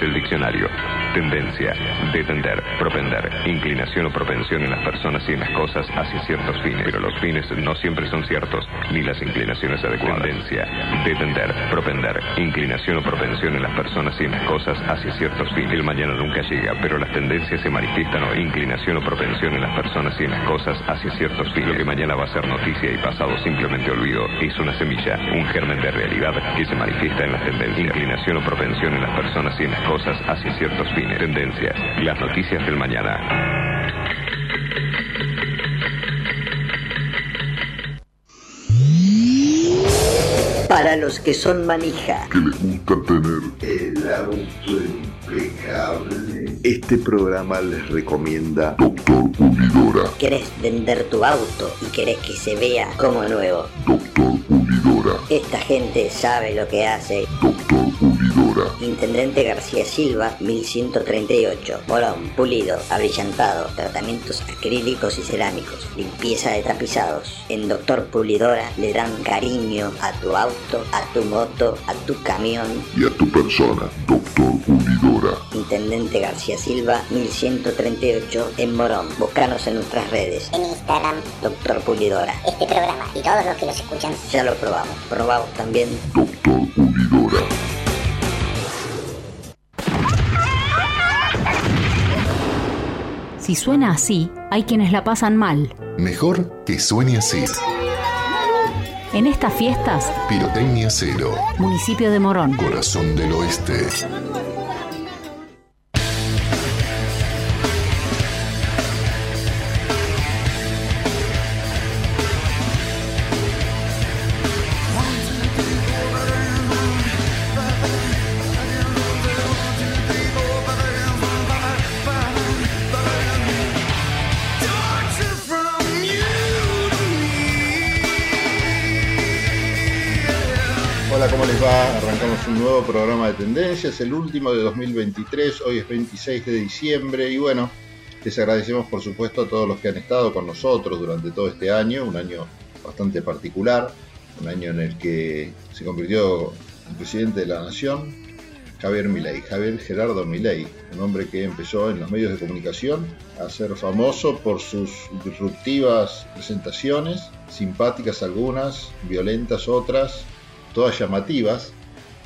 El diccionario. Tendencia, detender, propender, inclinación o propensión en las personas y en las cosas hacia ciertos fines. Pero los fines no siempre son ciertos, ni las inclinaciones adecuadas. Tendencia, detender, propender, inclinación o propensión en las personas y en las cosas hacia ciertos fines. El mañana nunca llega, pero las tendencias se manifiestan o inclinación o propensión en las personas y en las cosas hacia ciertos fines. Lo que mañana va a ser noticia y pasado simplemente olvido es una semilla, un germen de realidad que se manifiesta en las tendencias. Inclinación o propensión en las personas y en las cosas hacia ciertos fines. Tendencias. Las noticias del mañana. Para los que son manija. Que les gusta tener el auto impecable. Este programa les recomienda Doctor Pulidora. ¿Querés vender tu auto y querés que se vea como nuevo? Doctor Pulidora. Esta gente sabe lo que hace. Doctor Pulidora. Intendente García Silva, 1138. Morón, pulido, abrillantado, tratamientos acrílicos y cerámicos, limpieza de tapizados. En Doctor Pulidora le dan cariño a tu auto, a tu moto, a tu camión. Y a tu persona, Doctor Pulidora. Intendente García Silva, 1138 en Morón. Búscanos en nuestras redes. En Instagram, Doctor Pulidora. este programa y todos los que los escuchan. Ya lo probamos. Probamos también Doctor Pulidora. Si suena así, hay quienes la pasan mal. Mejor que suene así. En estas fiestas, Pirotecnia Cero. municipio de Morón. Corazón del Oeste. Tendencias, el último de 2023, hoy es 26 de diciembre y bueno, les agradecemos por supuesto a todos los que han estado con nosotros durante todo este año, un año bastante particular, un año en el que se convirtió en presidente de la nación Javier Milei, Javier Gerardo Milei, un hombre que empezó en los medios de comunicación a ser famoso por sus disruptivas presentaciones, simpáticas algunas, violentas otras, todas llamativas,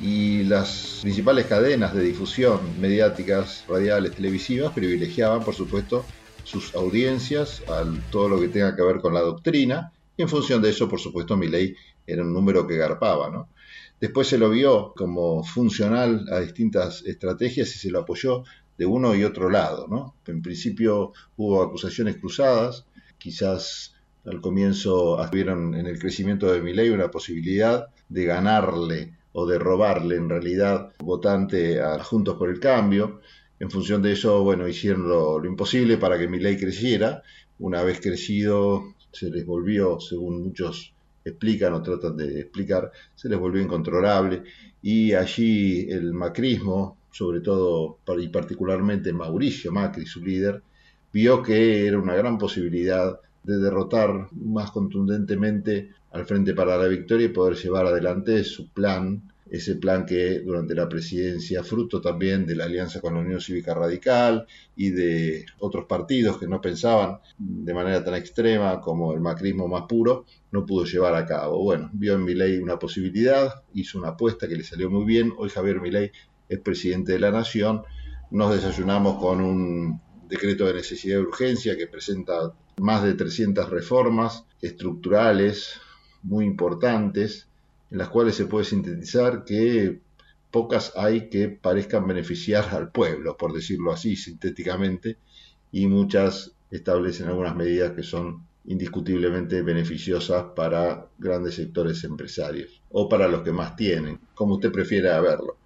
y las principales cadenas de difusión mediáticas, radiales, televisivas, privilegiaban, por supuesto, sus audiencias a todo lo que tenga que ver con la doctrina, y en función de eso, por supuesto, Milei era un número que garpaba, ¿no? Después se lo vio como funcional a distintas estrategias y se lo apoyó de uno y otro lado, ¿no? En principio hubo acusaciones cruzadas, quizás al comienzo vieron en el crecimiento de Milei una posibilidad de ganarle o de robarle en realidad votante a Juntos por el Cambio. En función de eso, bueno, hicieron lo, imposible para que Milei creciera. Una vez crecido, se les volvió, según muchos explican o tratan de explicar, se les volvió incontrolable y allí el macrismo, sobre todo y particularmente Mauricio Macri, su líder, vio que era una gran posibilidad de derrotar más contundentemente al Frente para la Victoria y poder llevar adelante su plan, ese plan que durante la presidencia, fruto también de la alianza con la Unión Cívica Radical y de otros partidos que no pensaban de manera tan extrema como el macrismo más puro, no pudo llevar a cabo. Bueno, vio en Milei una posibilidad, hizo una apuesta que le salió muy bien. Hoy Javier Milei es presidente de la Nación. Nos desayunamos con un decreto de necesidad de urgencia que presenta más de 300 reformas estructurales muy importantes, en las cuales se puede sintetizar que pocas hay que parezcan beneficiar al pueblo, por decirlo así, sintéticamente, y muchas establecen algunas medidas que son indiscutiblemente beneficiosas para grandes sectores empresarios o para los que más tienen, como usted prefiera verlo.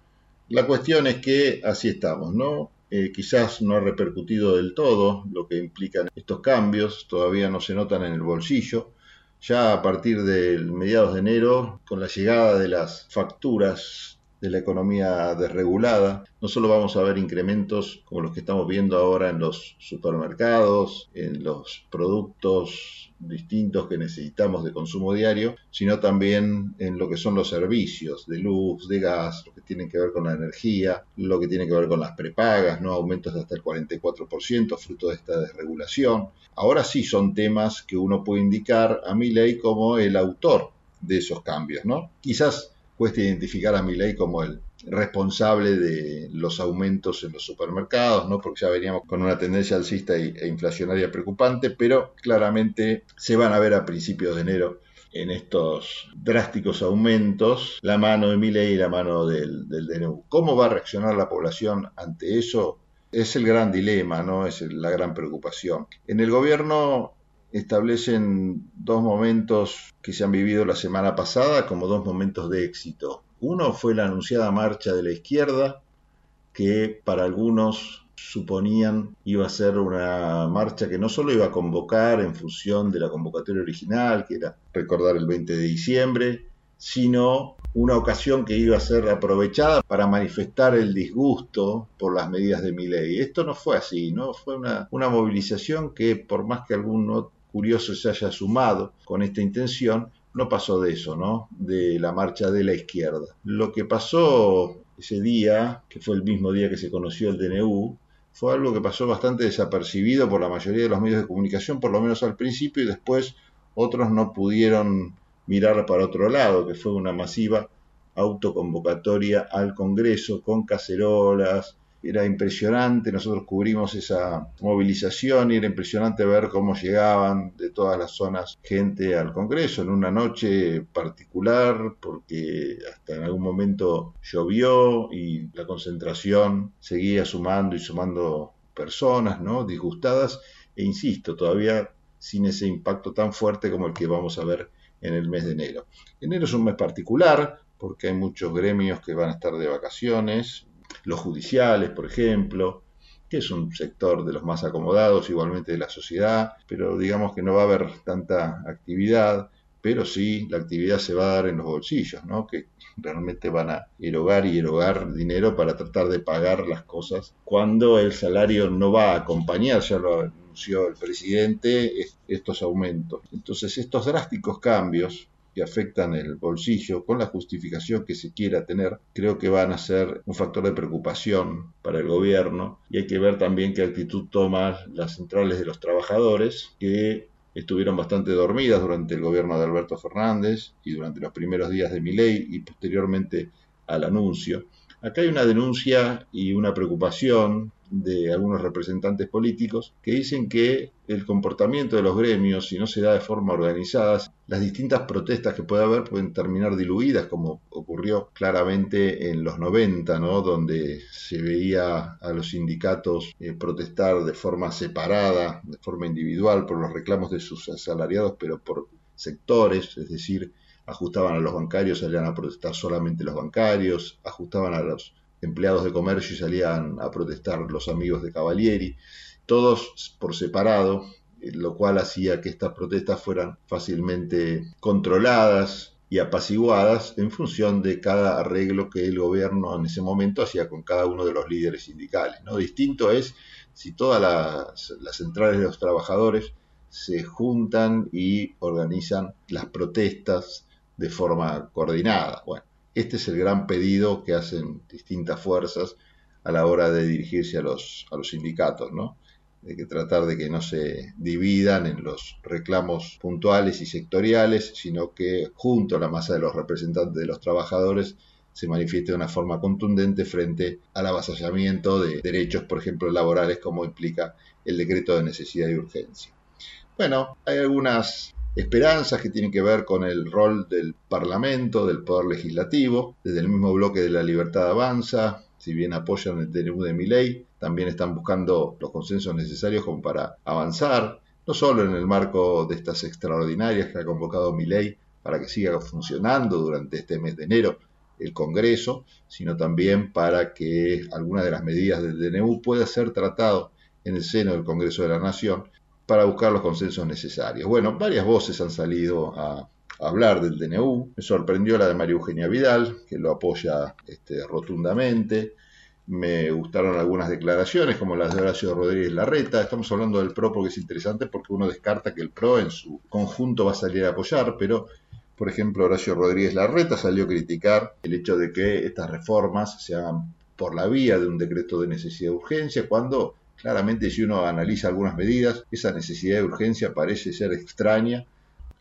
La cuestión es que así estamos, ¿no? Eh, quizás no ha repercutido del todo lo que implican estos cambios, todavía no se notan en el bolsillo. Ya a partir del mediados de enero, con la llegada de las facturas de la economía desregulada. No solo vamos a ver incrementos como los que estamos viendo ahora en los supermercados, en los productos distintos que necesitamos de consumo diario, sino también en lo que son los servicios de luz, de gas, lo que tienen que ver con la energía, lo que tiene que ver con las prepagas, ¿no? aumentos de hasta el 44% fruto de esta desregulación. Ahora sí son temas que uno puede indicar a mi ley como el autor de esos cambios, ¿no? Quizás cuesta identificar a ley como el responsable de los aumentos en los supermercados, ¿no? porque ya veníamos con una tendencia alcista e inflacionaria preocupante, pero claramente se van a ver a principios de enero en estos drásticos aumentos la mano de ley y la mano del, del DNU. ¿Cómo va a reaccionar la población ante eso? Es el gran dilema, ¿no? Es la gran preocupación. En el gobierno establecen dos momentos que se han vivido la semana pasada como dos momentos de éxito. Uno fue la anunciada marcha de la izquierda, que para algunos suponían iba a ser una marcha que no solo iba a convocar en función de la convocatoria original, que era recordar el 20 de diciembre, sino una ocasión que iba a ser aprovechada para manifestar el disgusto por las medidas de mi ley. Esto no fue así, ¿no? Fue una, una movilización que por más que algún curioso se haya sumado con esta intención, no pasó de eso, ¿no? De la marcha de la izquierda. Lo que pasó ese día, que fue el mismo día que se conoció el DNU, fue algo que pasó bastante desapercibido por la mayoría de los medios de comunicación, por lo menos al principio, y después otros no pudieron mirar para otro lado, que fue una masiva autoconvocatoria al Congreso con cacerolas, era impresionante, nosotros cubrimos esa movilización y era impresionante ver cómo llegaban de todas las zonas gente al Congreso en una noche particular porque hasta en algún momento llovió y la concentración seguía sumando y sumando personas, ¿no? Disgustadas e insisto, todavía sin ese impacto tan fuerte como el que vamos a ver en el mes de enero. Enero es un mes particular porque hay muchos gremios que van a estar de vacaciones, los judiciales, por ejemplo, que es un sector de los más acomodados igualmente de la sociedad, pero digamos que no va a haber tanta actividad, pero sí la actividad se va a dar en los bolsillos, ¿no? que realmente van a erogar y erogar dinero para tratar de pagar las cosas cuando el salario no va a acompañar, ya lo anunció el presidente, estos aumentos. Entonces estos drásticos cambios que afectan el bolsillo con la justificación que se quiera tener, creo que van a ser un factor de preocupación para el gobierno y hay que ver también qué actitud toman las centrales de los trabajadores que estuvieron bastante dormidas durante el gobierno de Alberto Fernández y durante los primeros días de ley y posteriormente al anuncio. Acá hay una denuncia y una preocupación de algunos representantes políticos que dicen que el comportamiento de los gremios, si no se da de forma organizada, las distintas protestas que puede haber pueden terminar diluidas, como ocurrió claramente en los 90, ¿no? donde se veía a los sindicatos eh, protestar de forma separada, de forma individual, por los reclamos de sus asalariados, pero por sectores, es decir, ajustaban a los bancarios, salían a protestar solamente los bancarios, ajustaban a los empleados de comercio y salían a protestar los amigos de Cavalieri, todos por separado, eh, lo cual hacía que estas protestas fueran fácilmente controladas y apaciguadas en función de cada arreglo que el gobierno en ese momento hacía con cada uno de los líderes sindicales. ¿no? Distinto es si todas las, las centrales de los trabajadores se juntan y organizan las protestas de forma coordinada. Bueno, este es el gran pedido que hacen distintas fuerzas a la hora de dirigirse a los, a los sindicatos, ¿no? De que tratar de que no se dividan en los reclamos puntuales y sectoriales, sino que junto a la masa de los representantes de los trabajadores se manifieste de una forma contundente frente al avasallamiento de derechos, por ejemplo, laborales, como implica el decreto de necesidad y urgencia. Bueno, hay algunas esperanzas que tienen que ver con el rol del Parlamento, del Poder Legislativo, desde el mismo bloque de la Libertad Avanza, si bien apoyan el DNU de mi ley, también están buscando los consensos necesarios como para avanzar, no solo en el marco de estas extraordinarias que ha convocado mi ley para que siga funcionando durante este mes de enero el Congreso, sino también para que alguna de las medidas del DNU pueda ser tratado en el seno del Congreso de la Nación para buscar los consensos necesarios. Bueno, varias voces han salido a hablar del DNU. Me sorprendió la de María Eugenia Vidal, que lo apoya este, rotundamente. Me gustaron algunas declaraciones, como las de Horacio Rodríguez Larreta. Estamos hablando del PRO porque es interesante, porque uno descarta que el PRO en su conjunto va a salir a apoyar, pero, por ejemplo, Horacio Rodríguez Larreta salió a criticar el hecho de que estas reformas se hagan por la vía de un decreto de necesidad de urgencia, cuando claramente si uno analiza algunas medidas, esa necesidad de urgencia parece ser extraña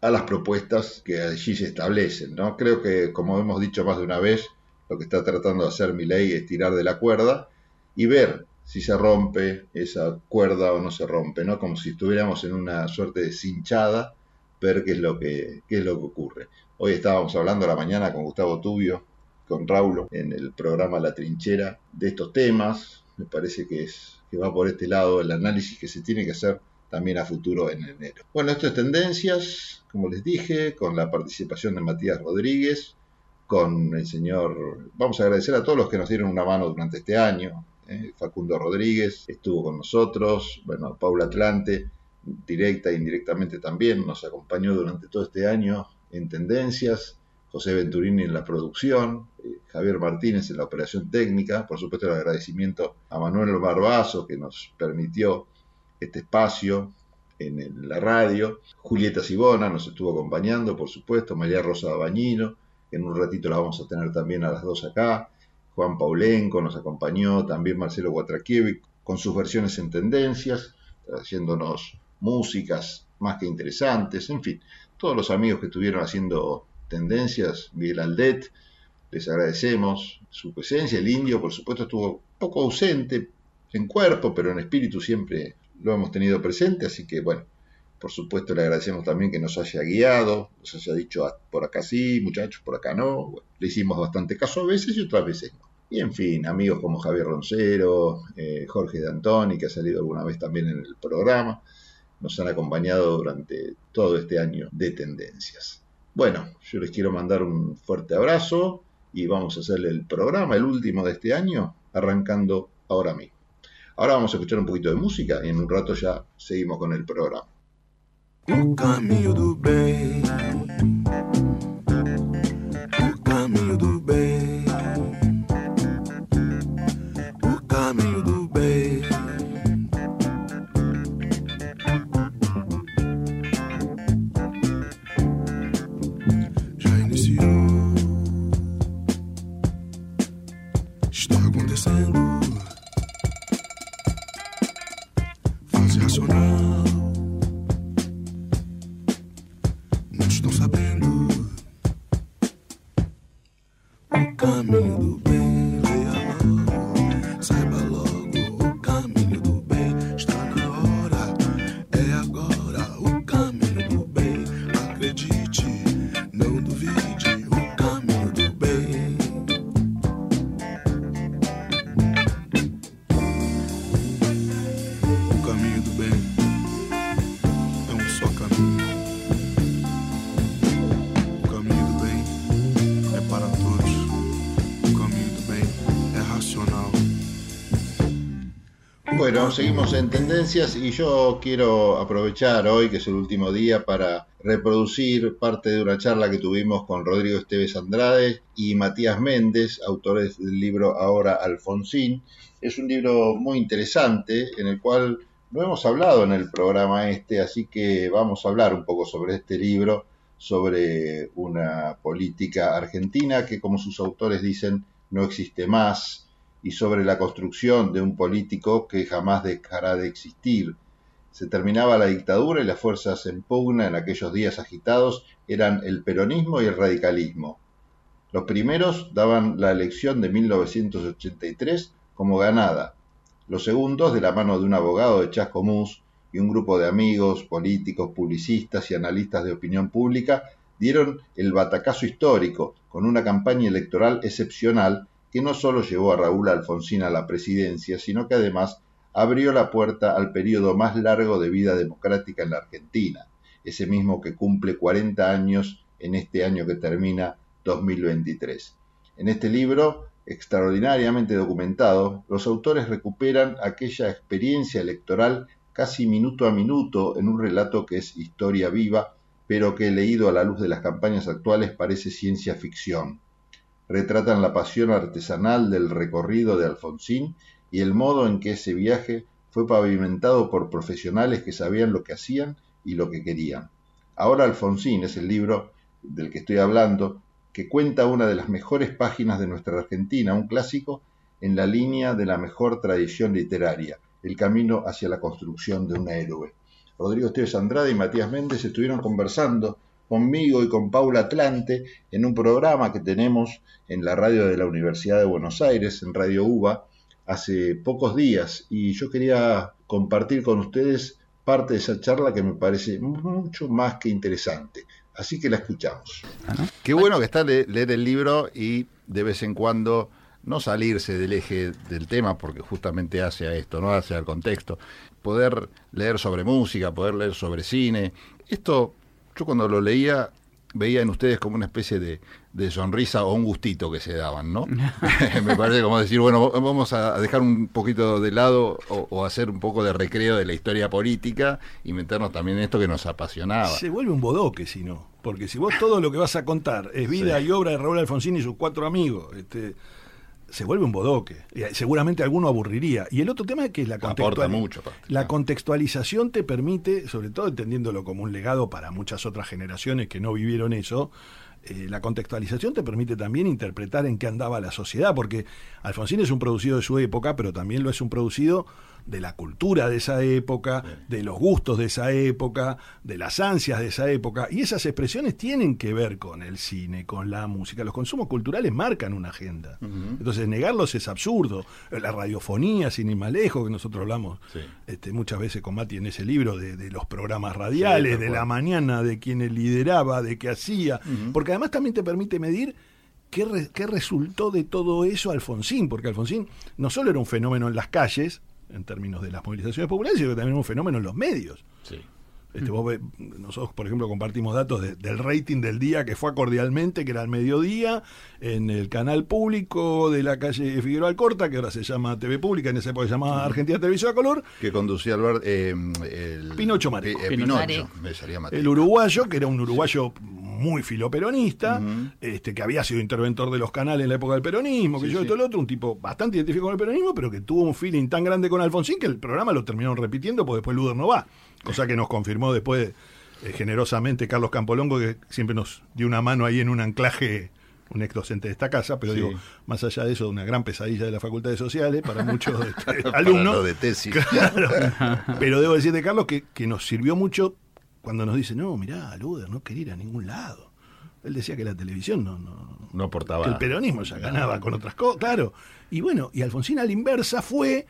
a las propuestas que allí se establecen. ¿no? Creo que, como hemos dicho más de una vez, lo que está tratando de hacer mi ley es tirar de la cuerda y ver si se rompe esa cuerda o no se rompe, ¿no? Como si estuviéramos en una suerte de cinchada, ver qué es lo que, qué es lo que ocurre. Hoy estábamos hablando la mañana con Gustavo Tubio, con Raulo, en el programa La Trinchera, de estos temas. Me parece que, es, que va por este lado el análisis que se tiene que hacer también a futuro en enero. Bueno, esto es tendencias, como les dije, con la participación de Matías Rodríguez, con el señor, vamos a agradecer a todos los que nos dieron una mano durante este año. Eh, Facundo Rodríguez estuvo con nosotros, bueno, Paula Atlante, directa e indirectamente también, nos acompañó durante todo este año en Tendencias, José Venturini en la producción, Javier Martínez en la operación técnica, por supuesto el agradecimiento a Manuel Barbazo que nos permitió este espacio en la radio, Julieta Sibona nos estuvo acompañando, por supuesto, María Rosa Bañino, en un ratito la vamos a tener también a las dos acá. Juan Paulenco nos acompañó, también Marcelo Guatraquievi con sus versiones en tendencias, haciéndonos músicas más que interesantes, en fin, todos los amigos que estuvieron haciendo tendencias, Miguel Aldet, les agradecemos su presencia, el indio por supuesto estuvo poco ausente en cuerpo, pero en espíritu siempre lo hemos tenido presente, así que bueno, por supuesto, le agradecemos también que nos haya guiado, nos haya dicho ah, por acá sí, muchachos, por acá no. le hicimos bastante caso a veces y otras veces no. Y en fin, amigos como Javier Roncero, eh, Jorge D'Antoni, que ha salido alguna vez también en el programa, nos han acompañado durante todo este año de tendencias. Bueno, yo les quiero mandar un fuerte abrazo y vamos a hacerle el programa, el último de este año, arrancando ahora mismo. Ahora vamos a escuchar un poquito de música y en un rato ya seguimos con el programa. Seguimos en tendencias y yo quiero aprovechar hoy, que es el último día, para reproducir parte de una charla que tuvimos con Rodrigo Esteves Andrade y Matías Méndez, autores del libro Ahora Alfonsín. Es un libro muy interesante en el cual no hemos hablado en el programa este, así que vamos a hablar un poco sobre este libro, sobre una política argentina que, como sus autores dicen, no existe más y sobre la construcción de un político que jamás dejará de existir. Se terminaba la dictadura y las fuerzas en pugna en aquellos días agitados eran el peronismo y el radicalismo. Los primeros daban la elección de 1983 como ganada, los segundos de la mano de un abogado de Chascomús y un grupo de amigos, políticos, publicistas y analistas de opinión pública dieron el batacazo histórico con una campaña electoral excepcional que no solo llevó a Raúl Alfonsín a la presidencia, sino que además abrió la puerta al periodo más largo de vida democrática en la Argentina, ese mismo que cumple 40 años en este año que termina 2023. En este libro, extraordinariamente documentado, los autores recuperan aquella experiencia electoral casi minuto a minuto en un relato que es historia viva pero que leído a la luz de las campañas actuales parece ciencia ficción. Retratan la pasión artesanal del recorrido de Alfonsín y el modo en que ese viaje fue pavimentado por profesionales que sabían lo que hacían y lo que querían. Ahora Alfonsín es el libro del que estoy hablando, que cuenta una de las mejores páginas de nuestra Argentina, un clásico en la línea de la mejor tradición literaria, el camino hacia la construcción de un héroe. Rodrigo Esteves Andrade y Matías Méndez estuvieron conversando conmigo y con Paula Atlante en un programa que tenemos en la radio de la Universidad de Buenos Aires, en Radio UBA, hace pocos días y yo quería compartir con ustedes parte de esa charla que me parece mucho más que interesante. Así que la escuchamos. Qué bueno que está le- leer el libro y de vez en cuando no salirse del eje del tema, porque justamente hace a esto, no hace al contexto. Poder leer sobre música, poder leer sobre cine. Esto, yo cuando lo leía, veía en ustedes como una especie de, de sonrisa o un gustito que se daban, ¿no? Me parece como decir, bueno, vamos a dejar un poquito de lado o, o hacer un poco de recreo de la historia política y meternos también en esto que nos apasionaba. Se vuelve un bodoque si no. Porque si vos todo lo que vas a contar es vida Sí. y obra de Raúl Alfonsín y sus cuatro amigos, este, se vuelve un bodoque. Seguramente alguno aburriría. Y el otro tema es que la, contextual- mucho, la contextualización te permite, sobre todo entendiéndolo como un legado para muchas otras generaciones que no vivieron eso, eh, la contextualización te permite también interpretar en qué andaba la sociedad, porque Alfonsín es un producido de su época, pero también lo es un producido de la cultura de esa época, de los gustos de esa época, de las ansias de esa época, y esas expresiones tienen que ver con el cine, con la música. Los consumos culturales marcan una agenda. Entonces, negarlos es absurdo. La radiofonía, sin ir más lejos, que nosotros hablamos este, muchas veces con Mati en ese libro de, de los programas radiales, de la mañana, de quienes lideraba, de qué hacía, porque además también te permite medir qué, re- qué resultó de todo eso Alfonsín, porque Alfonsín no solo era un fenómeno en las calles, en términos de las movilizaciones populares, sino que también era un fenómeno en los medios. Este, vos ve- nosotros, por ejemplo, compartimos datos de- del rating del día que fue cordialmente, que era al mediodía, en el canal público de la calle Figueroa Alcorta, que ahora se llama TV Pública, en esa época se llamaba Argentina Televisión a Color, que conducía Albert, eh, el Pinocho Mareco. Eh, Pinocho me salía Mateo. el uruguayo, que era un uruguayo muy filoperonista, este, que había sido interventor de los canales en la época del peronismo, que Sí, yo y sí. todo el otro, un tipo bastante identificado con el peronismo, pero que tuvo un feeling tan grande con Alfonsín que el programa lo terminaron repitiendo, porque después Luder no va. Cosa que nos confirmó después eh, generosamente Carlos Campolongo, que siempre nos dio una mano ahí en un anclaje un ex docente de esta casa, pero Sí. digo, más allá de eso, una gran pesadilla de la Facultad de Sociales para muchos este, Para alumnos. de tesis. Claro. Pero debo decirte, Carlos, que, que nos sirvió mucho cuando nos dice, no, mirá, Luder no quería ir a ningún lado. Él decía que la televisión no, no No aportaba. que el peronismo ya ganaba con otras cosas, claro. Y bueno, y Alfonsín a la inversa fue,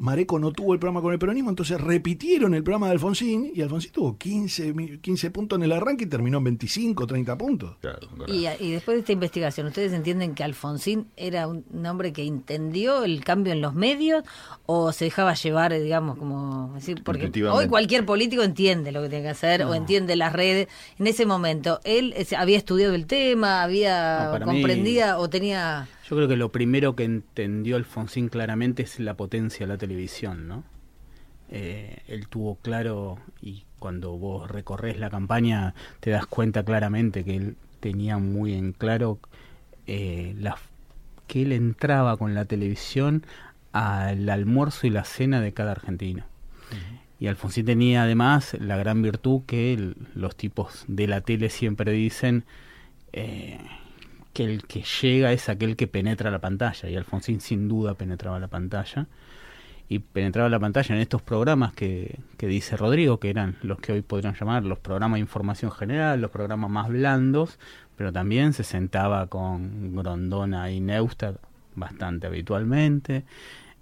Mareco no tuvo el programa con el peronismo, entonces repitieron el programa de Alfonsín y Alfonsín tuvo 15, mi- 15 puntos en el arranque y terminó en 25, 30 puntos. Y, y después de esta investigación, ¿ustedes entienden que Alfonsín era un hombre que entendió el cambio en los medios o se dejaba llevar, digamos, como decir, porque hoy cualquier político entiende lo que tiene que hacer o entiende las redes. En ese momento, él había estudiado el tema, había No, para mí- comprendía o tenía... Yo creo que lo primero que entendió Alfonsín claramente es la potencia de la televisión, ¿no? Eh, él tuvo claro, y cuando vos recorres la campaña te das cuenta claramente que él tenía muy en claro eh, la, que él entraba con la televisión al almuerzo y la cena de cada argentino. Y Alfonsín tenía además la gran virtud que el- los tipos de la tele siempre dicen eh, el que llega es aquel que penetra la pantalla. Y Alfonsín sin duda penetraba la pantalla. Y penetraba la pantalla en estos programas que, que dice Rodrigo, que eran los que hoy podrían llamar los programas de información general, los programas más blandos, pero también se sentaba con Grondona y Neustadt bastante habitualmente,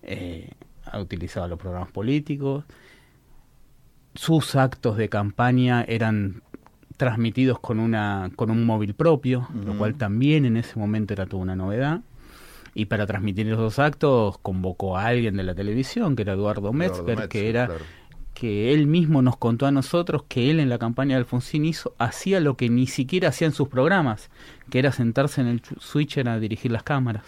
eh, ha utilizado los programas políticos, sus actos de campaña eran transmitidos con una con un móvil propio, lo cual también en ese momento era toda una novedad. Y para transmitir esos actos convocó a alguien de la televisión, que era Eduardo Metzger, Metzger, que era claro. que él mismo nos contó a nosotros que él en la campaña de Alfonsín hizo hacía lo que ni siquiera hacía en sus programas, que era sentarse en el switcher a dirigir las cámaras.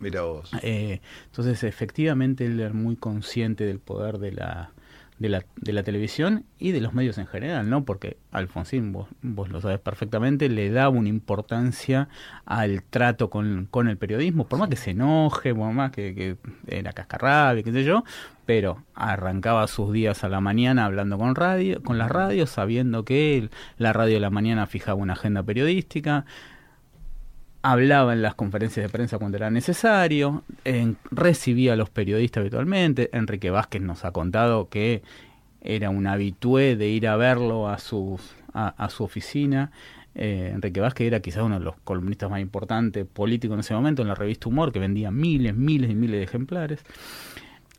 Mira vos. Eh, entonces, efectivamente, él era muy consciente del poder de la, de la, de la televisión y de los medios en general, ¿no? Porque Alfonsín, vos, vos lo sabes perfectamente, le daba una importancia al trato con, con el periodismo, por más que se enoje, por más que, que era cascarrabia, qué sé yo, pero arrancaba sus días a la mañana hablando con radio, con las radios, sabiendo que la radio de la mañana fijaba una agenda periodística, hablaba en las conferencias de prensa cuando era necesario, en- recibía a los periodistas habitualmente. Enrique Vázquez nos ha contado que era un habitué de ir a verlo a su, a, a su oficina. Eh, Enrique Vázquez era quizás uno de los columnistas más importantes políticos en ese momento en la revista Humor, que vendía miles, miles y miles de ejemplares.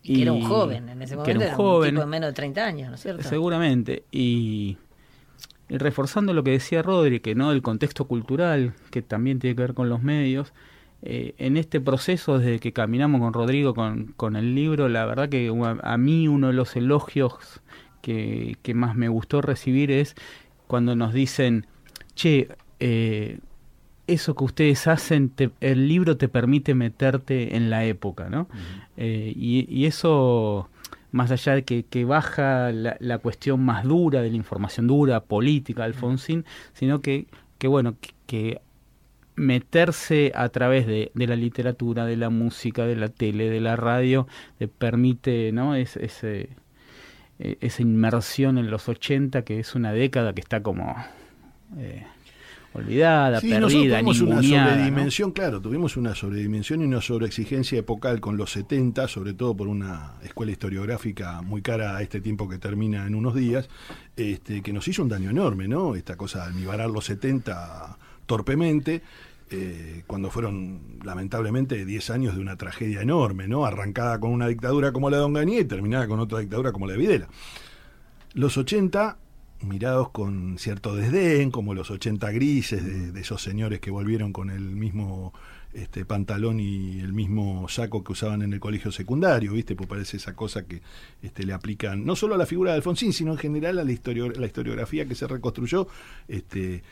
Y que era un joven en ese que momento, era un joven, tipo de menos de 30 años, ¿no es cierto? Seguramente. Y reforzando lo que decía Rodri, que no el contexto cultural, que también tiene que ver con los medios, eh, en este proceso desde que caminamos con Rodrigo con, con el libro, la verdad que a, a mí uno de los elogios que, que más me gustó recibir es cuando nos dicen, che, eh, eso que ustedes hacen, te- el libro te permite meterte en la época, ¿no? Eh, y, y eso, más allá de que, baja la, cuestión más dura de la información dura, política, Alfonsín, sino que, que bueno, que, meterse a través de, de la literatura, de la música, de la tele, de la radio, te permite, ¿no? Es, ese, eh, esa inmersión en los 80, que es una década que está como... eh, olvidada, Sí, perdida, tuvimos una sobredimensión, claro, tuvimos una sobredimensión y una sobreexigencia epocal con los 70, sobre todo por una escuela historiográfica muy cara a este tiempo que termina en unos días, este, que nos hizo un daño enorme, ¿no? Esta cosa de almibarar los 70 torpemente, eh, cuando fueron lamentablemente 10 años de una tragedia enorme, ¿no? Arrancada con una dictadura como la de Onganía y terminada con otra dictadura como la de Videla. Los 80 mirados con cierto desdén, como los 80 grises de, esos señores que volvieron con el mismo este, pantalón y el mismo saco que usaban en el colegio secundario, ¿viste? Pues parece esa cosa que este, le aplican no solo a la figura de Alfonsín, sino en general a la historiografía que se reconstruyó. Este,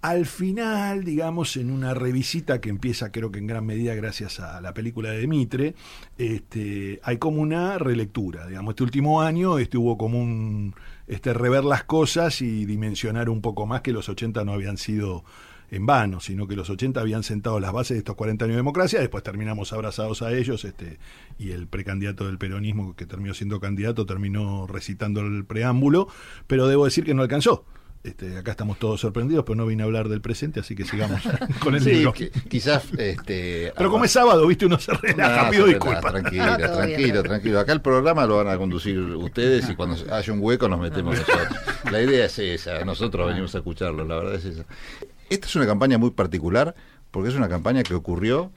al final, digamos, en una revisita que empieza creo que en gran medida gracias a la película de Mitre, este, hay como una relectura, digamos, este último año este, hubo como un este, rever las cosas y dimensionar un poco más que los 80 no habían sido en vano, sino que los 80 habían sentado las bases de estos 40 años de democracia, después terminamos abrazados a ellos, este, y el precandidato del peronismo, que terminó siendo candidato, terminó recitando el preámbulo, pero debo decir que no alcanzó. Este, acá estamos todos sorprendidos, pero no vine a hablar del presente, así que sigamos con el Sí, libro. quizás. Este, Pero como es sábado, viste, uno se relaja, No, pido se disculpas. relaja, Tranquilo, tranquilo, tranquilo. Acá el programa lo van a conducir ustedes y cuando haya un hueco nos metemos nosotros. La idea es esa, nosotros venimos a escucharlo, la verdad es esa. Esta es una campaña muy particular porque es una campaña que ocurrió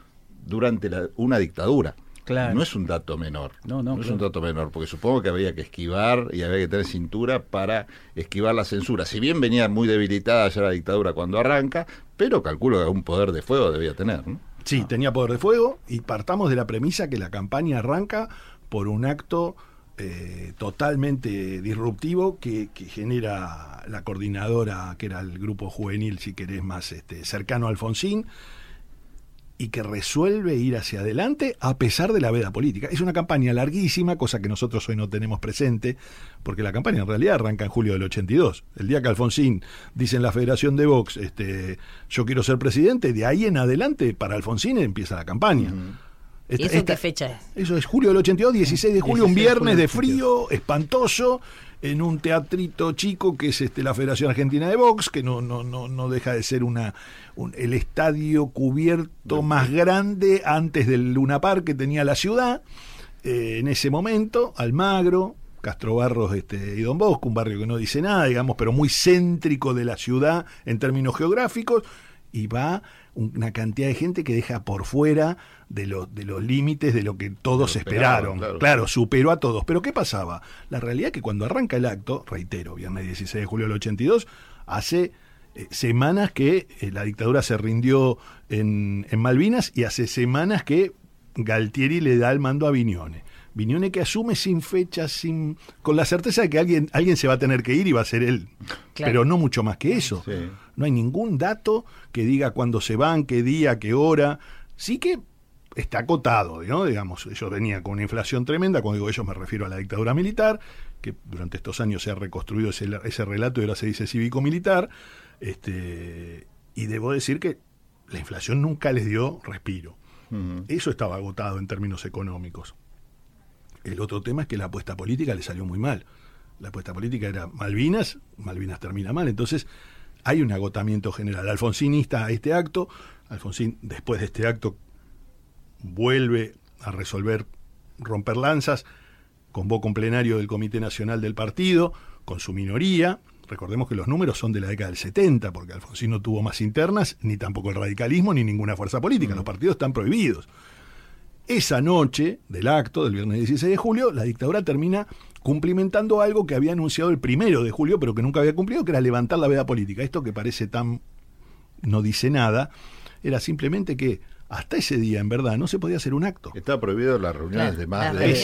durante la- una dictadura. Claro. No es un dato menor. No, no, es claro. un dato menor, porque supongo que había que esquivar y había que tener cintura para esquivar la censura. Si bien venía muy debilitada ya la dictadura cuando arranca, pero calculo que algún poder de fuego debía tener, ¿no? Sí, tenía poder de fuego y partamos de la premisa que la campaña arranca por un acto eh, totalmente disruptivo que, que genera la coordinadora, que era el grupo juvenil, si querés, más este, cercano a Alfonsín, y que resuelve ir hacia adelante a pesar de la veda política. Es una campaña larguísima, cosa que nosotros hoy no tenemos presente, porque la campaña en realidad arranca en julio del 82. El día que Alfonsín dice en la Federación de Vox, este, yo quiero ser presidente, de ahí en adelante para Alfonsín empieza la campaña. ¿Y Esta- eso esta- qué fecha es? eso es julio del 82, 16 de julio, un 16 de viernes julio de frío, espantoso, en un teatrito chico que es este la Federación Argentina de Box, que no, no, no, no deja de ser una un- el estadio cubierto más grande antes del Luna Park que tenía la ciudad. Eh, en ese momento, Almagro, Castro Barros este, y Don Bosco, un barrio que no dice nada, digamos, pero muy céntrico de la ciudad en términos geográficos, y va una cantidad de gente que deja por fuera de, los de los límites de lo que todos esperaron. claro. Claro, superó a todos. Pero ¿qué pasaba? La realidad es que cuando arranca el acto, reitero, viernes 16 de julio del 82, hace eh, semanas que eh, la dictadura se rindió en, en Malvinas y hace semanas que Galtieri le da el mando a Viñone. Viñone que asume sin fecha, sin con la certeza de que alguien, alguien se va a tener que ir y va a ser él. Claro. Pero no mucho más que eso. Sí. No hay ningún dato que diga cuándo se van, qué día, qué hora. Sí que está acotado, ¿no? digamos, ellos venían con una inflación tremenda, cuando digo ellos me refiero a la dictadura militar, que durante estos años se ha reconstruido ese, ese relato y ahora se dice cívico-militar, este, y debo decir que la inflación nunca les dio respiro. Eso estaba agotado en términos económicos. El otro tema es que la apuesta política le salió muy mal. La apuesta política era Malvinas, Malvinas termina mal, entonces hay un agotamiento general. Alfonsín insta a este acto, Alfonsín después de este acto vuelve a resolver romper lanzas, convoca un plenario del Comité Nacional del Partido con su minoría. Recordemos que los números son de la década del 70, porque Alfonsín no tuvo más internas, ni tampoco el radicalismo, ni ninguna fuerza política. Los partidos están prohibidos. Esa noche del acto, del viernes 16 de julio, la dictadura termina cumplimentando algo que había anunciado el primero de julio, pero que nunca había cumplido, que era levantar la veda política. Esto que parece tan no dice nada, era simplemente que hasta ese día, en verdad, no se podía hacer un acto. Está prohibido las reuniones Claro, de más de reuniones.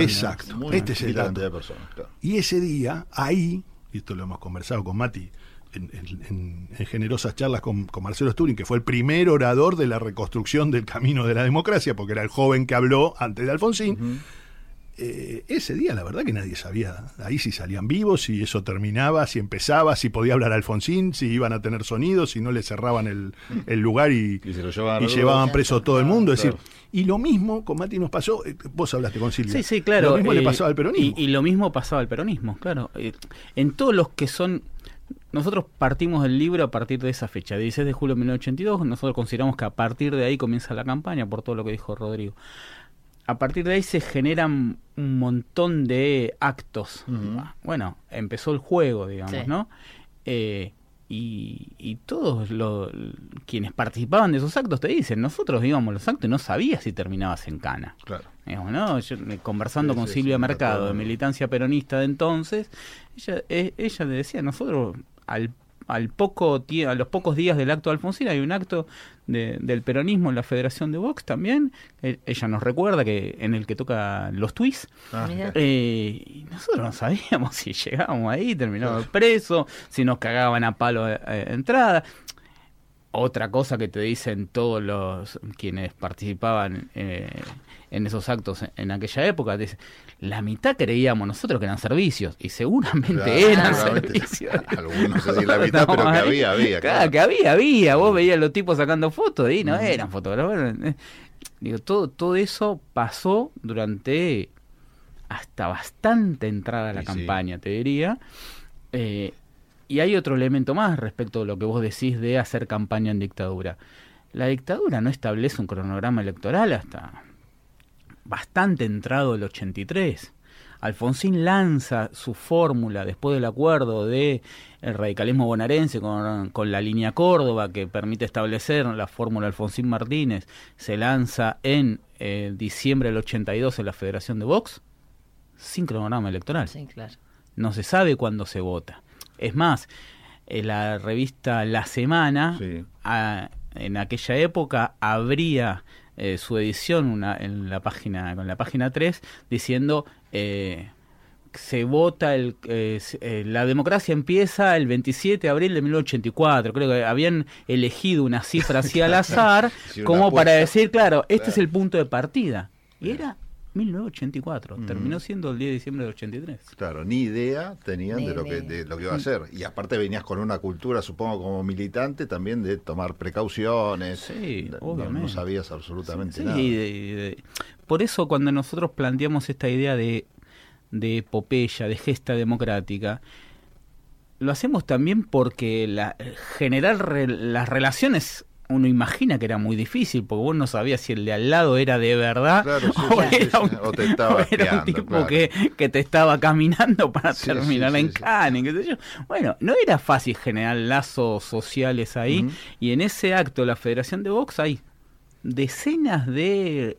Exacto. Muy Este es el dato. de personas, claro. Y ese día, ahí, y esto lo hemos conversado con Mati en, en- en- en generosas charlas con, con Marcelo Sturing, que fue el primer orador de la reconstrucción del camino de la democracia, porque era el joven que habló antes de Alfonsín. Eh, ese día, la verdad que nadie sabía ahí si salían vivos, si eso terminaba, si empezaba, si podía hablar Alfonsín, si iban a tener sonidos, si no le cerraban el, el lugar y, Y se lo llevaban y llevaban preso a todo el mundo. Es Claro. decir, y lo mismo con Mati nos pasó, eh, vos hablaste con Silvia. Sí, sí, claro. Lo mismo le eh, pasó al peronismo. Y, y lo mismo pasaba al peronismo, claro. Eh, en todos los que son... Nosotros partimos del libro a partir de esa fecha, 16 de julio de 1982. Nosotros consideramos que a partir de ahí comienza la campaña, por todo lo que dijo Rodrigo. A partir de ahí se generan un montón de actos. Bueno, empezó el juego, digamos, Sí. ¿no? Eh, y, y todos los quienes participaban de esos actos te dicen, nosotros íbamos los actos y no sabías si terminabas en cana. Claro. Digamos, ¿no? Yo, eh, conversando Sí, con sí, Silvia Mercado, de militancia peronista de entonces, ella, eh, ella le decía, nosotros al, al poco a los pocos días del acto de Alfonsín hay un acto de- del peronismo en la Federación de Vox también, Eh, ella nos recuerda que en el que toca los twists, Ah, eh, y nosotros no sabíamos si llegábamos ahí, terminábamos presos, si nos cagaban a palo de de entrada. Otra cosa que te dicen todos los quienes participaban eh, en esos actos en, aquella época, te dicen, la mitad creíamos nosotros que eran servicios, y seguramente Claro, eran servicios. Algunos, no sé si la mitad, pero que había, había. Claro, claro. que había, había. Vos veías los tipos sacando fotos y no eran fotógrafos. eh, Digo, todo, todo eso pasó durante hasta bastante entrada a la sí. campaña, te diría. Eh, y hay otro elemento más respecto a lo que vos decís de hacer campaña en dictadura. La dictadura no establece un cronograma electoral hasta bastante entrado el 83. Alfonsín lanza su fórmula después del acuerdo de el radicalismo bonaerense con, con la línea Córdoba que permite establecer la fórmula Alfonsín Martínez, se lanza en eh, diciembre del 82 en la Federación de Vox sin cronograma electoral. Sí, claro. No se sabe cuándo se vota. Es más, en la revista La Semana, Sí. a- en aquella época, habría eh, su edición una, en la página, con la página 3 diciendo eh, se vota el, eh, eh, la democracia empieza el 27 de abril de 1984. Creo que habían elegido una cifra así al azar Sí, como para decir, claro, este Claro. es el punto de partida. Y era 1984. Terminó siendo el 10 de diciembre del 83. Claro, ni idea tenían Ni de lo que de lo que iba a hacer. Y aparte venías con una cultura, supongo, como militante también de tomar precauciones. Sí, No- obviamente. No, sabías absolutamente Sí, nada. y de- de- por eso cuando nosotros planteamos esta idea de, de epopeya, de gesta democrática, lo hacemos también porque la, generar re- las relaciones uno imagina que era muy difícil, porque vos no sabías si el de al lado era de verdad Claro, sí, o, sí, era un, sí, o te estaba o era un tipo claro. que, que te estaba caminando para terminar en. Cannes, qué sé yo. Bueno, no era fácil generar lazos sociales ahí, y en ese acto la Federación de Box hay decenas de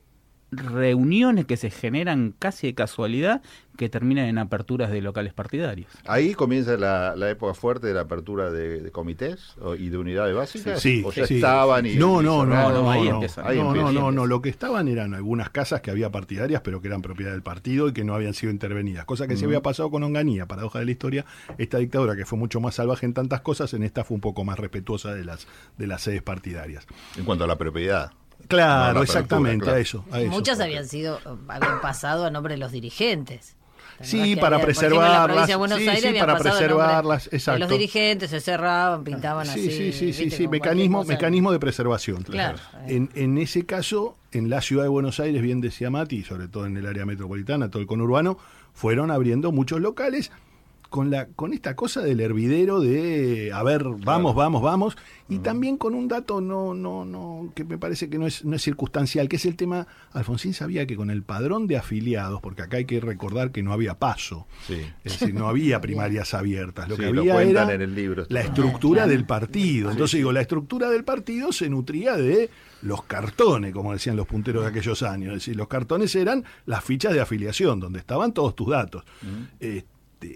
reuniones que se generan casi de casualidad que terminan en aperturas de locales partidarios. Ahí comienza la, la época fuerte de la apertura de, de comités o- y de unidades básicas. Sí, o ya sí. estaban y. no, y no, no, no, ahí no. Ahí no, no, no, no, lo que estaban eran algunas casas que había partidarias, pero que eran propiedad del partido y que no habían sido intervenidas, cosa que se había pasado con Onganía, paradoja de la historia, esta dictadura que fue mucho más salvaje en tantas cosas, en esta fue un poco más respetuosa de las de las sedes partidarias. En cuanto a la propiedad. Claro, No, exactamente, a eso. A eso. Muchas habían sido, habían pasado a nombre de los dirigentes. ¿Te acordás Sí, para había, por ejemplo, en la provincia de preservarlas. Buenos Sí, Aires sí, habían para preservarlas, exacto. Los dirigentes se cerraban, pintaban Sí, así. sí, sí, sí, ¿viste? sí, mecanismo, mecanismo de preservación. Claro. En, en ese caso, en la ciudad de Buenos Aires, bien decía Mati, y sobre todo en el área metropolitana, todo el conurbano, fueron abriendo muchos locales con la con esta cosa del hervidero de a ver, vamos, vamos, vamos, y también con un dato no no no que me parece que no es no es circunstancial, que es el tema Alfonsín sabía que con el padrón de afiliados, porque acá hay que recordar que no había paso. Sí. Es decir, no había primarias abiertas, lo Sí, que lo había cuentan era en el libro la estructura del partido. Entonces digo, la estructura del partido se nutría de los cartones, como decían los punteros de aquellos años. Es decir, los cartones eran las fichas de afiliación, donde estaban todos tus datos.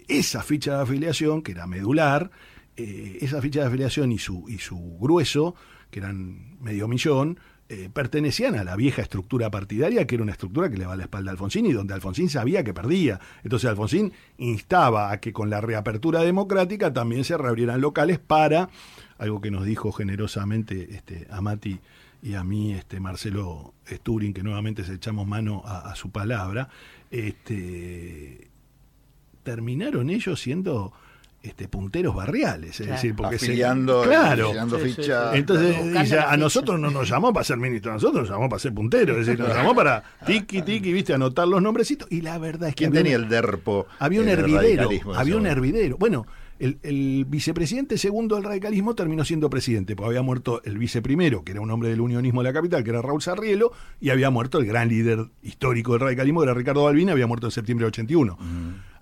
Esa ficha de afiliación, que era medular, eh, esa ficha de afiliación y su, y su grueso, que eran medio millón, eh, pertenecían a la vieja estructura partidaria, que era una estructura que le va a la espalda a Alfonsín y donde Alfonsín sabía que perdía. Entonces Alfonsín instaba a que con la reapertura democrática también se reabrieran locales para, algo que nos dijo generosamente este, a Mati y a mí este, Marcelo Sturing, que nuevamente se echamos mano a, a su palabra, este, terminaron ellos siendo este, punteros barriales, es Claro. decir, porque se- Afiliando, claro, afiliando Sí, sí, ficha. sí. entonces dice, a ficha. nosotros no nos llamó para ser ministro, a nosotros nos llamó para ser punteros, es decir, nos llamó para tiki tiki, viste, anotar los nombrecitos y la verdad es que ¿Quién había tenía un- el derpo? había un hervidero, había un hervidero. Bueno, el, el vicepresidente segundo del radicalismo terminó siendo presidente, porque había muerto el viceprimero, que era un hombre del unionismo de la capital, que era Raúl Sarrielo, y había muerto el gran líder histórico del radicalismo, que era Ricardo Balbín, había muerto en septiembre del 81.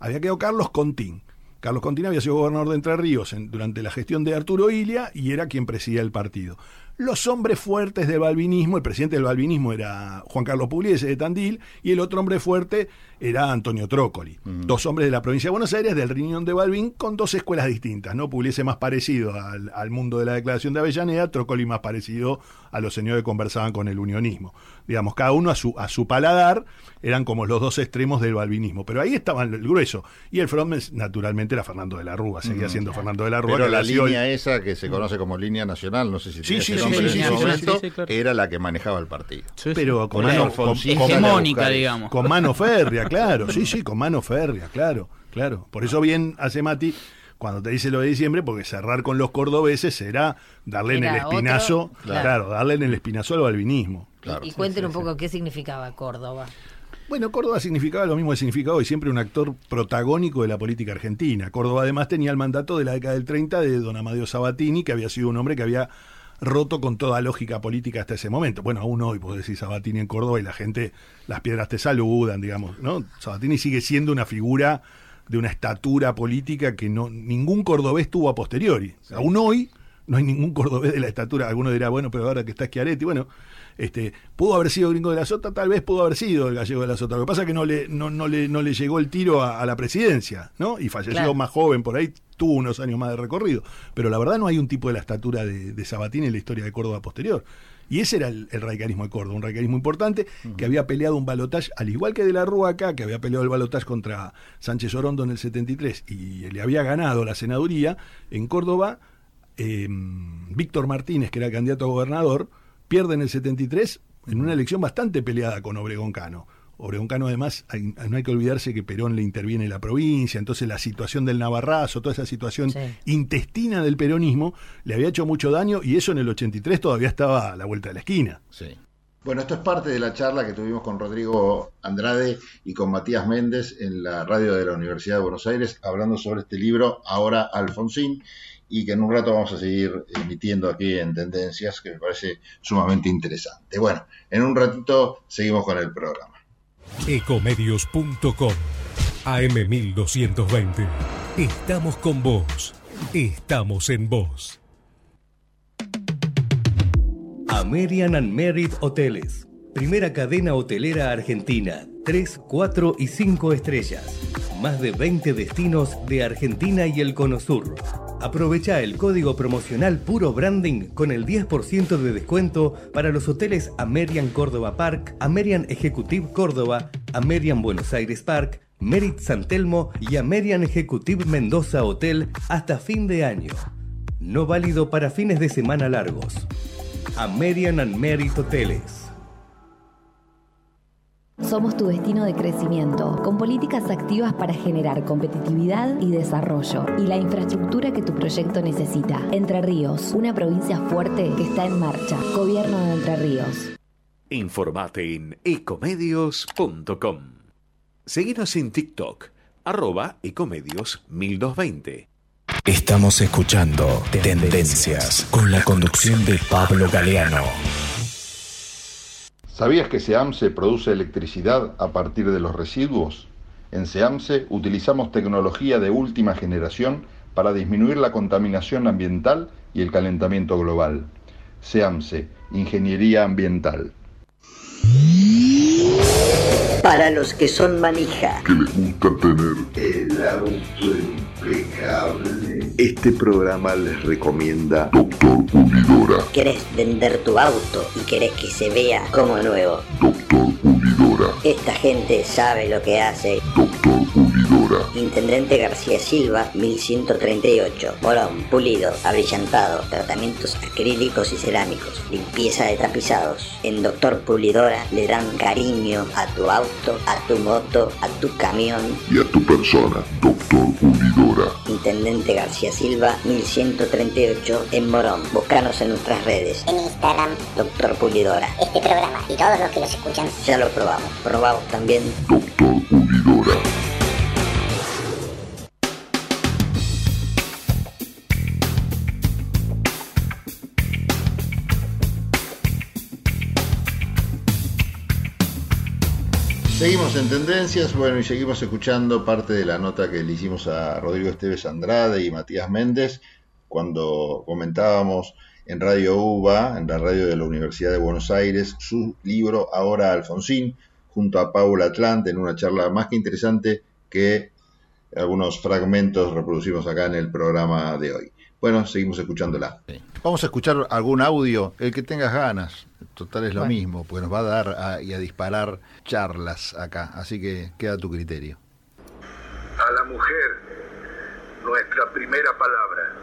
Había quedado Carlos Contín. Carlos Contín había sido gobernador de Entre Ríos en- durante la gestión de Arturo Ilia y era quien presidía el partido. Los hombres fuertes del balvinismo, el presidente del balvinismo era Juan Carlos Pugliese de Tandil y el otro hombre fuerte era Antonio Trócoli. Dos hombres de la provincia de Buenos Aires, del riñón de Balvin, con dos escuelas distintas. ¿no? Pugliese más parecido al, al mundo de la declaración de Avellaneda, Trócoli más parecido a los señores que conversaban con el unionismo. Digamos, cada uno a su, a su paladar eran como los dos extremos del balvinismo. Pero ahí estaban el grueso. Y el frontman, naturalmente, era Fernando de la Rúa. Seguía Mm. siendo Fernando de la Rúa. Pero que la el- línea esa que se conoce como línea nacional, no sé si Sí, sí, sí, en sí, ese sí, momento, sí, sí, claro. era la que manejaba el partido. pero con eso mano, con- con- Hegemónica, buscar digamos. Con mano férrea, claro. Sí, sí, con mano férrea, claro, claro. Por eso bien hace Mati cuando te dice lo de diciembre, porque cerrar con los cordobeses será darle en el espinazo, otro, claro. claro. darle en el espinazo al balvinismo. y y cuenten un poco qué significaba Córdoba. Bueno, Córdoba significaba lo mismo que significaba hoy, siempre un actor protagónico de la política argentina. Córdoba además tenía el mandato de la década del 30 de don Amadeo Sabatini, que había sido un hombre que había roto con toda lógica política hasta ese momento. Bueno, aún hoy podés decir Sabatini en Córdoba y la gente, las piedras te saludan, digamos, ¿no? Sabatini sigue siendo una figura de una estatura política que no ningún cordobés tuvo a posteriori. Aún hoy no hay ningún cordobés de la estatura. Alguno dirá, bueno, pero ahora que está Schiaretti, bueno, este, pudo haber sido gringo de la Sota, tal vez pudo haber sido el gallego de la Sota. Lo que pasa es que no le, no, no le, no le llegó el tiro a, a la presidencia, ¿no? Y falleció Claro. más joven por ahí, tuvo unos años más de recorrido. Pero la verdad no hay un tipo de la estatura de, de Sabatini en la historia de Córdoba posterior. Y ese era el, el radicalismo de Córdoba, un radicalismo importante que había peleado un balotaje, al igual que de la Rúa acá, que había peleado el balotaje contra Sánchez Orondo en el 73 y le había ganado la senaduría, en Córdoba, eh, Víctor Martínez, que era el candidato a gobernador, pierde en el 73 en una elección bastante peleada con Obregón Cano. Obregón Cano, además, hay- no hay que olvidarse que Perón le interviene en la provincia, entonces la situación del Navarrazo, toda esa situación intestina del peronismo, le había hecho mucho daño y eso en el 83 todavía estaba a la vuelta de la esquina. Sí. Bueno, esto es parte de la charla que tuvimos con Rodrigo Andrade y con Matías Méndez en la radio de la Universidad de Buenos Aires, hablando sobre este libro, ahora Alfonsín, y que en un rato vamos a seguir emitiendo aquí en Tendencias, que me parece sumamente interesante. Bueno, en un ratito seguimos con el programa. Ecomedios.com AM1220. Estamos con vos. Estamos en vos. American and Merit Hoteles. Primera cadena hotelera argentina. 3, 4 y 5 estrellas. Más de 20 destinos de Argentina y el Cono Sur. Aprovecha el código promocional Puro Branding con el 10% de descuento para los hoteles American Córdoba Park, American Executive Córdoba, American Buenos Aires Park, Merit San Telmo y American Executive Mendoza Hotel hasta fin de año. No válido para fines de semana largos. American and Merit Hoteles. Somos tu destino de crecimiento, con políticas activas para generar competitividad y desarrollo y la infraestructura que tu proyecto necesita. Entre Ríos, una provincia fuerte que está en marcha. Gobierno de Entre Ríos. Informate en ecomedios.com. Seguinos en TikTok, arroba ecomedios 1220. Estamos escuchando Tendencias con la conducción de Pablo Galeano. ¿Sabías que SEAMSE produce electricidad a partir de los residuos? En SEAMSE utilizamos tecnología de última generación para disminuir la contaminación ambiental y el calentamiento global. SEAMSE, Ingeniería Ambiental. Para los que son manija. Que les gusta tener el auto impecable. Este programa les recomienda Doctor Pulidora. ¿Querés vender tu auto y querés que se vea como nuevo? Doctor Pulidora. Esta gente sabe lo que hace. Doctor Pulidora. Intendente García Silva, 1138. Morón, pulido, abrillantado, tratamientos acrílicos y cerámicos, limpieza de tapizados. En Doctor Pulidora le dan cariño a tu auto, a tu moto, a tu camión. Y a tu persona, Doctor Pulidora. Intendente García Silva, 1138 en Morón. Búscanos en nuestras redes. En Instagram, Doctor Pulidora. este programa y todos los que los escuchan. Ya lo probamos. Probamos también. Doctor Pulidora. Seguimos en tendencias, bueno, y seguimos escuchando parte de la nota que le hicimos a Rodrigo Esteves Andrade y Matías Méndez cuando comentábamos en Radio UBA, en la radio de la Universidad de Buenos Aires, su libro Ahora Alfonsín, junto a Paula Atlante, en una charla más que interesante que algunos fragmentos reproducimos acá en el programa de hoy. Bueno, seguimos escuchándola. Vamos a escuchar algún audio, el que tengas ganas. Total es lo Bueno. mismo, pues nos va a dar a- y a disparar charlas acá. Así que queda a tu criterio. a la mujer nuestra primera palabra,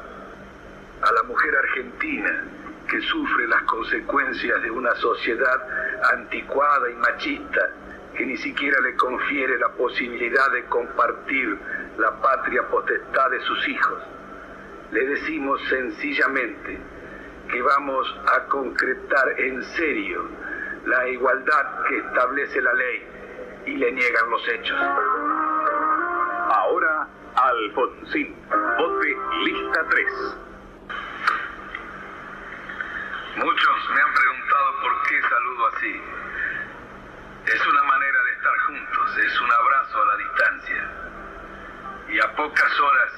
a la mujer argentina que sufre las consecuencias de una sociedad anticuada y machista que ni siquiera le confiere la posibilidad de compartir la patria potestad de sus hijos. Le decimos sencillamente que vamos a concretar en serio la igualdad que establece la ley y le niegan los hechos. Ahora, Alfonsín. Vote lista 3. Muchos me han preguntado por qué saludo así. Es una manera de estar juntos, es un abrazo a la distancia. Y a pocas horas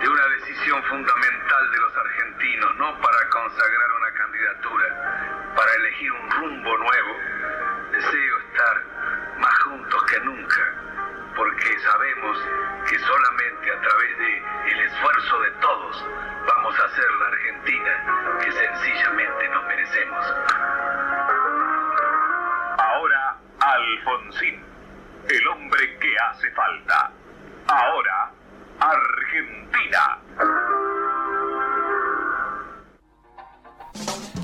de una decisión fundamental de los argentinos, no para consagrar una candidatura, para elegir un rumbo nuevo, deseo estar más juntos que nunca, porque sabemos que solamente a través de el esfuerzo de todos vamos a hacer la Argentina que sencillamente nos merecemos. Ahora, Alfonsín. El hombre que hace falta. Ahora, Argentina.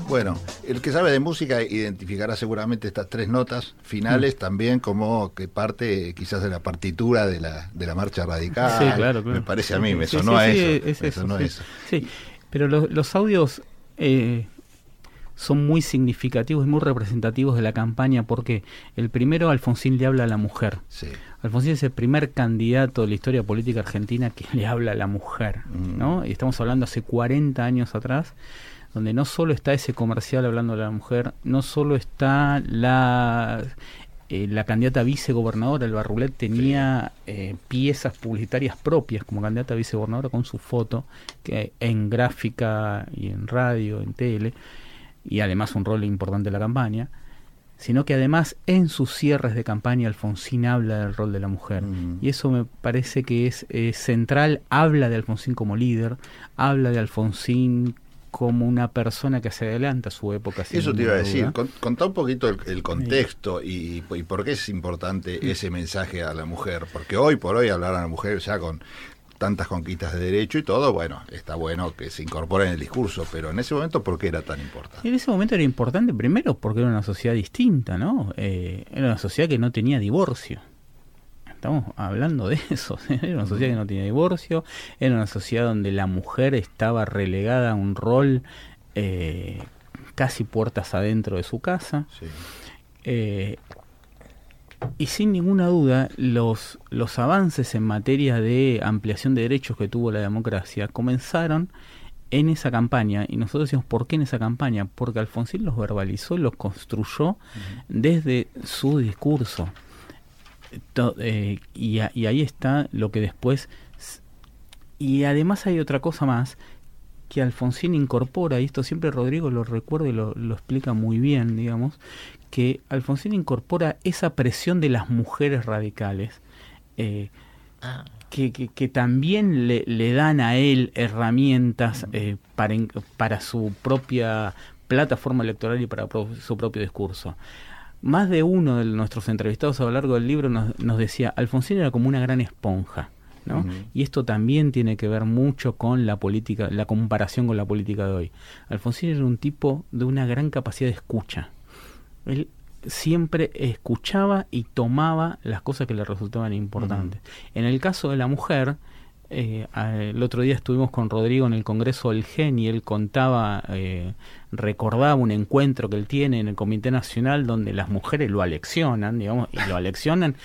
Bueno, el que sabe de música identificará seguramente estas tres notas finales también como que parte quizás de la partitura de la, de la marcha radical. Sí, claro, claro. Me parece a mí, me Sí, sonó sí, a sí, eso. es me eso, sonó a sí. eso. Sí, pero los, los audios eh, son muy significativos y muy representativos de la campaña porque el primero, Alfonsín le habla a la mujer. Alfonsín es el primer candidato de la historia política argentina que le habla a la mujer, ¿no? Y estamos hablando hace 40 años atrás, donde no solo está ese comercial hablando a la mujer, no solo está la eh, la candidata vicegobernadora, el Barrulet, tenía eh, piezas publicitarias propias como candidata vicegobernadora con su foto que en gráfica y en radio, en tele, y además un rol importante en la campaña, sino que además en sus cierres de campaña Alfonsín habla del rol de la mujer. Y eso me parece que es eh, central, habla de Alfonsín como líder, habla de Alfonsín como una persona que se adelanta a su época. Eso te iba a decir, con- contá un poquito el, el contexto y, y por qué es importante ese mensaje a la mujer, porque hoy por hoy hablar a la mujer ya con tantas conquistas de derecho y todo, bueno, está bueno que se incorpore en el discurso, pero en ese momento, ¿por qué era tan importante? En ese momento era importante primero porque era una sociedad distinta, ¿no? Eh, era una sociedad que no tenía divorcio. Estamos hablando de eso. Era una sociedad que no tenía divorcio, era una sociedad donde la mujer estaba relegada a un rol eh, casi puertas adentro de su casa. Eh, y sin ninguna duda, los, los avances en materia de ampliación de derechos que tuvo la democracia comenzaron en esa campaña. Y nosotros decimos, ¿por qué en esa campaña? Porque Alfonsín los verbalizó, los construyó desde su discurso. To- eh, y, a- y ahí está lo que después... Y además hay otra cosa más que Alfonsín incorpora, y esto siempre Rodrigo lo recuerda y lo, lo explica muy bien, digamos, que Alfonsín incorpora esa presión de las mujeres radicales, eh, que, que- que también le, le dan a él herramientas eh, para, para su propia plataforma electoral y para pro- su propio discurso. Más de uno de nuestros entrevistados a lo largo del libro nos, nos decía, Alfonsín era como una gran esponja. ¿no? Y esto también tiene que ver mucho con la política, la comparación con la política de hoy. Alfonsín era un tipo de una gran capacidad de escucha. Él siempre escuchaba y tomaba las cosas que le resultaban importantes. En el caso de la mujer, eh, el otro día estuvimos con Rodrigo en el Congreso del GEN y él contaba, eh, recordaba un encuentro que él tiene en el Comité Nacional donde las mujeres lo aleccionan, digamos, y lo aleccionan.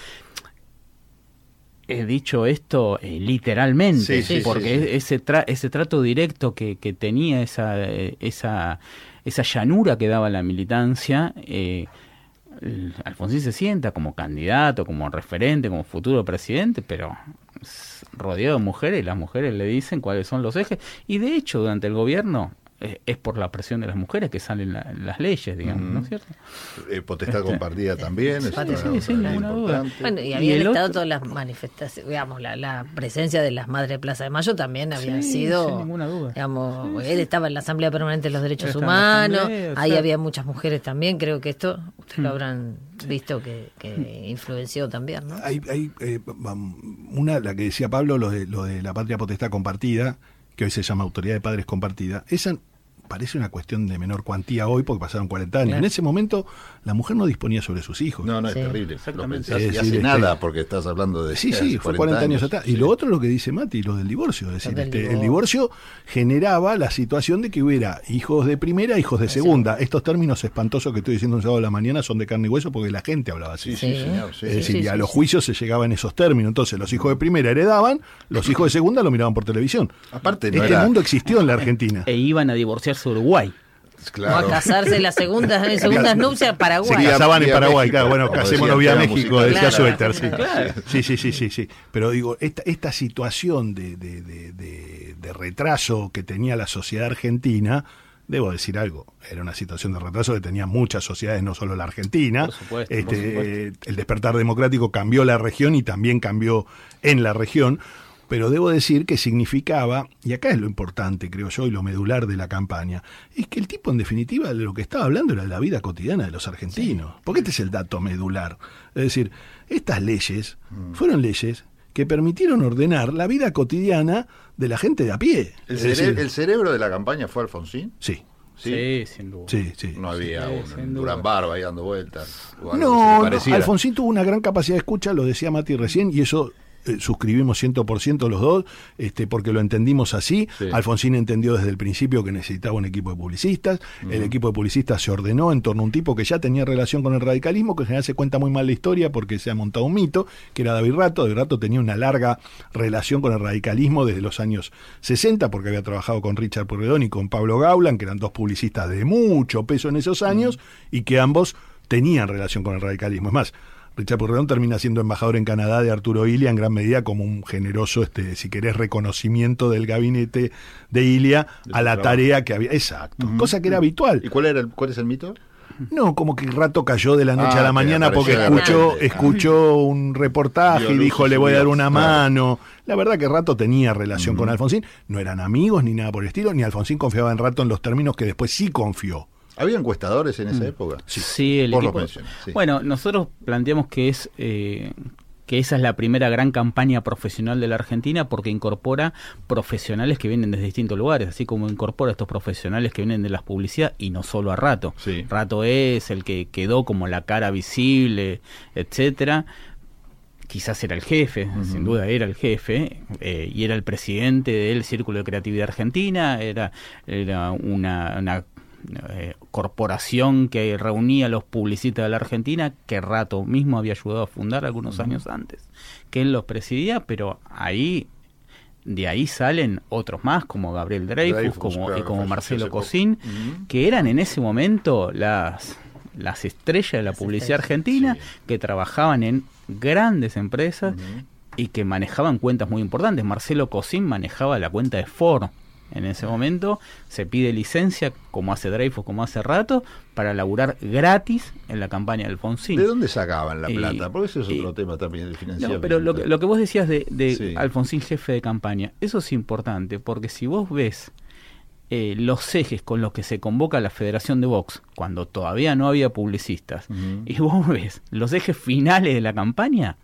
He dicho esto eh, literalmente, Sí, sí, porque sí, ese tra- ese trato directo que, que tenía esa, eh, esa esa llanura que daba la militancia, Alfonsín se sienta como candidato, como referente, como futuro presidente, pero rodeado de mujeres y las mujeres le dicen cuáles son los ejes. Y de hecho, durante el gobierno es por la presión de las mujeres que salen la- las leyes, digamos, ¿no es cierto? Eh, potestad Este- compartida también. es Sí, sí, ninguna duda. Bueno, y habían estado otro- todas las manifestaciones, digamos, la, la presencia de las madres de Plaza de Mayo también había Sí, sido, sin ninguna duda. digamos, él estaba en la Asamblea Permanente de los Derechos Humanos, Asamblea, ahí sea- había muchas mujeres también, creo que esto ustedes lo Mm. habrán visto que, que influenció también, ¿no? Hay, hay eh, una, la que decía Pablo, lo de, lo de la patria potestad compartida, que hoy se llama autoridad de padres compartida, esa parece una cuestión de menor cuantía hoy porque pasaron 40 años. Claro. En ese momento la mujer no disponía sobre sus hijos. No, no, es terrible. Lo Exactamente. pensás y hace nada este- porque estás hablando de Sí, sí, fue 40 años, atrás. Y lo otro es lo que dice Mati, lo del divorcio. Es decir, este, el divorcio generaba la situación de que hubiera hijos de primera, hijos de segunda. Estos términos espantosos que estoy diciendo un sábado de la mañana son de carne y hueso porque la gente hablaba así. Sí, sí, señor, sí. es decir, Sí, y a sí, los sí. juicios se llegaba en esos términos. Entonces, los hijos de primera heredaban, los hijos de segunda lo miraban por televisión. Aparte, no este era- mundo existió en la Argentina. E iban a divorciarse a Uruguay. O a casarse en las segundas, en segundas nupcias Paraguay. Se casaban en Paraguay, México, claro, bueno, casémonos vía México, musical. decía Claro. Suéter, sí. Claro. Sí, sí, sí, sí, sí. Pero digo, esta, esta situación de, de, de- de- de retraso que tenía la sociedad argentina, debo decir algo, era una situación de retraso que tenía muchas sociedades, no solo la Argentina. Por supuesto, Este, por supuesto. el despertar democrático cambió la región y también cambió en la región. Pero debo decir que significaba, y acá es lo importante, creo yo, y lo medular de la campaña, es que el tipo, en definitiva, de lo que estaba hablando era de la vida cotidiana de los argentinos. Porque este es el dato medular. Es decir, estas leyes fueron leyes que permitieron ordenar la vida cotidiana de la gente de a pie. ¿El, Es cere- decir, el cerebro de la campaña fue Alfonsín? Sí. Sí, sin duda. Sí, sí. No había Sí, un. Durán Barba ahí dando vueltas. No, no. Alfonsín tuvo una gran capacidad de escucha, lo decía Mati recién, y eso eh, suscribimos 100% los dos, este, porque lo entendimos así. Sí. Alfonsín entendió desde el principio que necesitaba un equipo de publicistas. El equipo de publicistas se ordenó en torno a un tipo que ya tenía relación con el radicalismo, que en general se cuenta muy mal la historia porque se ha montado un mito, que era David Rato. David Rato tenía una larga relación con el radicalismo desde los años 60, porque había trabajado con Richard Porredón y con Pablo Gaulan, que eran dos publicistas de mucho peso en esos años, y que ambos tenían relación con el radicalismo. Es más, Richard Porredón termina siendo embajador en Canadá de Arturo Ilia en gran medida como un generoso, este, si querés, reconocimiento del gabinete de Ilia De a la trabajo. tarea que había. Exacto. Cosa que era habitual. ¿Y cuál, era el, cuál es el mito? No, como que el rato cayó de la noche Ah, a la que mañana porque escuchó, escuchó un reportaje y dijo le voy a dar una mano. La verdad que Rato tenía relación con Alfonsín. No eran amigos ni nada por el estilo, ni Alfonsín confiaba en Rato en los términos que después sí confió. ¿Había encuestadores en esa Mm. época? Sí, el Vos lo equipo. sí. Bueno, nosotros planteamos que es eh, que esa es la primera gran campaña profesional de la Argentina porque incorpora profesionales que vienen desde distintos lugares, así como incorpora estos profesionales que vienen de las publicidades y no solo a Rato. Rato es el que quedó como la cara visible, etcétera. Quizás era el jefe, sin duda era el jefe, eh, y era el presidente del Círculo de Creatividad Argentina, era, era una, una eh, corporación que reunía a los publicistas de la Argentina, que Rato mismo había ayudado a fundar algunos años antes, que él los presidía, pero ahí de ahí salen otros más, como Gabriel Dreyfus, Dreyfus, como, claro, y como falleció Marcelo. Cosín, que eran en ese momento las, las estrellas de la publicidad argentina, que trabajaban en grandes empresas y que manejaban cuentas muy importantes. Marcelo Cosín manejaba la cuenta de Ford. En ese momento se pide licencia, como hace Dreyfus, como hace Rato, para laburar gratis en la campaña de Alfonsín. ¿De dónde sacaban la Y- plata? Porque ese es y- otro tema también, el financiamiento. no, pero lo que, lo que vos decías de, de Sí. Alfonsín jefe de campaña, eso es importante, porque si vos ves eh, los ejes con los que se convoca la Federación de Vox, cuando todavía no había publicistas, y vos ves los ejes finales de la campaña,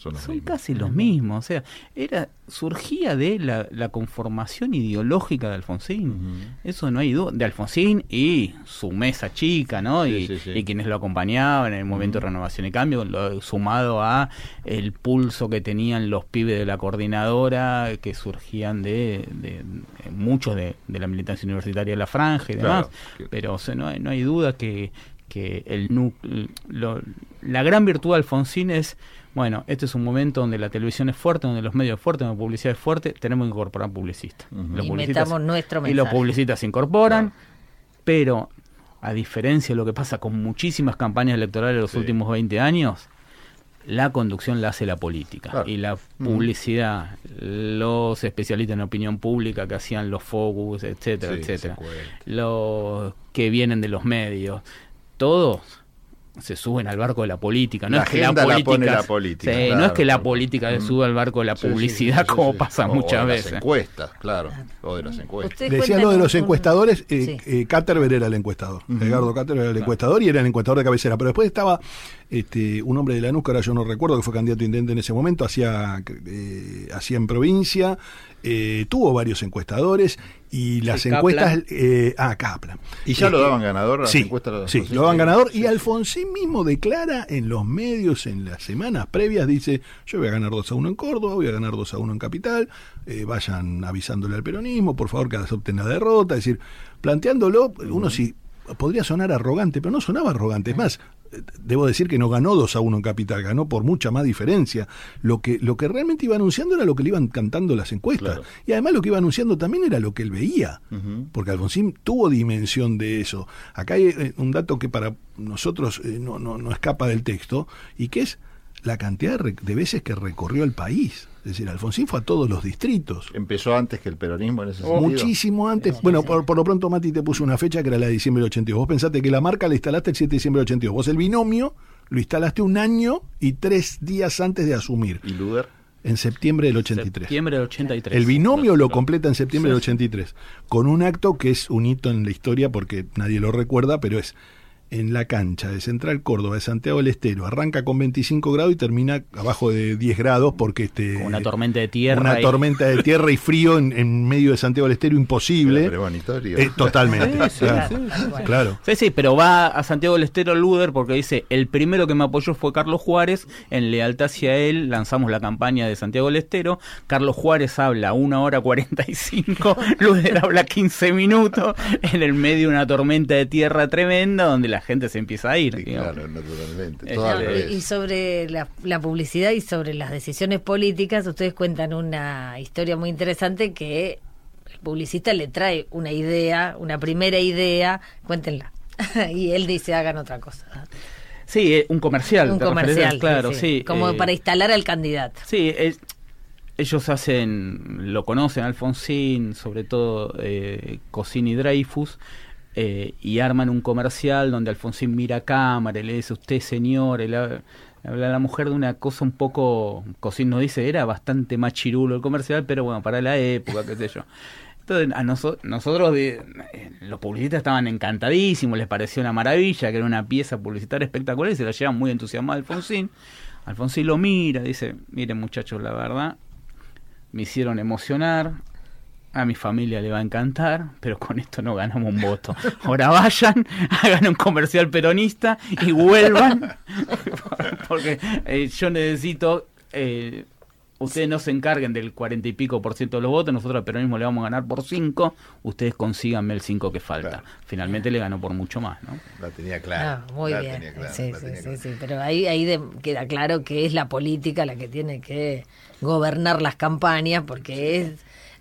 son, casi los mismos. O sea, era surgía de la, la conformación ideológica de Alfonsín. Eso no hay duda. De Alfonsín y su mesa chica, ¿no? Sí, y, sí, sí. y quienes lo acompañaban en el momento de renovación y cambio, lo- sumado a el pulso que tenían los pibes de la coordinadora que surgían de, de- de muchos de, de la militancia universitaria de la franja y demás. Claro. Pero o sea, no, hay, no hay duda que, que el lo- la gran virtud de Alfonsín es, bueno, este es un momento donde la televisión es fuerte, donde los medios es fuerte, donde la publicidad es fuerte, tenemos que incorporar publicistas. Los Y publicistas- metamos nuestro Y los mensaje. publicistas se incorporan, pero a diferencia de lo que pasa con muchísimas campañas electorales de los últimos 20 años, la conducción la hace la política Claro. y la publicidad, los especialistas en opinión pública que hacían los focus, etcétera, Sí, etcétera, los que vienen de los medios, todos se suben al barco de la política. No La es que la agenda la política, pone la política, Sí, no es que la política se suba al barco de la Sí, publicidad sí, sí, como sí. pasa O- o muchas de veces. Las encuestas, claro. O de las encuestas. Decía lo de los encuestadores, eh, eh, Caterber era el encuestador. Edgardo Caterber era el encuestador y era el encuestador de cabecera. Pero después estaba este, un hombre de Lanús, que ahora yo no recuerdo, que fue candidato a intendente en ese momento, hacía, eh, hacía en provincia, eh, tuvo varios encuestadores y las encuestas... eh, ah, Kaplan. ¿Y ya Eh, lo daban ganador? las Sí, encuestas lo- sí, lo daban sí. ganador y Alfonsín mismo declara en los medios en las semanas previas, dice, yo voy a ganar 2 a 1 en Córdoba, voy a ganar 2 a 1 en Capital, eh, vayan avisándole al peronismo, por favor que acepten la derrota, es decir, planteándolo, uno sí podría sonar arrogante, pero no sonaba arrogante, es más, debo decir que no ganó 2 a 1 en Capital, ganó por mucha más diferencia. Lo que, lo que realmente iba anunciando era lo que le iban cantando las encuestas. Y además lo que iba anunciando también era lo que él veía porque Alfonsín tuvo dimensión de eso. Acá hay eh, un dato que para nosotros eh, no, no, no escapa del texto y que es la cantidad de, de veces que recorrió el país. Es decir, Alfonsín fue a todos los distritos. Empezó antes que el peronismo en ese sentido. Muchísimo antes. Bueno, por, por lo pronto Mati te puso una fecha que era la de diciembre del 82. Vos pensaste que la marca la instalaste el 7 de diciembre del 82. Vos el binomio lo instalaste un año y tres días antes de asumir. ¿Y Luder? En septiembre del 83. Septiembre del 83. El binomio lo completa en septiembre del 83, con un acto que es un hito en la historia porque nadie lo recuerda, pero es en la cancha de Central Córdoba de Santiago del Estero. Arranca con 25 grados y termina abajo de 10 grados porque este Con una tormenta de tierra. una y- tormenta de tierra y frío en, en medio de Santiago del Estero imposible. Eh, totalmente. Sí, sí, claro. sí, sí. Claro. Sí, sí, pero va a Santiago del Estero Luder porque dice, el primero que me apoyó fue Carlos Juárez, en lealtad hacia él lanzamos la campaña de Santiago del Estero, Carlos Juárez habla una hora 45, Luder habla 15 minutos, en el medio de una tormenta de tierra tremenda donde la gente se empieza a ir. digamos. Claro, naturalmente. Y sobre la, la publicidad y sobre las decisiones políticas, ustedes cuentan una historia muy interesante que el publicista le trae una idea, una primera idea, cuéntenla. y él dice, hagan otra cosa. Sí, eh, un comercial. Un comercial, claro, sí, sí. sí. Como eh, para instalar al candidato. Sí, es- ellos hacen, lo conocen Alfonsín, sobre todo eh, Cosín y Dreyfus, eh, y arman un comercial donde Alfonsín mira a cámara y le dice, usted señor, habla la mujer de una cosa un poco, Cosín nos dice, era bastante más chirulo el comercial, pero bueno, para la época, qué sé yo. Entonces, a noso- nosotros, eh, los publicistas estaban encantadísimos, les pareció una maravilla, que era una pieza publicitaria espectacular y se la llevan muy entusiasmada Alfonsín. Alfonsín lo mira, dice, miren muchachos, la verdad, me hicieron emocionar, a mi familia le va a encantar, pero con esto no ganamos un voto. Ahora vayan, hagan un comercial peronista y vuelvan, porque eh, yo necesito... Eh, ustedes no se encarguen del cuarenta y pico por ciento de los votos, nosotros al peronismo le vamos a ganar por cinco, ustedes consíganme el cinco que falta. Finalmente le ganó por mucho más, ¿no? La tenía clara. Ah, muy la bien. tenía clara, sí, sí, tenía sí, clara. sí, pero ahí, ahí de- queda claro que es la política la que tiene que gobernar las campañas porque es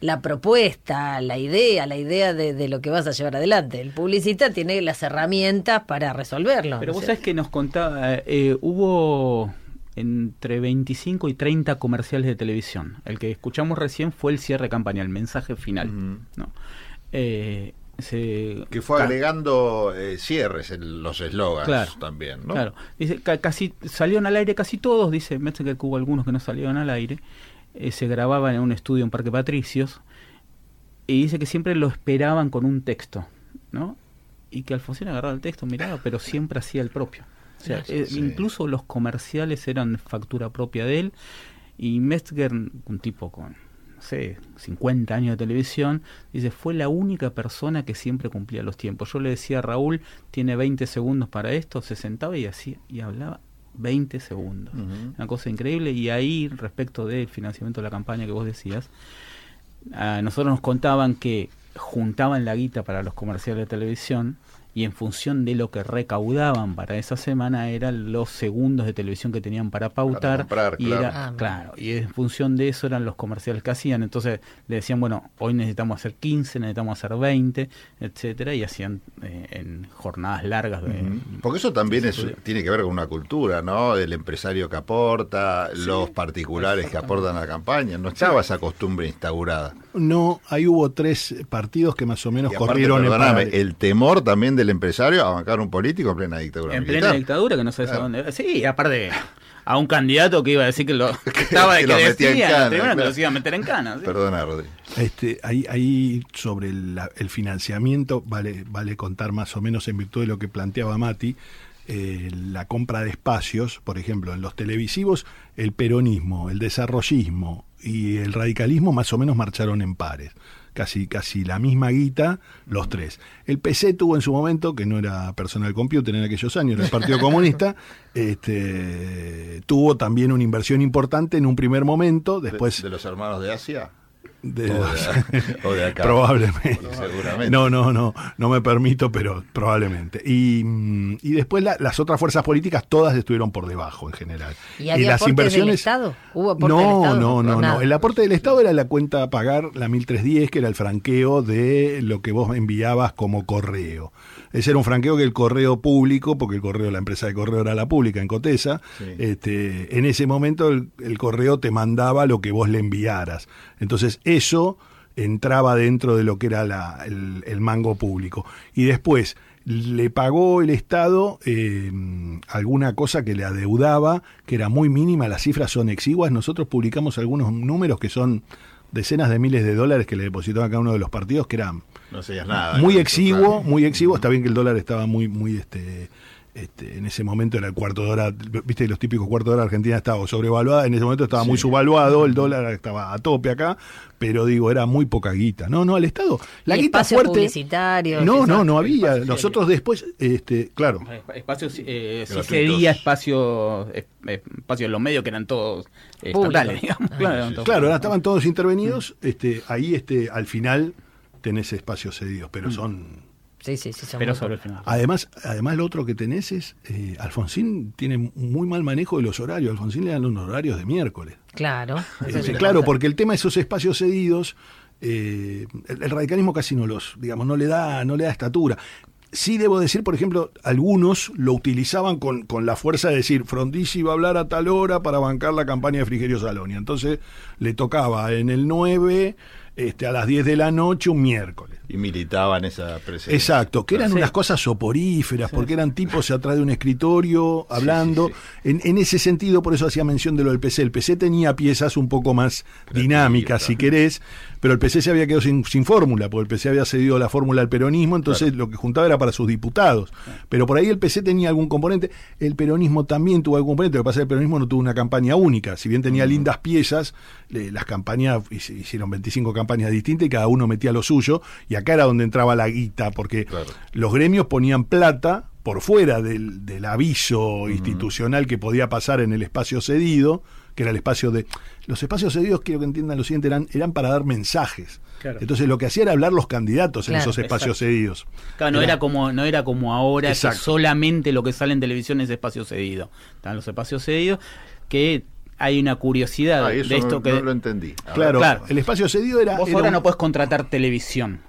la propuesta, la idea, la idea de, de lo que vas a llevar adelante. El publicista tiene las herramientas para resolverlo. Pero ¿no vos es sabés que nos contaba, eh, hubo entre 25 y 30 comerciales de televisión. El que escuchamos recién fue el cierre de campaña, el mensaje final. ¿no? Eh, se- Que fue agregando eh, cierres en los eslogans Claro, también, ¿no? Claro. Dice, ca- casi salieron al aire casi todos, dice Metzger que hubo algunos que no salieron al aire. Eh, se grababan en un estudio en Parque Patricios. Y dice que siempre lo esperaban con un texto, ¿no? Y que Alfonsín agarraba el texto, miraba, pero siempre hacía el propio. O sea, Sí, eh, sí. incluso los comerciales eran factura propia de él. Y Metzger, un tipo con, no sé, 50 años de televisión, dice, fue la única persona que siempre cumplía los tiempos. Yo le decía a Raúl, tiene 20 segundos para esto, se sentaba y hacía, y hablaba 20 segundos. Una cosa increíble. Y ahí, respecto del financiamiento de la campaña que vos decías, a nosotros nos contaban que juntaban la guita para los comerciales de televisión y en función de lo que recaudaban para esa semana eran los segundos de televisión que tenían para pautar comprar, y claro. era Ah, claro y en función de eso eran los comerciales que hacían entonces le decían bueno hoy necesitamos hacer 15 necesitamos hacer 20 etcétera y hacían eh, en jornadas largas de. Porque eso también es, tiene que ver con una cultura, ¿no? El empresario que aporta, los particulares que aportan a la campaña. No estaba esa costumbre instaurada. No, ahí hubo tres partidos que más o menos Y aparte, corrieron en el temor también del empresario a bancar un político en plena dictadura en militar. plena dictadura que no sabes Claro. a dónde sí aparte a un candidato que iba a decir que lo que estaba que que, lo metía en decía cana, primero que claro. los iba a meter en cana ¿sí? Perdona, Rodríguez. Este, ahí, ahí sobre el financiamiento, vale, vale contar más o menos en virtud de lo que planteaba Mati, eh, la compra de espacios, por ejemplo, en los televisivos, el peronismo, el desarrollismo y el radicalismo más o menos marcharon en pares. Casi, casi la misma guita, los tres. El PC tuvo en su momento, que no era personal computer en aquellos años, era el Partido Comunista, este, tuvo también una inversión importante en un primer momento, después ¿De, de los hermanos de Asia? De o, de, o de acá. Probablemente. Seguramente. No, no, no, no me permito, pero probablemente. Y, mm, y después la- las otras fuerzas políticas todas estuvieron por debajo en general. ¿Y había las aportes del inversiones Estado? ¿Hubo aporte del no, Estado? no, no, Nada. no. El aporte del Estado era la cuenta a pagar, la 1310, que era el franqueo de lo que vos enviabas como correo. Ese era un franqueo que el correo público, porque el correo, la empresa de correo era la pública en Cotesa, Sí. este, en ese momento el, el correo te mandaba lo que vos le enviaras. Entonces eso entraba dentro de lo que era la- el, el mango público. Y después le pagó el Estado eh, alguna cosa que le adeudaba, que era muy mínima, las cifras son exiguas. Nosotros publicamos algunos números que son decenas de miles de dólares que le depositó a cada uno de los partidos, que eran No seas nada. muy exiguo, claro. muy exiguo. Está bien que el dólar estaba muy, muy, este, este, en ese momento era el cuarto dólar, viste, los típicos cuartos dólar Argentina estaba sobrevaluada, en ese momento estaba muy subvaluado, el dólar estaba a tope acá, pero digo, era muy poca guita. No, no, al Estado, la Y guita espacios fuerte. publicitarios, No, no, no había. espacios Nosotros después, este, claro. Espacios, eh, sería espacio, eh, eh, espacio en los medios que eran todos eh, digamos. Claro, eran todos Claro, públicos. estaban todos intervenidos, este, ahí este, al final tenés espacios cedidos, pero son Sí, sí, sí. son Pero sobre el final. Además, además lo otro que tenés es, eh, Alfonsín tiene muy mal manejo de los horarios. Alfonsín le dan unos horarios de miércoles. Claro. Eh, claro, porque el tema de esos espacios cedidos, eh, el, el radicalismo casi no los, digamos, no le da, no le da estatura. Sí debo decir, por ejemplo, algunos lo utilizaban con, con la fuerza de decir, Frondizi va a hablar a tal hora para bancar la campaña de Frigerio Salonia. Entonces le tocaba en el 9 este, a las 10 de la noche un miércoles. Y militaban esa presencia. Exacto, que eran Sí. unas cosas soporíferas, porque eran tipos atrás de un escritorio hablando. En, en ese sentido, por eso hacía mención de lo del PC. El PC tenía piezas un poco más dinámicas, si querés, pero el PC se había quedado sin, sin fórmula, porque el PC había cedido la fórmula al peronismo, entonces lo que juntaba era para sus diputados. Pero por ahí el PC tenía algún componente. El peronismo también tuvo algún componente. Lo que pasa es que el peronismo no tuvo una campaña única. Si bien tenía lindas piezas, le- las campañas, hicieron 25 campañas distintas y cada uno metía lo suyo. Y acá era donde entraba la guita, porque los gremios ponían plata por fuera del, del aviso institucional que podía pasar en el espacio cedido, que era el espacio de... Los espacios cedidos, quiero que entiendan lo siguiente, eran, eran para dar mensajes. Claro. Entonces lo que hacía era hablar los candidatos en esos espacios Exacto. cedidos. Claro, no era como no era como ahora Exacto. que solamente lo que sale en televisión es espacio cedido. Están los espacios cedidos que hay una curiosidad Ah, eso de esto no- que no lo entendí. A Claro, Claro. el espacio cedido era... Vos era ahora un- no puedes contratar televisión.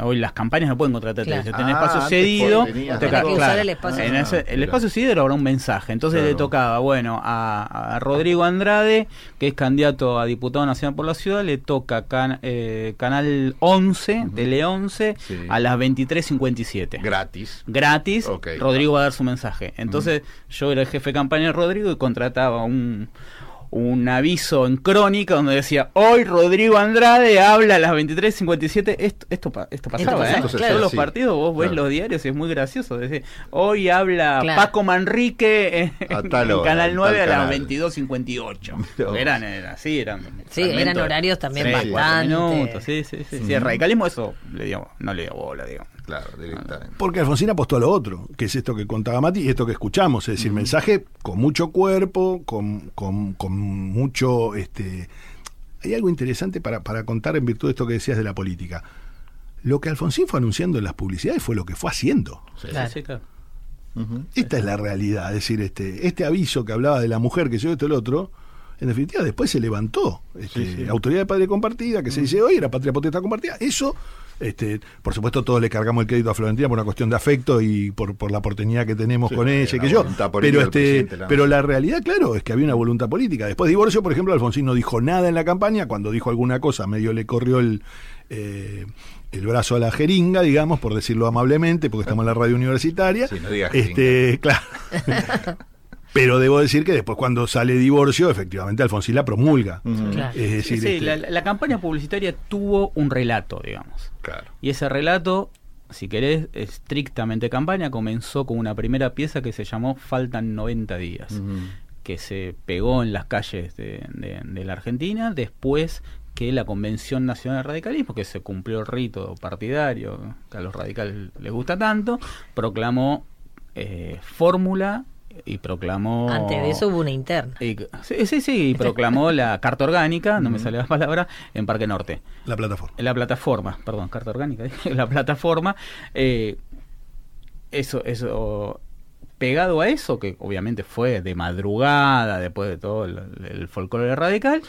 Hoy las campañas no pueden contratar Claro. televisión. Tenés Ah, espacio cedido. tenías te usar el espacio en ese- el espacio cedido era ahora un mensaje. Entonces Claro. le tocaba, bueno, a, a Rodrigo Andrade, que es candidato a diputado nacional por la ciudad, le toca can- eh, Canal 11, Tele 11, Sí. a las 23.57. Gratis. Gratis. Rodrigo va a dar su mensaje. Entonces yo era el jefe de campaña de Rodrigo y contrataba un un aviso en crónica donde decía hoy Rodrigo Andrade habla a las 23.57 esto, esto, pa- esto pasaba ¿eh? esto se todos hacía los partidos vos ves Claro. los diarios y es muy gracioso decir, hoy habla Claro. Paco Manrique en, Canal en 9 a las canal. 22.58 eran, era así eran Sí, eran horarios también bastante. minutos, sí, sí, sí, sí. El radicalismo eso le dio, no le dio bola digamos Claro, directamente. Porque Alfonsín apostó a lo otro, que es esto que contaba Mati y esto que escuchamos, es decir, mensaje con mucho cuerpo, con, con, con mucho... este Hay algo interesante para, para contar en virtud de esto que decías de la política. Lo que Alfonsín fue anunciando en las publicidades fue lo que fue haciendo. Claro. Sí, claro. Esta es la realidad, es decir, este, este aviso que hablaba de la mujer que yo esto y el otro, en definitiva después se levantó. Este, Autoridad de Padre Compartida, que se dice hoy, era Patria Potestad Compartida, eso, este, por supuesto todos le cargamos el crédito a Florentina por una cuestión de afecto y por, por la oportunidad que tenemos Sí, con ella, y que yo. Pero este, la- pero la realidad, claro, es que había una voluntad política. Después de divorcio, por ejemplo, Alfonsín no dijo nada en la campaña, cuando dijo alguna cosa, medio le corrió el eh, el brazo a la jeringa, digamos, por decirlo amablemente, porque estamos en la radio universitaria. Sí, no digas este, claro. Pero debo decir que después cuando sale divorcio, efectivamente Alfonsín la promulga. Claro. Es decir, Sí, sí, este, la, la campaña publicitaria tuvo un relato, digamos. Claro. Y ese relato, si querés, estrictamente campaña, comenzó con una primera pieza que se llamó Faltan 90 días, que se pegó en las calles de, de- de la Argentina después que la Convención Nacional de Radicalismo, que se cumplió el rito partidario, que a los radicales les gusta tanto, proclamó eh, fórmula y proclamó... Antes de eso hubo una interna. y- sí, sí, sí, y proclamó la carta orgánica, no me sale la palabra, en Parque Norte. La plataforma. La plataforma, perdón, carta orgánica, la plataforma. eh, eso, eso, pegado a eso, que obviamente fue de madrugada, después de todo el, el folclore radical,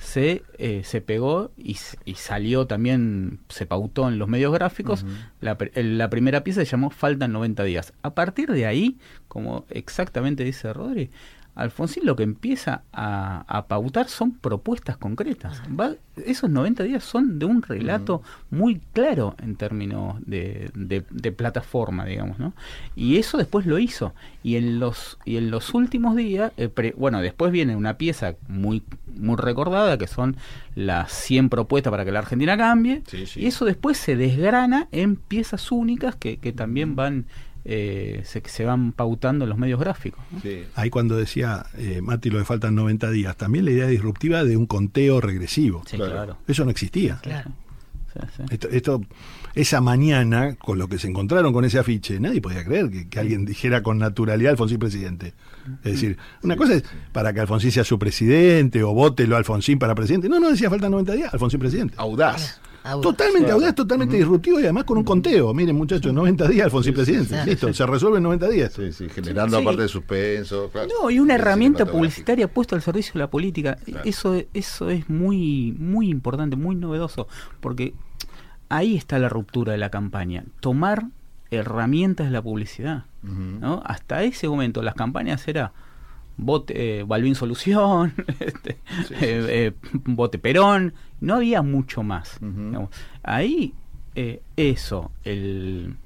se, eh, se pegó y, y salió también, se pautó en los medios gráficos. la, el- la primera pieza se llamó Faltan 90 días. A partir de ahí, como exactamente dice Rodri, Alfonsín lo que empieza a, a pautar son propuestas concretas. Va- esos 90 días son de un relato muy claro en términos de, de- de plataforma, digamos, ¿no? Y eso después lo hizo. Y en los, y en los últimos días, eh, pre- bueno, después viene una pieza muy, muy recordada que son las 100 propuestas para que la Argentina cambie. Y eso después se desgrana en piezas únicas que, que también van... eh, se, se van pautando en los medios gráficos. ¿no? Ahí cuando decía eh, Mati lo de faltan 90 días, también la idea disruptiva de un conteo regresivo. Sí, claro. Eso no existía. Claro. Sí, sí. Esto, esto- esa mañana, con lo que se encontraron con ese afiche, nadie podía creer que, que alguien dijera con naturalidad Alfonsín presidente. Es decir, una cosa es para que Alfonsín sea su presidente o vótelo Alfonsín para presidente. No, no decía faltan 90 días, Alfonsín presidente. Audaz. Totalmente Claro. audaz, totalmente disruptivo y además con un conteo. Miren, muchachos, 90 días Alfonsín presidente. sí, Listo, sí. se resuelve en 90 días. Sí, sí, generando Sí. aparte de suspenso. claro. No, y una herramienta publicitaria puesta al servicio de la política. Eso, eso es muy, muy importante, muy novedoso, porque ahí está la ruptura de la campaña. Tomar herramientas de la publicidad. ¿no? Hasta ese momento las campañas era vote eh, Balvin Solución, este, Sí, sí, eh, eh, vote Perón, no había mucho más. Ahí, eh, eso, el,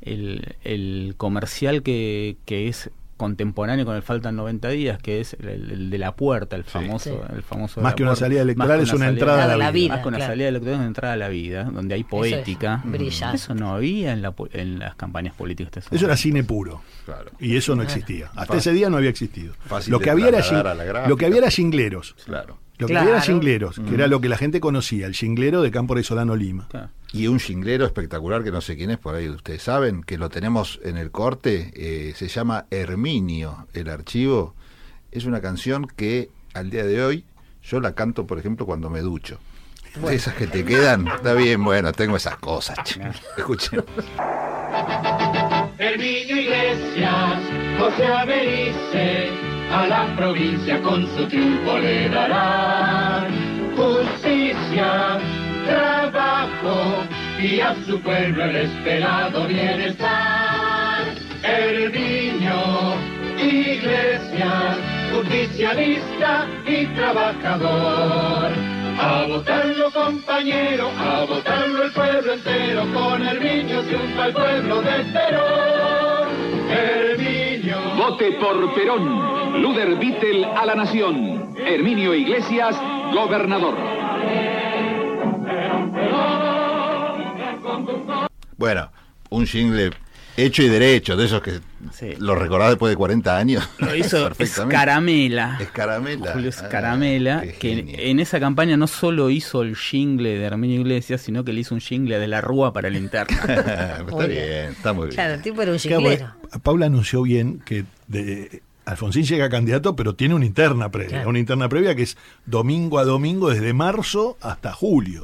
el, el comercial que, que es contemporáneo con el faltan 90 días, que es el, el de la puerta, el famoso, Sí. el famoso Más que una puerta. salida electoral, es una entrada a la vida. Más que una claro. salida electoral es una entrada a la vida, donde hay poética. es, brilla. Eso no había en, la, po- en las campañas políticas. Eso era cine puro. Claro. Y eso no Claro. existía. Hasta Fácil. ese día no había existido. Fácil Lo que había era gráfica. lo que había era jingleros. Claro. Lo que había era Claro. jingleros, que era lo que la gente conocía, el jinglero de Campo de Solano Lima. Claro. Y un jinglero espectacular que no sé quién es, por ahí ustedes saben, que lo tenemos en el corte, eh, se llama Herminio, el archivo. Es una canción que al día de hoy yo la canto, por ejemplo, cuando me ducho. Esas que te quedan, está bien, bueno, tengo esas cosas. che. Escuchen. Herminio Iglesias, José Averice, a la provincia con su triunfo le darán justicia, trabajo y a su pueblo el esperado bienestar. Herminio Iglesias, justicialista y trabajador. A votarlo compañero, a votarlo el pueblo entero, con Herminio triunfa el pueblo de Perón. Herminio. Vote por Perón. Luder Vittel a la nación. Herminio Iglesias, gobernador. Bueno, un jingle hecho y derecho, de esos que Sí. lo recordás después de 40 años. Lo hizo. Escaramela. Escaramela. Julio Ah, Escaramela, que en, esa campaña no solo hizo el jingle de Herminio Iglesias, sino que le hizo un jingle de la Rúa para el interno. está Muy bien, bien. está muy bien. Claro, el tipo era un jinglero. Paula anunció bien que de- Alfonsín llega candidato, pero tiene una interna previa. Claro. Una interna previa que es domingo a domingo desde marzo hasta julio.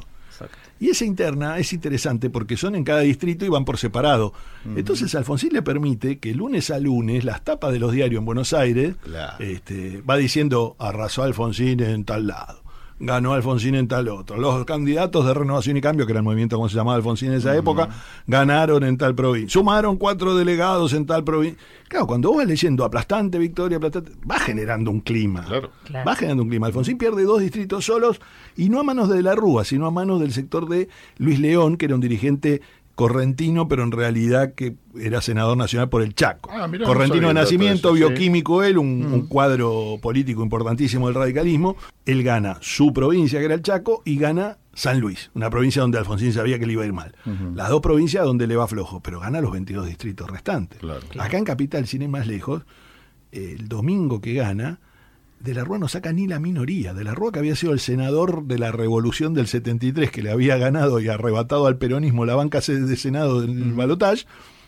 Y esa interna es interesante porque son en cada distrito y van por separado. Entonces Alfonsín le permite que lunes a lunes las tapas de los diarios en Buenos Aires Claro. este, va diciendo arrasó Alfonsín en tal lado, ganó Alfonsín en tal otro. Los candidatos de Renovación y Cambio, que era el movimiento como se llamaba Alfonsín en esa época, ganaron en tal provincia. Sumaron cuatro delegados en tal provincia. Claro, cuando vos vas leyendo aplastante victoria, aplastante, va generando un clima. Claro. Claro. Va generando un clima. Alfonsín pierde dos distritos solos y no a manos de la Rúa, sino a manos del sector de Luis León, que era un dirigente correntino, pero en realidad que era senador nacional por el Chaco. Ah, mirá, correntino de nacimiento, sí. bioquímico él, un, un cuadro político importantísimo del radicalismo. Él gana su provincia, que era el Chaco, y gana San Luis, una provincia donde Alfonsín sabía que le iba a ir mal. Las dos provincias donde le va flojo, pero gana los 22 distritos restantes. Claro. Acá en Capital, sin ir más lejos, el domingo que gana, de la Rúa no saca ni la minoría. De la Rúa, que había sido el senador de la revolución del 73, que le había ganado y arrebatado al peronismo la banca de Senado del balotaje,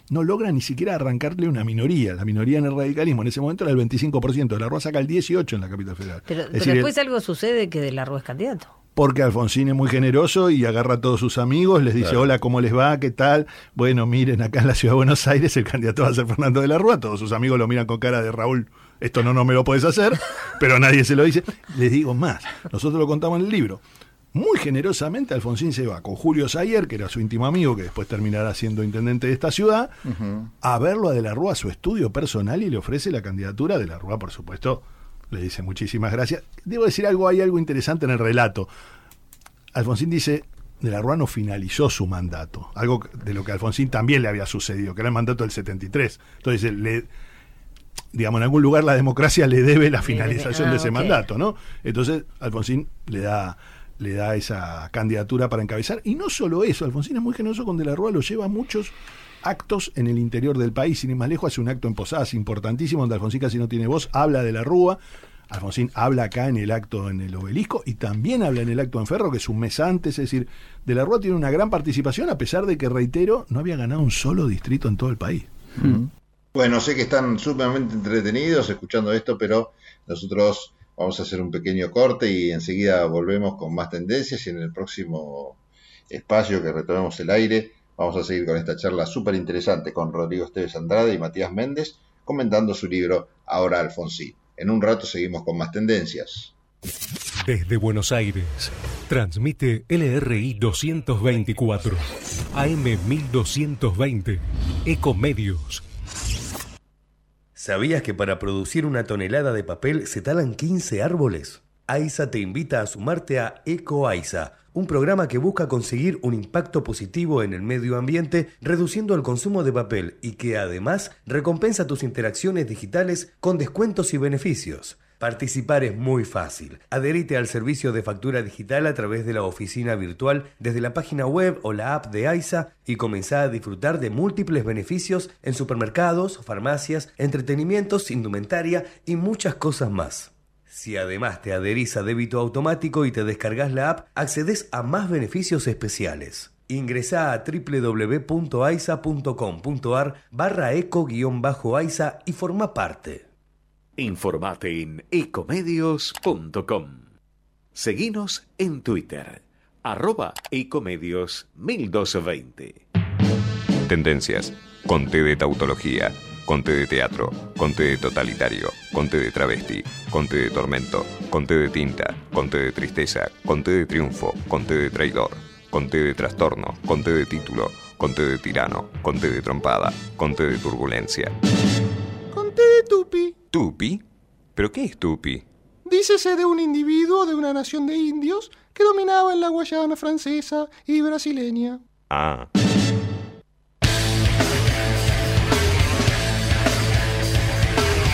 no logra ni siquiera arrancarle una minoría. La minoría en el radicalismo en ese momento era el 25%. De la Rúa saca el 18% en la capital federal. Pero, Es pero decir, después algo sucede que de la Rúa es candidato. porque Alfonsín es muy generoso y agarra a todos sus amigos, les dice, Claro. hola, ¿cómo les va? ¿Qué tal? Bueno, miren, acá en la ciudad de Buenos Aires el candidato va a ser Fernando de la Rúa, todos sus amigos lo miran con cara de Raúl, esto no, no me lo puedes hacer, pero nadie se lo dice. Les digo más, nosotros lo contamos en el libro. Muy generosamente Alfonsín se va con Julio Sayer, que era su íntimo amigo, que después terminará siendo intendente de esta ciudad, a verlo a De la Rúa a su estudio personal y le ofrece la candidatura de la Rúa, por supuesto. Le dice muchísimas gracias. Debo decir algo, hay algo interesante en el relato. Alfonsín dice, de la Rúa no finalizó su mandato, algo de lo que a Alfonsín también le había sucedido, que era el mandato del 73. Entonces, le, digamos, en algún lugar la democracia le debe la finalización Ah, de ese ok. mandato, ¿no? Entonces, Alfonsín le da le da esa candidatura para encabezar. Y no solo eso, Alfonsín es muy generoso con De la Rúa, lo lleva a muchos actos en el interior del país, sin ir más lejos, hace un acto en Posadas importantísimo, donde Alfonsín casi no tiene voz, habla de la Rúa, Alfonsín habla acá en el acto en el obelisco y también habla en el acto en Ferro, que es un mes antes, es decir, De la Rúa tiene una gran participación, a pesar de que, reitero, no había ganado un solo distrito en todo el país. Bueno, sé que están sumamente entretenidos escuchando esto, pero nosotros vamos a hacer un pequeño corte y enseguida volvemos con más tendencias y en el próximo espacio que retomemos el aire vamos a seguir con esta charla súper interesante con Rodrigo Esteves Andrade y Matías Méndez comentando su libro Ahora Alfonsín. En un rato seguimos con más tendencias. Desde Buenos Aires, transmite LRI 224, AM 1220, Ecomedios. ¿Sabías que para producir una tonelada de papel se talan 15 árboles? AISA te invita a sumarte a EcoAISA, un programa que busca conseguir un impacto positivo en el medio ambiente reduciendo el consumo de papel y que además recompensa tus interacciones digitales con descuentos y beneficios. Participar es muy fácil. Adherite al servicio de factura digital a través de la oficina virtual desde la página web o la app de AISA y comenzá a disfrutar de múltiples beneficios en supermercados, farmacias, entretenimientos, indumentaria y muchas cosas más. Si además te adherís a débito automático y te descargas la app, accedes a más beneficios especiales. Ingresá a www.aisa.com.ar barra eco-aisa y forma parte. Informate en ecomedios.com. Seguinos en Twitter, arroba ecomedios 1220. Tendencias. Conté de tautología. Conté de teatro. Conté de totalitario. Conté de travesti. Conté de tormento. Conté de tinta. Conté de tristeza. Conté de triunfo. Conté de traidor. Conté de trastorno. Conté de título. Conté de tirano. Conté de trompada. Conté de turbulencia. Conté de tupi. ¿Tupi? ¿Pero qué es tupi? Dícese de un individuo de una nación de indios que dominaba en la Guayana francesa y brasileña. Ah.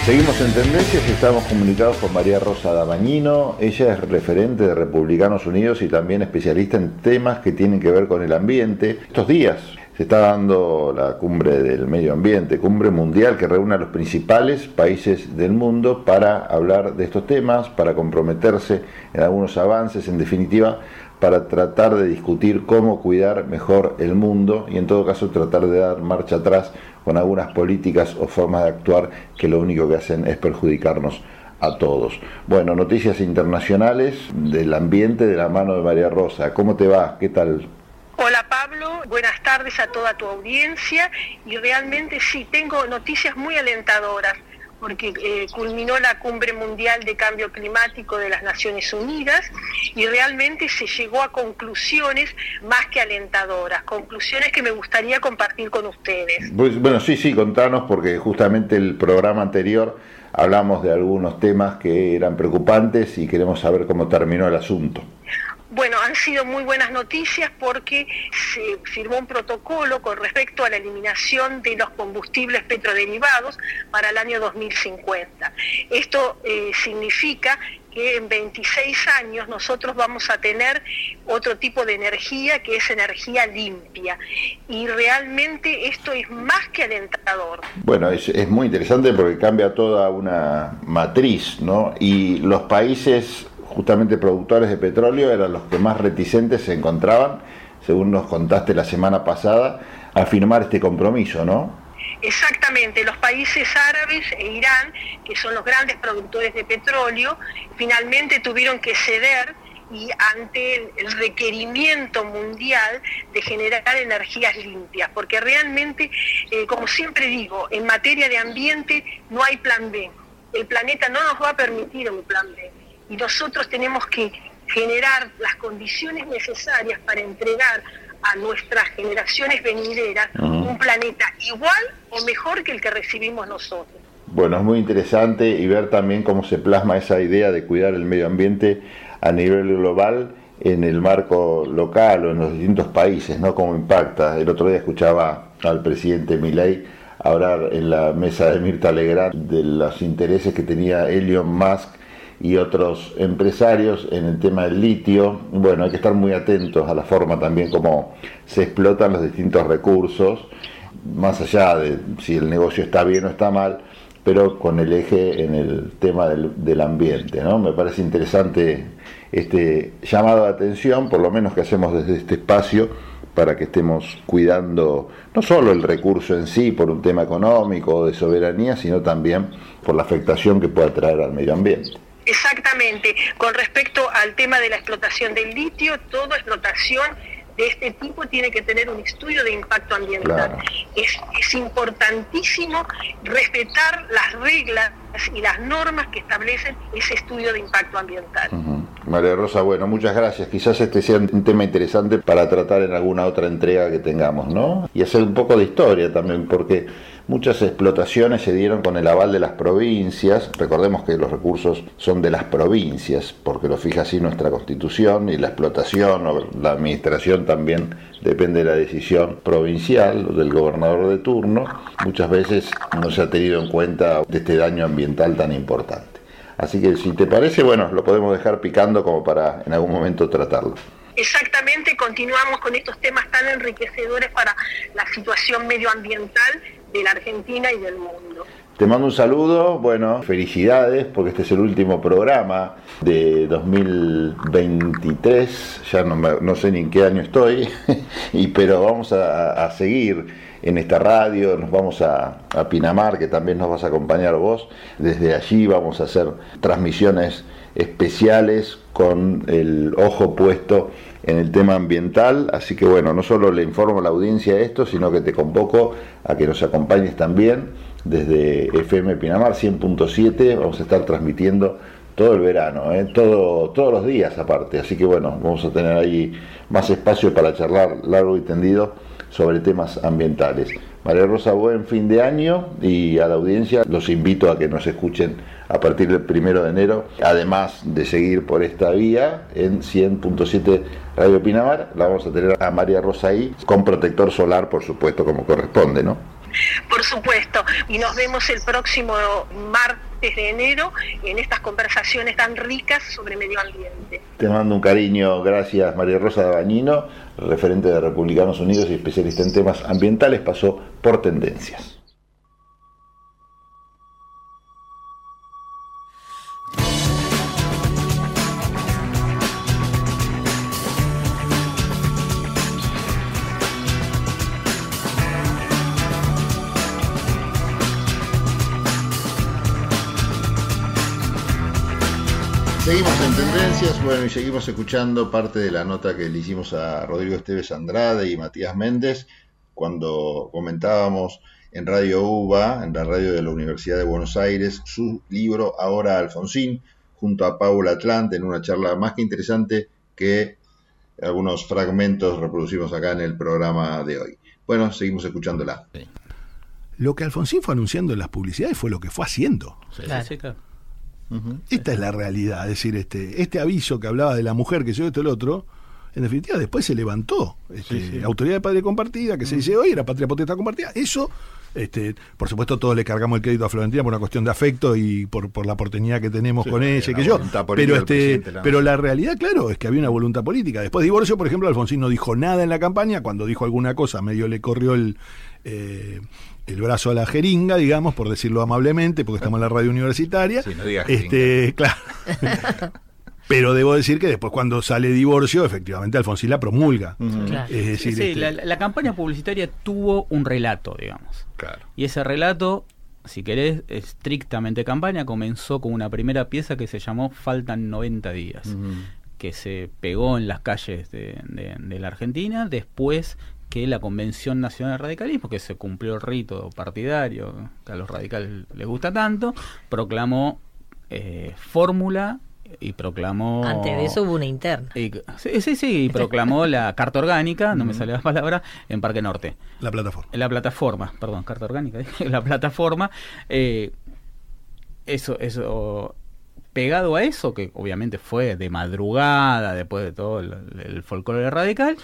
Seguimos en tendencias y estamos comunicados con María Rosa Dabañino. Ella es referente de Republicanos Unidos y también especialista en temas que tienen que ver con el ambiente. Estos días se está dando la cumbre del medio ambiente, cumbre mundial que reúne a los principales países del mundo para hablar de estos temas, para comprometerse en algunos avances, en definitiva, para tratar de discutir cómo cuidar mejor el mundo y en todo caso tratar de dar marcha atrás con algunas políticas o formas de actuar que lo único que hacen es perjudicarnos a todos. Bueno, noticias internacionales del ambiente de la mano de María Rosa. ¿Cómo te va? ¿Qué tal? Hola Pablo, buenas tardes a toda tu audiencia y realmente sí, tengo noticias muy alentadoras porque eh, culminó la cumbre mundial de cambio climático de las Naciones Unidas y realmente se llegó a conclusiones más que alentadoras, conclusiones que me gustaría compartir con ustedes. Pues, bueno, sí, sí, contanos porque justamente el programa anterior hablamos de algunos temas que eran preocupantes y queremos saber cómo terminó el asunto. Bueno, han sido muy buenas noticias porque se firmó un protocolo con respecto a la eliminación de los combustibles petroderivados para el año 2050. Esto eh, significa que en 26 años nosotros vamos a tener otro tipo de energía que es energía limpia. Y realmente esto es más que alentador. Bueno, es, es muy interesante porque cambia toda una matriz, ¿no? Y los países justamente productores de petróleo eran los que más reticentes se encontraban, según nos contaste la semana pasada, a firmar este compromiso, ¿no? Exactamente, los países árabes e Irán, que son los grandes productores de petróleo, finalmente tuvieron que ceder y ante el, requerimiento mundial de generar energías limpias, porque realmente, eh, como siempre digo, en materia de ambiente no hay plan B. El planeta no nos va a permitir un plan B y nosotros tenemos que generar las condiciones necesarias para entregar a nuestras generaciones venideras uh -huh. un planeta igual o mejor que el que recibimos nosotros. Bueno, es muy interesante y ver también cómo se plasma esa idea de cuidar el medio ambiente a nivel global en el marco local o en los distintos países, ¿no? Cómo impacta. El otro día escuchaba al presidente Milei hablar en la mesa de Mirta Legrand de los intereses que tenía Elon Musk y otros empresarios en el tema del litio. Bueno, hay que estar muy atentos a la forma también como se explotan los distintos recursos, más allá de si el negocio está bien o está mal, pero con el eje en el tema del, del ambiente. ¿no? Me parece interesante este llamado de atención, por lo menos que hacemos desde este espacio, para que estemos cuidando no solo el recurso en sí por un tema económico o de soberanía, sino también por la afectación que pueda traer al medio ambiente. Exactamente. Con respecto al tema de la explotación del litio, toda explotación de este tipo tiene que tener un estudio de impacto ambiental. Claro. Es, es, importantísimo respetar las reglas y las normas que establecen ese estudio de impacto ambiental. Uh -huh. María Rosa, bueno, muchas gracias. Quizás este sea un tema interesante para tratar en alguna otra entrega que tengamos, ¿no? Y hacer un poco de historia también, porque Muchas explotaciones se dieron con el aval de las provincias. Recordemos que los recursos son de las provincias, porque lo fija así nuestra constitución, y la explotación o la administración también depende de la decisión provincial o del gobernador de turno. Muchas veces no se ha tenido en cuenta este daño ambiental tan importante. Así que si te parece, bueno, lo podemos dejar picando como para en algún momento tratarlo. Exactamente, continuamos con estos temas tan enriquecedores para la situación medioambiental de la Argentina y del mundo. Te mando un saludo, bueno, felicidades porque este es el último programa de 2023, ya no, me- no sé ni en qué año estoy, y, pero vamos a, a seguir en esta radio, nos vamos a, a Pinamar, que también nos vas a acompañar vos, desde allí vamos a hacer transmisiones especiales con el ojo puesto en el tema ambiental, así que bueno, no solo le informo a la audiencia esto, sino que te convoco a que nos acompañes también desde FM Pinamar 100.7, vamos a estar transmitiendo todo el verano, ¿eh? todo, todos los días aparte, así que bueno, vamos a tener ahí más espacio para charlar largo y tendido sobre temas ambientales. María Rosa, buen fin de año y a la audiencia los invito a que nos escuchen a partir del primero de enero, además de seguir por esta vía en 100.7 Radio Pinamar, la vamos a tener a María Rosa ahí con protector solar, por supuesto, como corresponde, ¿no? Por supuesto, y nos vemos el próximo martes de enero en estas conversaciones tan ricas sobre medio ambiente. Te mando un cariño, gracias María Rosa Dabañino, referente de Republicanos Unidos y especialista en temas ambientales, pasó por tendencias. Tendencias, bueno, y seguimos escuchando parte de la nota que le hicimos a Rodrigo Esteves Andrade y Matías Méndez cuando comentábamos en Radio UBA, en la radio de la Universidad de Buenos Aires, su libro Ahora Alfonsín, junto a Paula Atlante, en una charla más que interesante que algunos fragmentos reproducimos acá en el programa de hoy. Bueno, seguimos escuchándola. Lo que Alfonsín fue anunciando en las publicidades fue lo que fue haciendo. Esta es la realidad, es decir, este, este aviso que hablaba de la mujer que yo esto el otro, en definitiva después se levantó. Este, Sí, sí. Autoridad de padre compartida, que se dice hoy, era patria potestad compartida. Eso, este, por supuesto, todos le cargamos el crédito a Florentina por una cuestión de afecto y por, por la porteñidad que tenemos Sí, con ella, una que yo. Pero este, la pero la realidad, claro, es que había una voluntad política. Después de divorcio, por ejemplo, Alfonsín no dijo nada en la campaña. Cuando dijo alguna cosa, medio le corrió el, eh, el brazo a la jeringa, digamos, por decirlo amablemente, porque estamos en la radio universitaria. Sí, no digas este, claro. Pero debo decir que después cuando sale divorcio, efectivamente Alfonsín la promulga. Claro. Es decir, Sí, sí, este, la, la campaña publicitaria tuvo un relato, digamos. Y ese relato, si querés, estrictamente campaña, comenzó con una primera pieza que se llamó Faltan 90 días, que se pegó en las calles de, de- de la Argentina después que la Convención Nacional de Radicalismo, que se cumplió el rito partidario, que a los radicales les gusta tanto, proclamó eh, fórmula y proclamó... Antes de eso hubo una interna. y- sí, sí, sí, y proclamó la carta orgánica, no me sale la palabra, en Parque Norte. La plataforma. La plataforma, perdón, carta orgánica, la plataforma. eh, eso, eso, pegado a eso, que obviamente fue de madrugada, después de todo el, el folclore radical,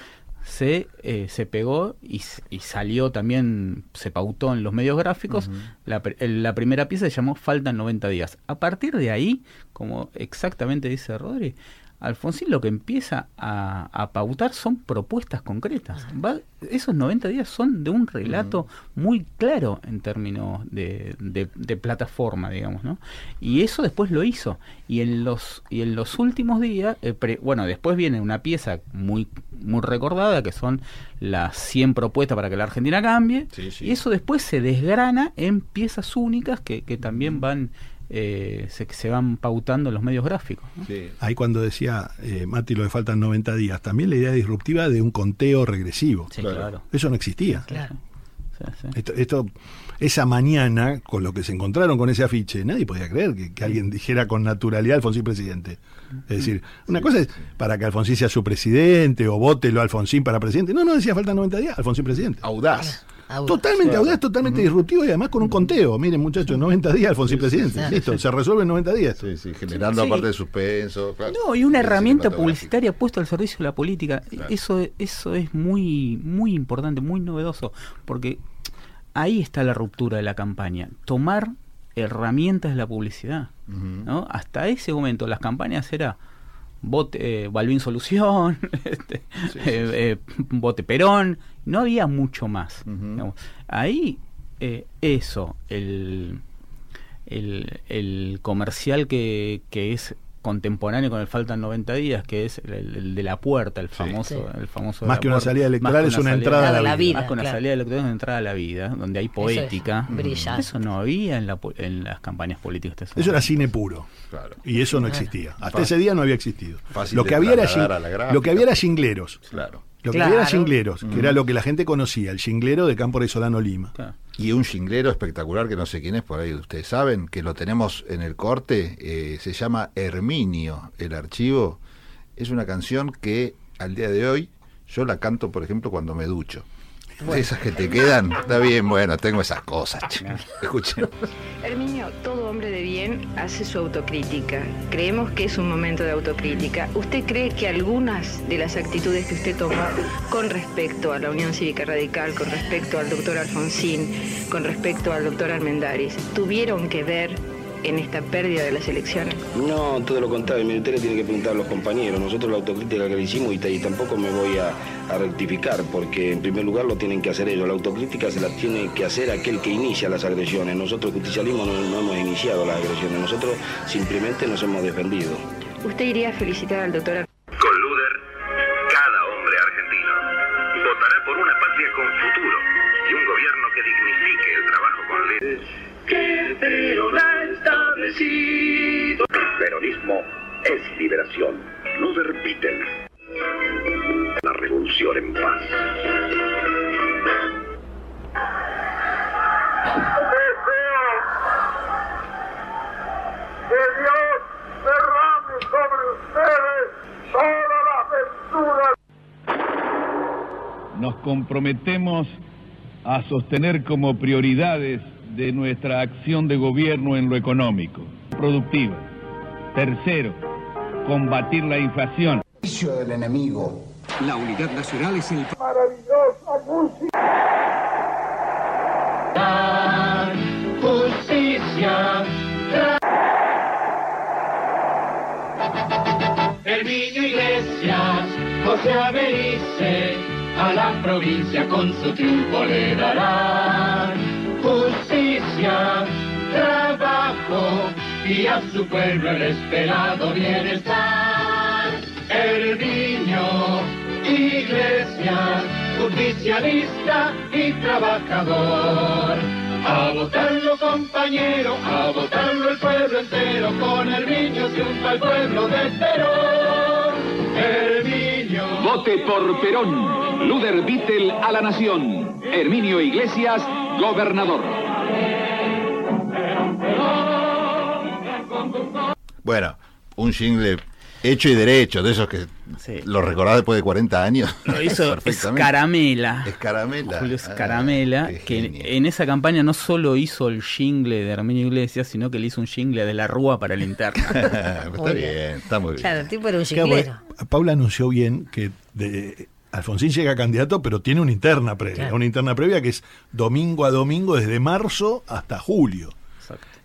se, eh, se pegó y, y salió también, se pautó en los medios gráficos. la, la primera pieza se llamó Faltan 90 días. A partir de ahí, como exactamente dice Rodri, Alfonsín lo que empieza a, a pautar son propuestas concretas. Va- esos 90 días son de un relato muy claro en términos de, de- de plataforma, digamos, ¿no? Y eso después lo hizo. Y en los, y en los últimos días, eh, pre- bueno, después viene una pieza muy, muy recordada, que son las 100 propuestas para que la Argentina cambie. Y eso después se desgrana en piezas únicas que, que también van... eh, se, se van pautando en los medios gráficos. ¿no? Ahí cuando decía eh, Mati lo de faltan 90 días, también la idea disruptiva de un conteo regresivo. Sí, claro. Eso no existía. Claro. Esto, esto- esa mañana, con lo que se encontraron con ese afiche, nadie podía creer que, que alguien dijera con naturalidad Alfonsín presidente. Es decir, una cosa es para que Alfonsín sea su presidente o vótelo Alfonsín para presidente. No, no decía faltan 90 días, Alfonsín presidente. Audaz. Totalmente audaz, totalmente disruptivo y además con un conteo. Miren, muchachos, 90 días Alfonsín presidente. Listo, se resuelve en 90 días. Sí, sí, generando aparte de suspenso. claro. No, y una Sí, herramienta publicitaria puesta al servicio de la política. Eso, eso es muy, muy importante, muy novedoso, porque ahí está la ruptura de la campaña. Tomar herramientas de la publicidad. ¿no? Hasta ese momento las campañas era vote eh, Balvin Solución, este, eh, eh, vote Perón, no había mucho más. Ahí eso, el, el, el comercial que, que es contemporáneo con el faltan 90 días, que es el, el de la puerta, el famoso, Sí. el famoso Más que una puerta. salida electoral, es una entrada a la vida. Más que una claro. salida electoral es una entrada a la vida, donde hay es poética. brillante. Eso no había en, la, po- en las campañas políticas. de ese Eso era cine puro. Y eso no existía. Hasta Fácil. ese día no había existido. Fácil Lo que había era lo que había era jingleros. Claro. Lo que había era Claro. jingleros, Ujú. que era lo que la gente conocía, el jinglero de Campo de Solano Lima. Y un jinglero espectacular que no sé quién es, por ahí ustedes saben, que lo tenemos en el corte, eh, se llama Herminio, el archivo. Es una canción que al día de hoy yo la canto, por ejemplo, cuando me ducho. Bueno. Esas que te quedan, está bien, bueno, tengo esas cosas. che. Escuchen. Herminio, todo hombre de bien hace su autocrítica. Creemos que es un momento de autocrítica. ¿Usted cree que algunas de las actitudes que usted tomó con respecto a la Unión Cívica Radical, con respecto al doctor Alfonsín, con respecto al doctor Almendaris, tuvieron que ver en esta pérdida de las elecciones? No, todo lo contrario, mi usted le tiene que preguntar a los compañeros. Nosotros la autocrítica que le hicimos y, y tampoco me voy a, a rectificar, porque en primer lugar lo tienen que hacer ellos. La autocrítica se la tiene que hacer aquel que inicia las agresiones. Nosotros, el justicialismo, no, no hemos iniciado las agresiones. Nosotros simplemente nos hemos defendido. ¿Usted iría a felicitar al doctor Con Luder, cada hombre argentino votará por una patria con futuro y un gobierno que dignifique el trabajo con leyes. Que Perón ha establecido. Peronismo es liberación. Luder Bitten. La revolución en paz. Que Dios derrame sobre ustedes todas las venturas. Nos comprometemos a sostener como prioridades de nuestra acción de gobierno en lo económico, productiva. Tercero, combatir la inflación. del enemigo. La unidad nacional es el Maravillosa música. Justicia. Herminio Iglesias, José Averice, a la provincia con su triunfo le darán trabajo y a su pueblo el esperado bienestar. Herminio Iglesias, justicialista y trabajador. A votarlo compañero, a votarlo el pueblo entero, con Herminio triunfa el pueblo de Perón. Herminio. Vote por Perón. Luder Vittel a la nación. Herminio Iglesias, gobernador. Bueno, un jingle hecho y derecho, de esos que lo recordás después de 40 años. Lo hizo. Escaramela. Escaramela. Julio Ah, Escaramela, qué que en esa campaña no solo hizo el jingle de Herminio Iglesias, sino que le hizo un jingle de la Rúa para la interna. está bien, está muy bien. Claro, el tipo era un jinglero. Paula anunció bien que de, Alfonsín llega candidato, pero tiene una interna previa. Claro. Una interna previa que es domingo a domingo, desde marzo hasta julio.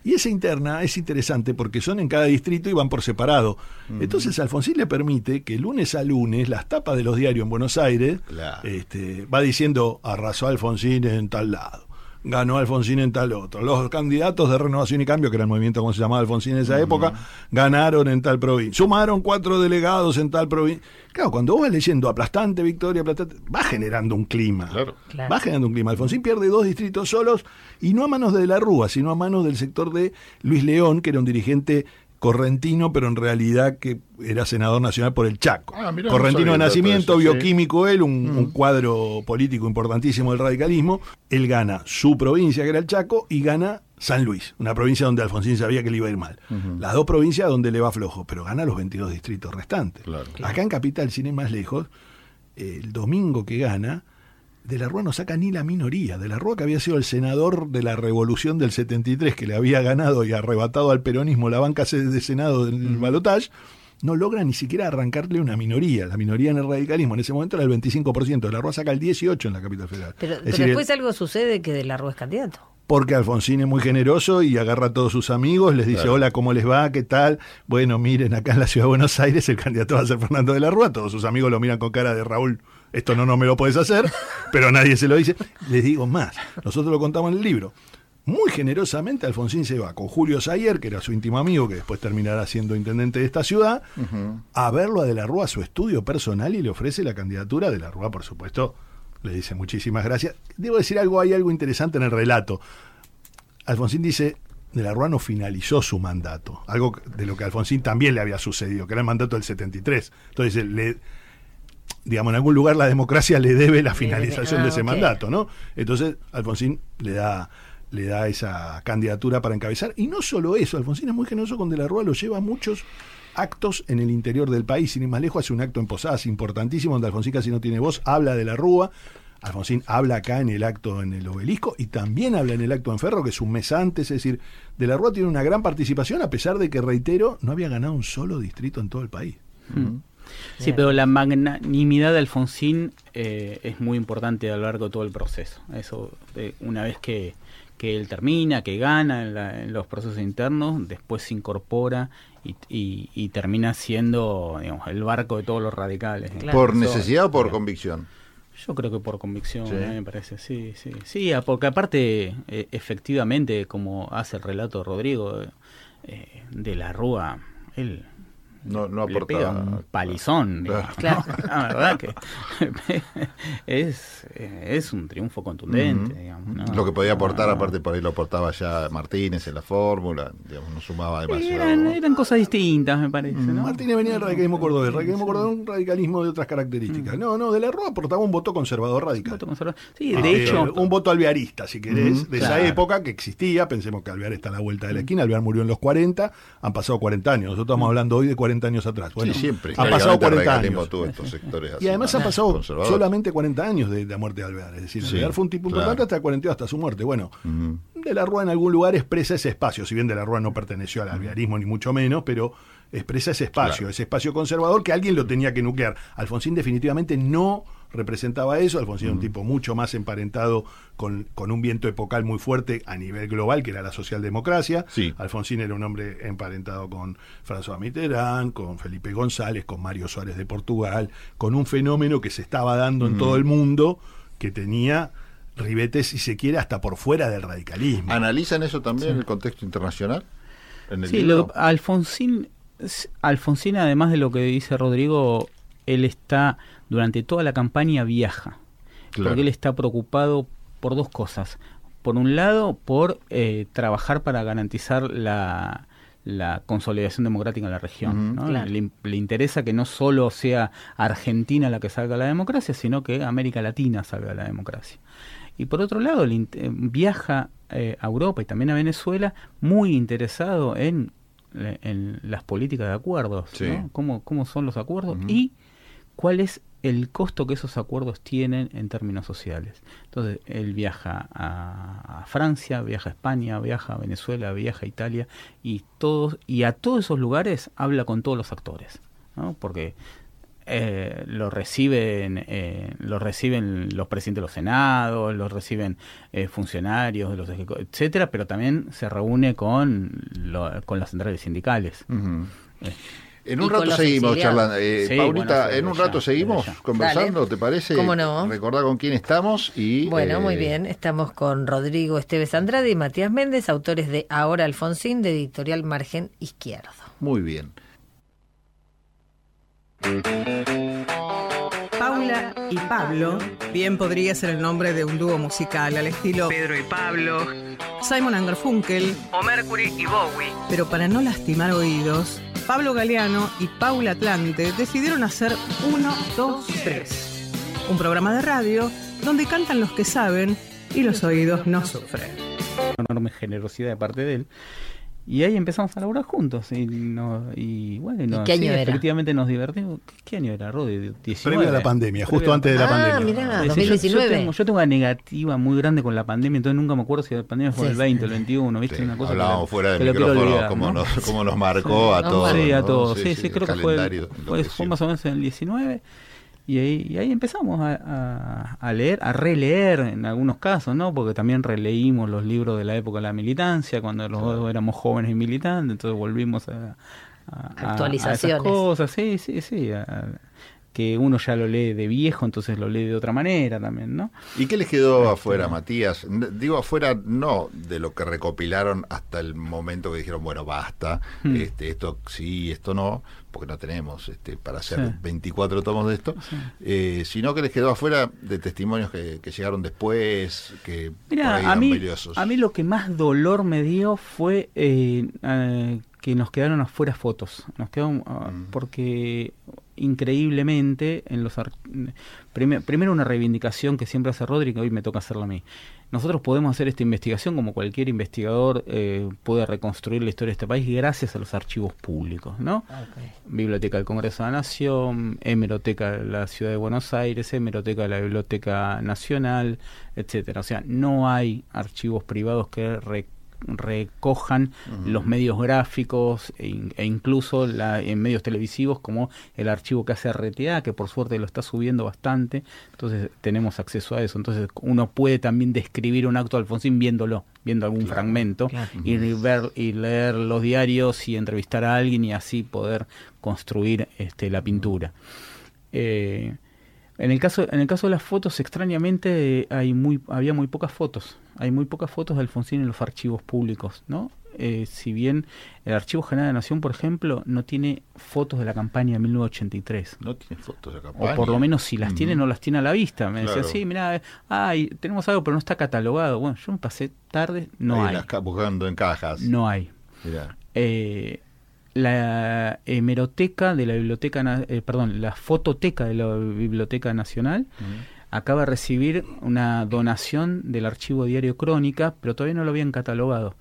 Y esa interna es interesante porque son en cada distrito y van por separado. Entonces Alfonsín le permite que lunes a lunes las tapas de los diarios en Buenos Aires este, va diciendo arrasó Alfonsín en tal lado, ganó Alfonsín en tal otro. Los candidatos de Renovación y Cambio, que era el movimiento como se llamaba Alfonsín en esa época, ganaron en tal provincia. Sumaron cuatro delegados en tal provincia. Claro, cuando vos vas leyendo aplastante victoria, aplastante, va generando un clima. Claro. Va generando un clima. Alfonsín pierde dos distritos solos y no a manos de la Rúa, sino a manos del sector de Luis León, que era un dirigente correntino, pero en realidad que era senador nacional por el Chaco. Ah, mirá, correntino de nacimiento, eso, sí. bioquímico él, un, un cuadro político importantísimo del radicalismo. Él gana su provincia, que era el Chaco, y gana San Luis, una provincia donde Alfonsín sabía que le iba a ir mal. Las dos provincias donde le va flojo, pero gana los 22 distritos restantes. Acá en Capital, sin ir más lejos, el domingo que gana, de la Rúa no saca ni la minoría. De la Rúa, que había sido el senador de la revolución del 73, que le había ganado y arrebatado al peronismo la banca de Senado del balotaje, no logra ni siquiera arrancarle una minoría. La minoría en el radicalismo en ese momento era el 25%. De la Rúa saca el 18% en la capital federal. Pero, Es pero decir, después algo sucede que de la Rúa es candidato. porque Alfonsín es muy generoso y agarra a todos sus amigos, les dice, Claro. hola, ¿cómo les va? ¿Qué tal? Bueno, miren, acá en la ciudad de Buenos Aires el candidato va a ser Fernando de la Rúa, todos sus amigos lo miran con cara de Raúl, esto no, no me lo puedes hacer, pero nadie se lo dice. Les digo más, nosotros lo contamos en el libro. Muy generosamente Alfonsín se va con Julio Sayer, que era su íntimo amigo, que después terminará siendo intendente de esta ciudad, a verlo a De la Rúa a su estudio personal y le ofrece la candidatura de la Rúa, por supuesto. Le dice muchísimas gracias. Debo decir algo, hay algo interesante en el relato. Alfonsín dice, De la Rúa no finalizó su mandato, algo de lo que a Alfonsín también le había sucedido, que era el mandato del 73. Entonces, le, digamos, en algún lugar la democracia le debe la finalización Ah, de ese ok. mandato, ¿no? Entonces, Alfonsín le da le da esa candidatura para encabezar. Y no solo eso, Alfonsín es muy generoso con De la Rúa, lo lleva a muchos actos en el interior del país. Sin ir más lejos, hace un acto en Posadas importantísimo, donde Alfonsín casi no tiene voz, habla de la Rúa. Alfonsín habla acá en el acto en el obelisco y también habla en el acto en Ferro, que es un mes antes. Es decir, De la Rúa tiene una gran participación, a pesar de que, reitero, no había ganado un solo distrito en todo el país. Mm. Sí, pero la magnanimidad de Alfonsín eh, es muy importante a lo largo de todo el proceso. Eso, eh, una vez que, que él termina, que gana en, la- en los procesos internos, después se incorpora y, y- y termina siendo digamos, el barco de todos los radicales. ¿Por Eso, necesidad o por convicción? Yo creo que por convicción, Sí. eh, me parece, sí, sí. Sí, ah, porque aparte, eh, efectivamente, como hace el relato Rodrigo eh, de la Rúa, él No, no le pega un palizón. Claro. ¿no? La verdad que es, eh, es un triunfo contundente. Digamos, ¿no? Lo que podía aportar, No, aparte por ahí lo aportaba ya Martínez en la fórmula, digamos, no sumaba demasiado. eran, eran cosas distintas, me parece. ¿no? Martínez venía del radicalismo cordobés. El radicalismo cordobés es un radicalismo de otras características. No, no, de la Rúa aportaba un voto conservador radical. Sí, Ah, de eh, hecho. un voto alvearista, si querés, de esa época que existía. Pensemos que Alvear está a la vuelta de la esquina. Alvear murió en los 40, han pasado 40 años. Nosotros estamos hablando hoy de 40 años atrás. Bueno, Sí, siempre. Han pasado históricamente, el 40 radicalismo años. estos sectores Y además han pasado solamente 40 años de, la muerte de Alvear. Es decir, Alvear fue un tipo claro. importante hasta el 42, hasta su muerte. Bueno, de la Rúa en algún lugar expresa ese espacio, si bien de la Rúa no perteneció al alvearismo ni mucho menos, pero expresa ese espacio, Claro. ese espacio conservador que alguien lo tenía que nuclear. Alfonsín definitivamente no representaba eso, Alfonsín era un tipo mucho más emparentado con, con un viento epocal muy fuerte a nivel global, que era la socialdemocracia. Alfonsín era un hombre emparentado con François Mitterrand, con Felipe González, con Mario Suárez de Portugal, con un fenómeno que se estaba dando en todo el mundo, que tenía ribetes, si se quiere, hasta por fuera del radicalismo. ¿Analizan eso también en el contexto internacional? En el Sí, lo- Alfonsín, Alfonsín, además de lo que dice Rodrigo, él está durante toda la campaña viaja, Claro. porque él está preocupado por dos cosas. Por un lado, por eh, trabajar para garantizar la, la consolidación democrática en la región. Ujú. ¿no? Claro. le, le interesa que no solo sea Argentina la que salga a la democracia, sino que América Latina salga a la democracia. Y por otro lado, le viaja eh, a Europa y también a Venezuela muy interesado en, eh, en las políticas de acuerdos, Sí. ¿no? ¿Cómo, cómo son los acuerdos y cuál es el costo que esos acuerdos tienen en términos sociales. Entonces, él viaja a, a Francia, viaja a España, viaja a Venezuela, viaja a Italia y todos y a todos esos lugares habla con todos los actores, ¿no? Porque eh, lo reciben eh, lo reciben los presidentes de los senados, lo reciben eh, funcionarios de los etcétera, pero también se reúne con lo- con las centrales sindicales. En un con rato seguimos charlando. Eh, Sí, Paulita, bueno, en un rato ya, seguimos conversando, Dale. ¿te parece? ¿Cómo no? Recordá con quién estamos y... Bueno, muy eh, bien. Estamos con Rodrigo Esteves Andrade y Matías Méndez, autores de Ahora Alfonsín, de Editorial Margen Izquierdo. Muy bien. Paula y Pablo, bien podría ser el nombre de un dúo musical al estilo Pedro y Pablo, Simon and Garfunkel o Mercury y Bowie. Pero para no lastimar oídos, Pablo Galeano y Paula Atlante decidieron hacer Uno, Dos, Tres, un programa de radio donde cantan los que saben y los oídos no sufren. una enorme generosidad de parte de él. Y ahí empezamos a laburar juntos. Y, no, y bueno, y no, qué año sí, era? efectivamente nos divertimos. ¿Qué, qué año era, Rodi? 19. Previo a la pandemia, justo Previo a antes de la Ah, pandemia. mirá, Sí, sí, yo- 2019. Yo, tengo, yo tengo una negativa muy grande con la pandemia, entonces nunca me acuerdo si la pandemia fue Sí, el 20, el 21, ¿viste? Sí, una cosa hablábamos fuera del micrófono olvidar, cómo, ¿no? nos, cómo nos marcó a todos. Sí, a ¿no? todos. Sí, sí, creo que fue, fue, fue más o menos en el 19. Y ahí, y ahí empezamos a, a- a leer, a releer en algunos casos, ¿no? Porque también releímos los libros de la época de la militancia, cuando los dos éramos jóvenes y militantes, entonces volvimos a, a- a- a Actualizaciones. esas cosas, sí, sí, sí. a- que uno ya lo lee de viejo, entonces lo lee de otra manera también, ¿no? ¿Y qué les quedó afuera, Matías? Digo afuera no de lo que recopilaron hasta el momento que dijeron, bueno, basta, Hmm. este, esto sí, esto no, porque no tenemos este, para hacer Sí. 24 tomos de esto, eh, sino que les quedó afuera de testimonios que, que llegaron después, que por ahí Mira, a eran mí, valiosos. a mí lo que más dolor me dio fue eh, eh, que nos quedaron afuera fotos. Nos quedaron, ah, Mm. porque increíblemente en los primero una reivindicación que siempre hace Rodri que hoy me toca hacerla a mí. Nosotros podemos hacer esta investigación como cualquier investigador eh, puede reconstruir la historia de este país gracias a los archivos públicos, ¿no? Biblioteca del Congreso de la Nación, Hemeroteca de la Ciudad de Buenos Aires, Hemeroteca de la Biblioteca Nacional, etcétera. O sea, no hay archivos privados que re- recojan los medios gráficos e, e incluso la- en medios televisivos como el archivo que hace RTA, que por suerte lo está subiendo bastante, entonces tenemos acceso a eso. Entonces uno puede también describir un acto de Alfonsín viéndolo, viendo algún fragmento claro. y ver y leer los diarios y entrevistar a alguien y así poder construir este, la pintura. Eh, en el caso en el caso de las fotos extrañamente eh, hay muy había muy pocas fotos hay muy pocas fotos de Alfonsín en los archivos públicos no Eh, si bien el Archivo General de la Nación por ejemplo no tiene fotos de la campaña de 1983 No tiene fotos de o campaña. por lo menos si las tiene no las tiene a la vista me Claro. decía sí mira ay tenemos algo pero no está catalogado bueno yo me pasé tarde no Ahí hay las buscando en cajas. no hay Mirá. eh, la hemeroteca de la biblioteca, eh, perdón, la fototeca de la Biblioteca Nacional acaba de recibir una donación del archivo diario Crónica, pero todavía no lo habían catalogado.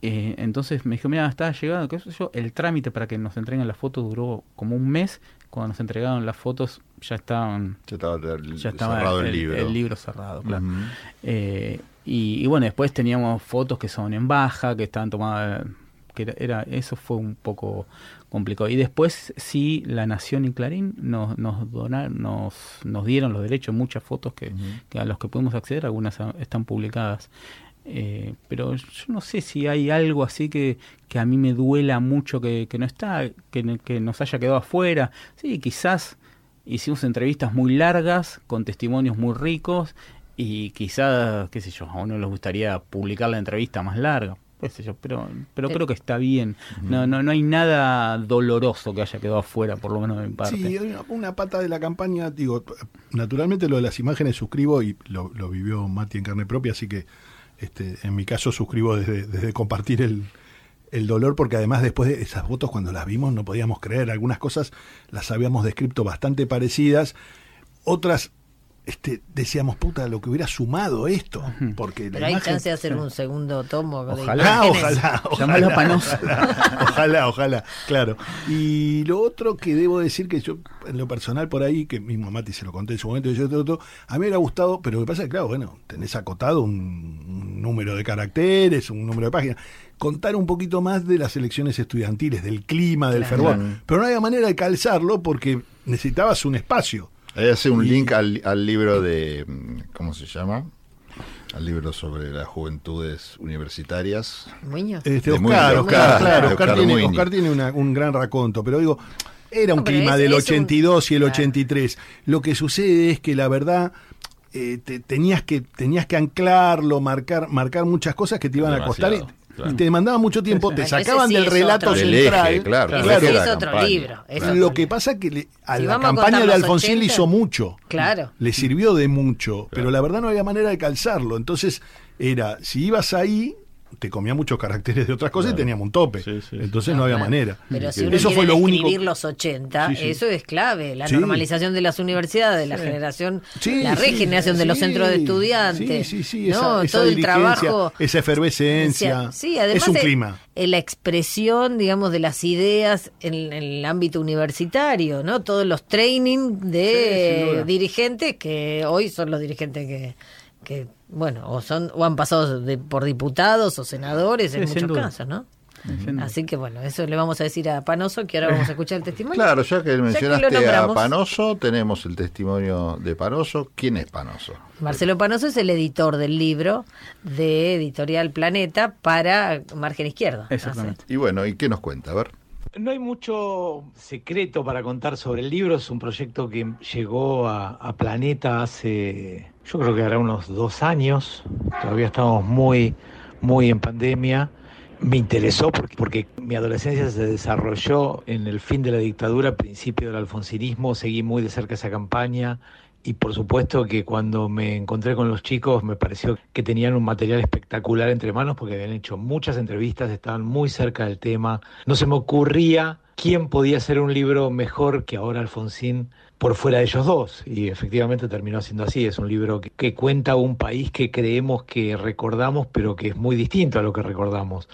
Eh, entonces me dijo, mira, está llegando, qué sé yo, el trámite para que nos entreguen las fotos duró como un mes. Cuando nos entregaron las fotos ya estaban Ya estaba, el- ya estaba cerrado el, libro. el libro cerrado, claro. Eh, y, y bueno, después teníamos fotos que son en baja, que estaban tomadas, que era, era- eso fue un poco complicado. Y después sí, La Nación y Clarín nos nos donaron, nos, nos dieron los derechos, muchas fotos que, que a los que pudimos acceder, algunas a- están publicadas. Eh, pero yo no sé si hay algo así que, que a mí me duela mucho que, que no está, que, que nos haya quedado afuera. Sí, quizás hicimos entrevistas muy largas, con testimonios muy ricos, y quizás, qué sé yo, a uno les gustaría publicar la entrevista más larga, qué sé yo, pero, pero creo que está bien. No, no, no hay nada doloroso que haya quedado afuera, por lo menos de mi parte. Sí, una pata de la campaña, digo, naturalmente lo de las imágenes suscribo y lo, lo vivió Mati en carne propia, así que este, en mi caso suscribo desde, desde compartir el, el dolor, porque además después de esas fotos cuando las vimos no podíamos creer, algunas cosas las habíamos descrito bastante parecidas, otras este, decíamos, puta, lo que hubiera sumado esto, porque la Pero hay imagen- chance de hacer un segundo tomo. de Ojalá, ojalá, Llamalo ojalá, Panoso. ojalá, ojalá, ojalá, claro. Y lo otro que debo decir que yo, en lo personal por ahí, que mismo Mati se lo conté en su momento, y yo otro, otro, a mí me hubiera gustado, pero lo que pasa es que, claro, bueno, tenés acotado un, un número de caracteres, un número de páginas, contar un poquito más de las elecciones estudiantiles, del clima, del Claro. fervor, pero no había manera de calzarlo porque necesitabas un espacio. Ahí hace un Y- link al, al libro de, mm, ¿cómo se llama? Al libro sobre las juventudes universitarias. Muñoz. Este, De Oscar, Muñoz, Oscar, claro, Oscar Oscar, tiene, Muñoz. Oscar tiene una- un gran raconto, pero digo, era un No, clima es- del es un- 82 y el Claro. 83. Lo que sucede es que la verdad eh, te- tenías que tenías que anclarlo, marcar marcar muchas cosas que te iban a costar y, Demasiado, claro. y te demandaban mucho tiempo, te sacaban sí del relato. Del eje, central. claro, Ese es otro campaña. libro. Claro. Lo que pasa que le- a Si la a campaña de Alfonsín le 80, hizo mucho. Claro. Le sirvió de mucho, pero la verdad no había manera de calzarlo. Entonces, era, si ibas ahí, te comía muchos caracteres de otras cosas y teníamos un tope. Entonces no, había claro. manera. Pero si uno eso fue lo único. los 80, Sí, sí. eso es clave. La Sí. normalización de las universidades, la generación, Sí, la sí, regeneración de los sí, centros de estudiantes. Sí, sí, sí, ¿no? esa, esa Todo el trabajo. esa efervescencia. Sí, además es un clima. eh, la expresión, digamos, de las ideas en, en el ámbito universitario, ¿no? Todos los training de dirigentes que hoy son los dirigentes que, que bueno, o son o han pasado de- por diputados o senadores en Sí, muchos duda. casos, ¿no? Sin duda. Así que bueno, eso le vamos a decir a Panoso que ahora vamos a escuchar el testimonio. Claro, ya que mencionaste a nombramos. Panoso, tenemos el testimonio de Panoso. ¿Quién es Panoso? Marcelo Panoso es el editor del libro de Editorial Planeta para Margen Izquierda. Y bueno, ¿y qué nos cuenta? A ver. No hay mucho secreto para contar sobre el libro. Es un proyecto que llegó a, Planeta hace, yo creo que hará unos dos años. Todavía estamos muy, muy en pandemia. Me interesó porque, porque mi adolescencia se desarrolló en el fin de la dictadura, principio del alfonsinismo. Seguí muy de cerca esa campaña. Y por supuesto que cuando me encontré con los chicos me pareció que tenían un material espectacular entre manos porque habían hecho muchas entrevistas, estaban muy cerca del tema. No se me ocurría quién podía hacer un libro mejor que ahora Alfonsín por fuera de ellos dos. Y efectivamente terminó siendo así. Es un libro que, que cuenta un país que creemos que recordamos, pero que es muy distinto a lo que recordamos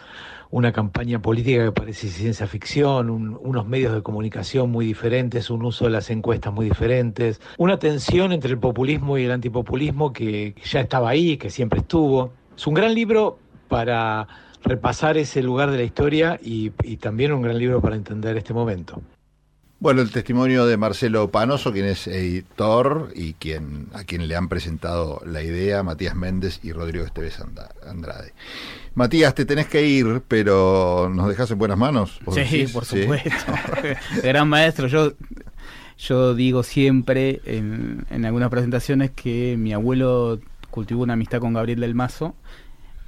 una campaña política que parece ciencia ficción, un- unos medios de comunicación muy diferentes, un uso de las encuestas muy diferentes, una tensión entre el populismo y el antipopulismo que ya estaba ahí, que siempre estuvo. Es un gran libro para repasar ese lugar de la historia y, y también un gran libro para entender este momento. Bueno, el testimonio de Marcelo Panoso, quien es editor y quien a quien le han presentado la idea Matías Méndez y Rodrigo Esteves Andrade. Matías, te tenés que ir, pero ¿nos dejas en buenas manos? ¿Vos Sí, decís? por Sí. supuesto. Gran maestro. Yo, yo digo siempre en, en algunas presentaciones que mi abuelo cultivó una amistad con Gabriel del Mazo.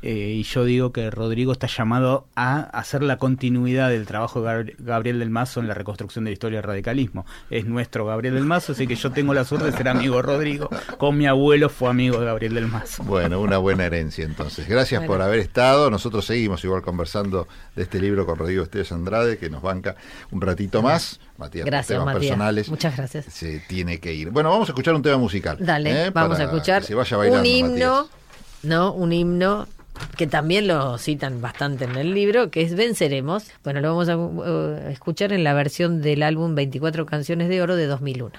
Eh, y yo digo que Rodrigo está llamado a hacer la continuidad del trabajo de Gabri- Gabriel del Mazo en la reconstrucción de la historia del radicalismo. Es nuestro Gabriel del Mazo, así que yo tengo la suerte de ser amigo de Rodrigo. Con mi abuelo fue amigo de Gabriel del Mazo. Bueno, una buena herencia entonces. Gracias por haber estado. Nosotros seguimos igual conversando de este libro con Rodrigo Esteves Andrade, que nos banca un ratito más. Matías, Gracias, temas Matías. personales. Muchas gracias. Se tiene que ir. Bueno, vamos a escuchar un tema musical. Dale, ¿eh? vamos a escuchar que se vaya bailando, un himno, Matías. ¿no? Un himno que también lo citan bastante en el libro, que es Venceremos. Bueno, lo vamos a uh, escuchar en la versión del álbum 24 canciones de oro de 2001.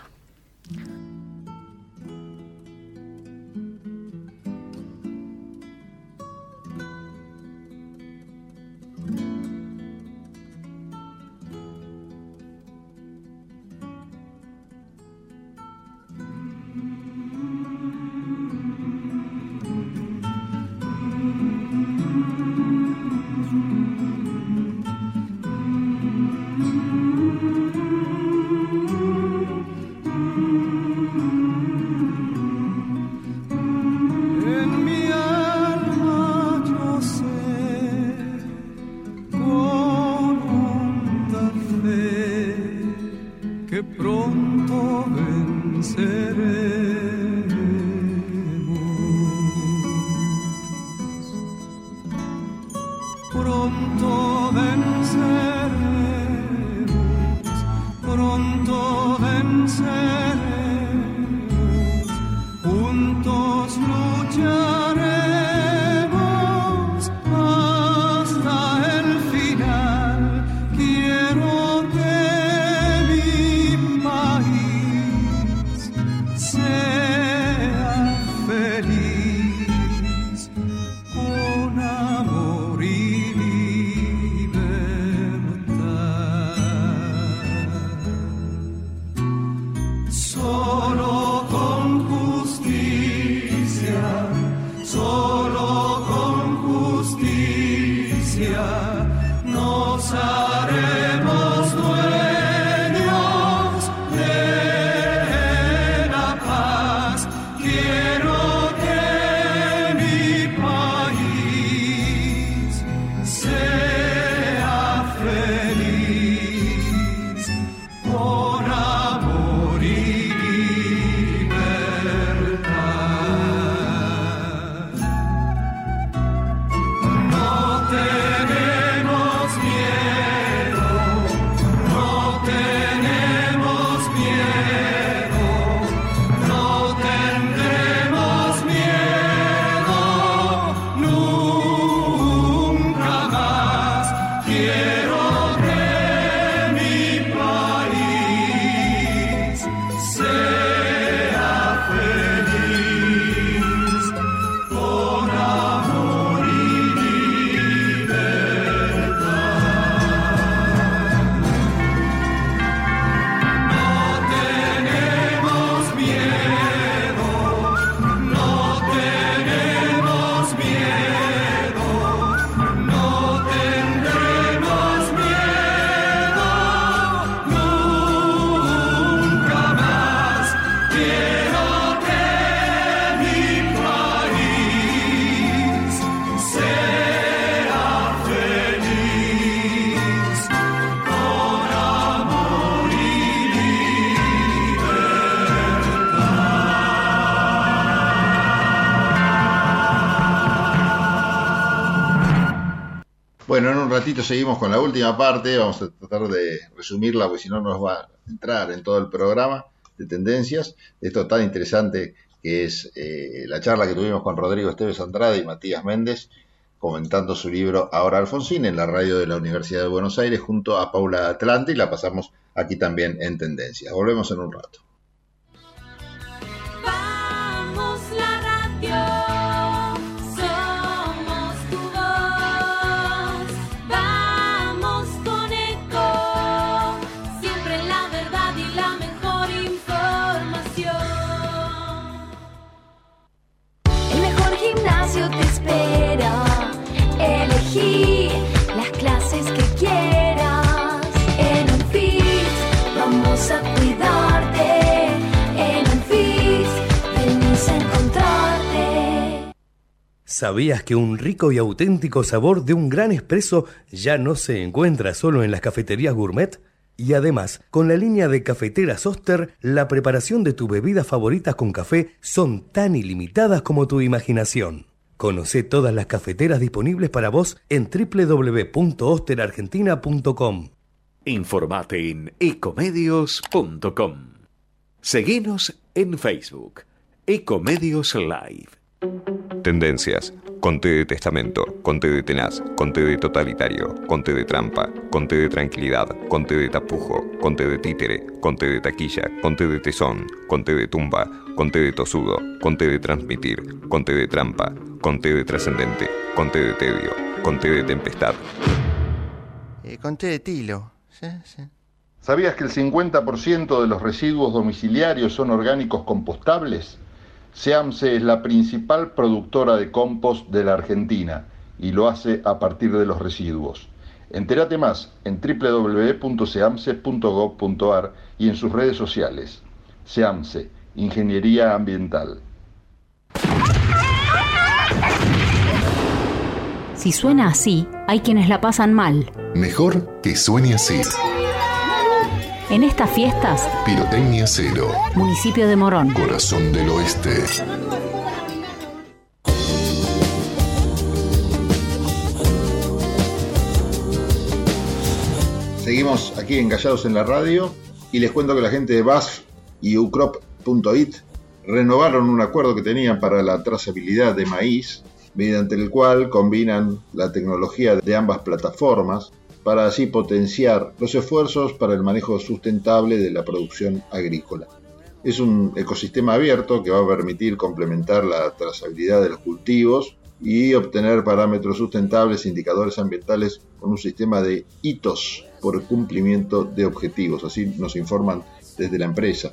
Ratito seguimos con la última parte, vamos a tratar de resumirla porque si no nos va a entrar en todo el programa de tendencias. Esto tan interesante que es eh, la charla que tuvimos con Rodrigo Esteves Andrade y Matías Méndez comentando su libro Ahora Alfonsín en la radio de la Universidad de Buenos Aires junto a Paula Atlante y la pasamos aquí también en tendencias. Volvemos en un rato. ¿Sabías que un rico y auténtico sabor de un gran espresso ya no se encuentra solo en las cafeterías gourmet? Y además, con la línea de cafeteras Oster, la preparación de tus bebidas favoritas con café son tan ilimitadas como tu imaginación. Conoce todas las cafeteras disponibles para vos en www.osterargentina.com. Informate en ecomedios.com. Seguinos en Facebook. Ecomedios Live. Tendencias. Conté de testamento, conté de tenaz, conté de totalitario, conté de trampa, conté de tranquilidad, conté de tapujo, conté de títere, conté de taquilla, conté de tesón, conté de tumba, conté de tosudo, conté de transmitir, conté de trampa, conté de trascendente, conté de tedio, conté de tempestad. Eh, conté de tilo. Sí, sí. ¿Sabías que el 50% de los residuos domiciliarios son orgánicos compostables? SEAMSE es la principal productora de compost de la Argentina y lo hace a partir de los residuos. Entérate más en www.seamse.gov.ar y en sus redes sociales. SEAMSE, Ingeniería Ambiental. Si suena así, hay quienes la pasan mal. Mejor que suene así. En estas fiestas, Pirotecnia Cero. municipio de Morón. Corazón del Oeste. Seguimos aquí engallados en la radio y les cuento que la gente de BASF y ucrop.it renovaron un acuerdo que tenían para la trazabilidad de maíz, mediante el cual combinan la tecnología de ambas plataformas para así potenciar los esfuerzos para el manejo sustentable de la producción agrícola. Es un ecosistema abierto que va a permitir complementar la trazabilidad de los cultivos y obtener parámetros sustentables indicadores ambientales con un sistema de hitos por cumplimiento de objetivos, así nos informan desde la empresa.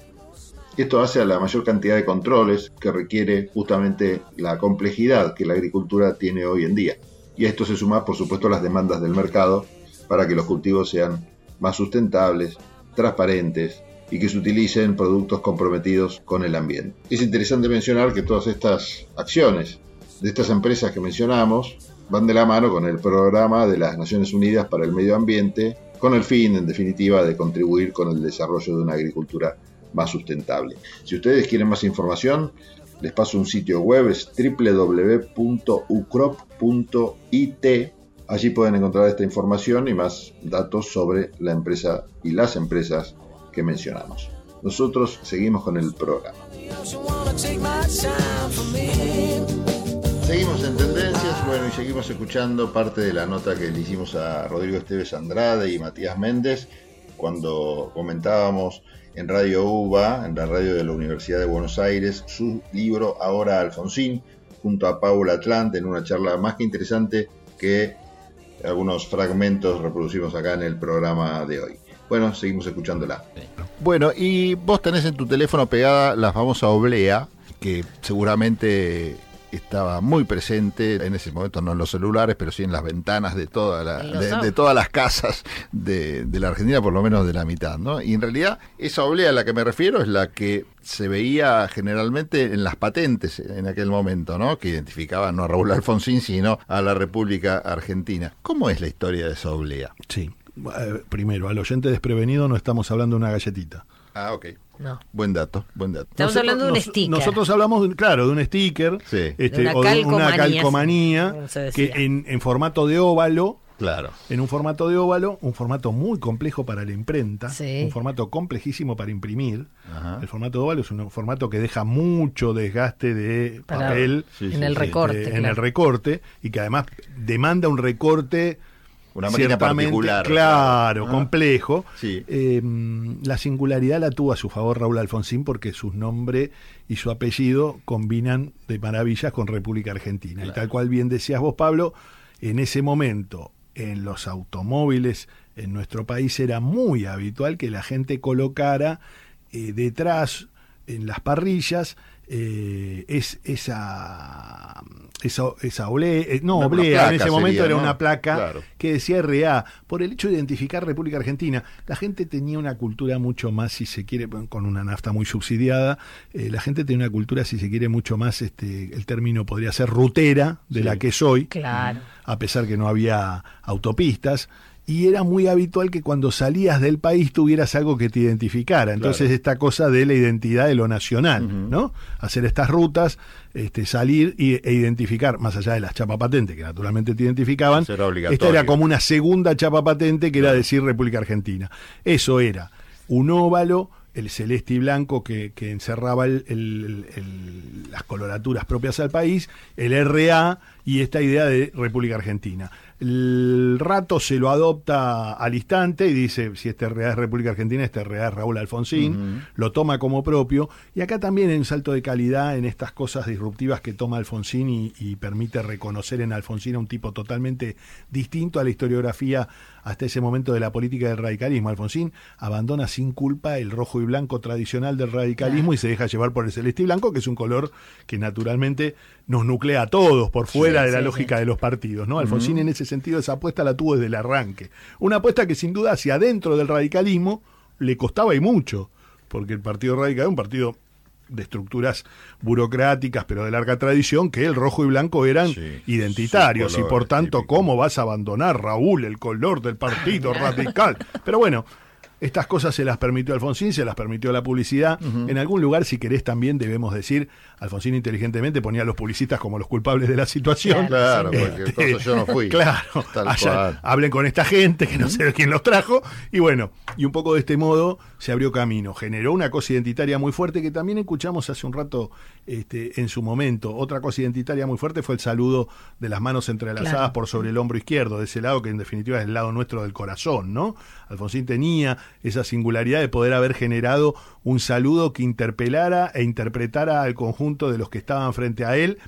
Esto hace a la mayor cantidad de controles que requiere justamente la complejidad que la agricultura tiene hoy en día. Y a esto se suma, por supuesto, las demandas del mercado para que los cultivos sean más sustentables, transparentes y que se utilicen productos comprometidos con el ambiente. Es interesante mencionar que todas estas acciones de estas empresas que mencionamos van de la mano con el programa de las Naciones Unidas para el Medio Ambiente, con el fin, en definitiva, de contribuir con el desarrollo de una agricultura más sustentable. Si ustedes quieren más información, les paso un sitio web, es www.ucrop.it. Allí pueden encontrar esta información y más datos sobre la empresa y las empresas que mencionamos. Nosotros seguimos con el programa. Seguimos en tendencias, bueno, y seguimos escuchando parte de la nota que le hicimos a Rodrigo Esteves Andrade y Matías Méndez cuando comentábamos en Radio UBA, en la radio de la Universidad de Buenos Aires, su libro Ahora Alfonsín, junto a Paula Atlante, en una charla más que interesante que algunos fragmentos reproducimos acá en el programa de hoy. Bueno, seguimos escuchándola. Bueno, y vos tenés en tu teléfono pegada la famosa oblea, que seguramente estaba muy presente en ese momento, no en los celulares, pero sí en las ventanas de, toda la- de, de todas las casas de, de la Argentina, por lo menos de la mitad. ¿no? Y en realidad esa oblea a la que me refiero es la que se veía generalmente en las patentes en aquel momento, ¿no? que identificaban no a Raúl Alfonsín, sino a la República Argentina. ¿Cómo es la historia de esa oblea? Sí. Eh, primero, al oyente desprevenido no estamos hablando de una galletita. Ah, ok. No. Buen dato, buen dato. Estamos hablando de un sticker. Nosotros hablamos, de un- claro, de un sticker Sí. este, De una o de una calcomanía, que en, en formato de óvalo Claro. En un formato de óvalo, un formato muy complejo para la imprenta, Sí. un formato complejísimo para imprimir. Ajá. El formato de óvalo es un formato que deja mucho desgaste de Para- papel Sí, en sí, el sí. recorte, este, en claro. el recorte y que además demanda un recorte Una máquina particular. claro, Ah. complejo. Sí. Eh, la singularidad la tuvo a su favor Raúl Alfonsín porque su nombre y su apellido combinan de maravillas con República Argentina. Y tal cual bien decías vos, Pablo, en ese momento en los automóviles en nuestro país era muy habitual que la gente colocara eh, detrás en las parrillas eh, es esa esa, esa oblea, eh, no, Una oblea, en ese momento sería, era ¿no? una placa Claro. que decía RA, por el hecho de identificar República Argentina. La gente tenía una cultura mucho más, si se quiere, con una nafta muy subsidiada, eh, la gente tenía una cultura, si se quiere, mucho más, este, el término podría ser rutera de Sí. la que soy, Claro. a pesar que no había autopistas. Y era muy habitual que cuando salías del país tuvieras algo que te identificara. Entonces, esta cosa de la identidad de lo nacional, ¿no? Hacer estas rutas, este, salir y, e identificar, más allá de las chapas patentes, que naturalmente te identificaban, era esta era como una segunda chapa patente que era decir República Argentina. Eso era un óvalo, el celeste y blanco que, que encerraba el- el- el- las coloraturas propias al país, el RA y esta idea de República Argentina. El rato se lo adopta al instante y dice, si este RA es República Argentina, este RA es Raúl Alfonsín, lo toma como propio. Y acá también hay un salto de calidad en estas cosas disruptivas que toma Alfonsín y, y permite reconocer en Alfonsín a un tipo totalmente distinto a la historiografía hasta ese momento de la política del radicalismo. Alfonsín abandona sin culpa el rojo y blanco tradicional del radicalismo y se deja llevar por el celeste y blanco, que es un color que naturalmente nos nuclea a todos por fuera Sí, de la sí, lógica sí. de los partidos. ¿no? Alfonsín en ese sentido esa apuesta la tuvo desde el arranque. Una apuesta que sin duda hacia adentro del radicalismo le costaba y mucho, porque el Partido Radical es un partido de estructuras burocráticas, pero de larga tradición, que el rojo y blanco eran identitarios. Y por tanto, ¿cómo vas a abandonar, Raúl, el color del Partido Radical? Pero bueno, estas cosas se las permitió Alfonsín, se las permitió la publicidad. En algún lugar, si querés, también debemos decir, Alfonsín inteligentemente ponía a los publicistas como los culpables de la situación. Claro, Este, porque cosa yo no fui. Claro, allá, hablen con esta gente que no sé quién los trajo. Y bueno, y un poco de este modo se abrió camino. Generó una cosa identitaria muy fuerte que también escuchamos hace un rato este, en su momento. Otra cosa identitaria muy fuerte fue el saludo de las manos entrelazadas Claro. por sobre el hombro izquierdo, de ese lado que en definitiva es el lado nuestro del corazón, ¿no? Alfonsín tenía esa singularidad de poder haber generado un saludo que interpelara e interpretara al conjunto de los que estaban frente a él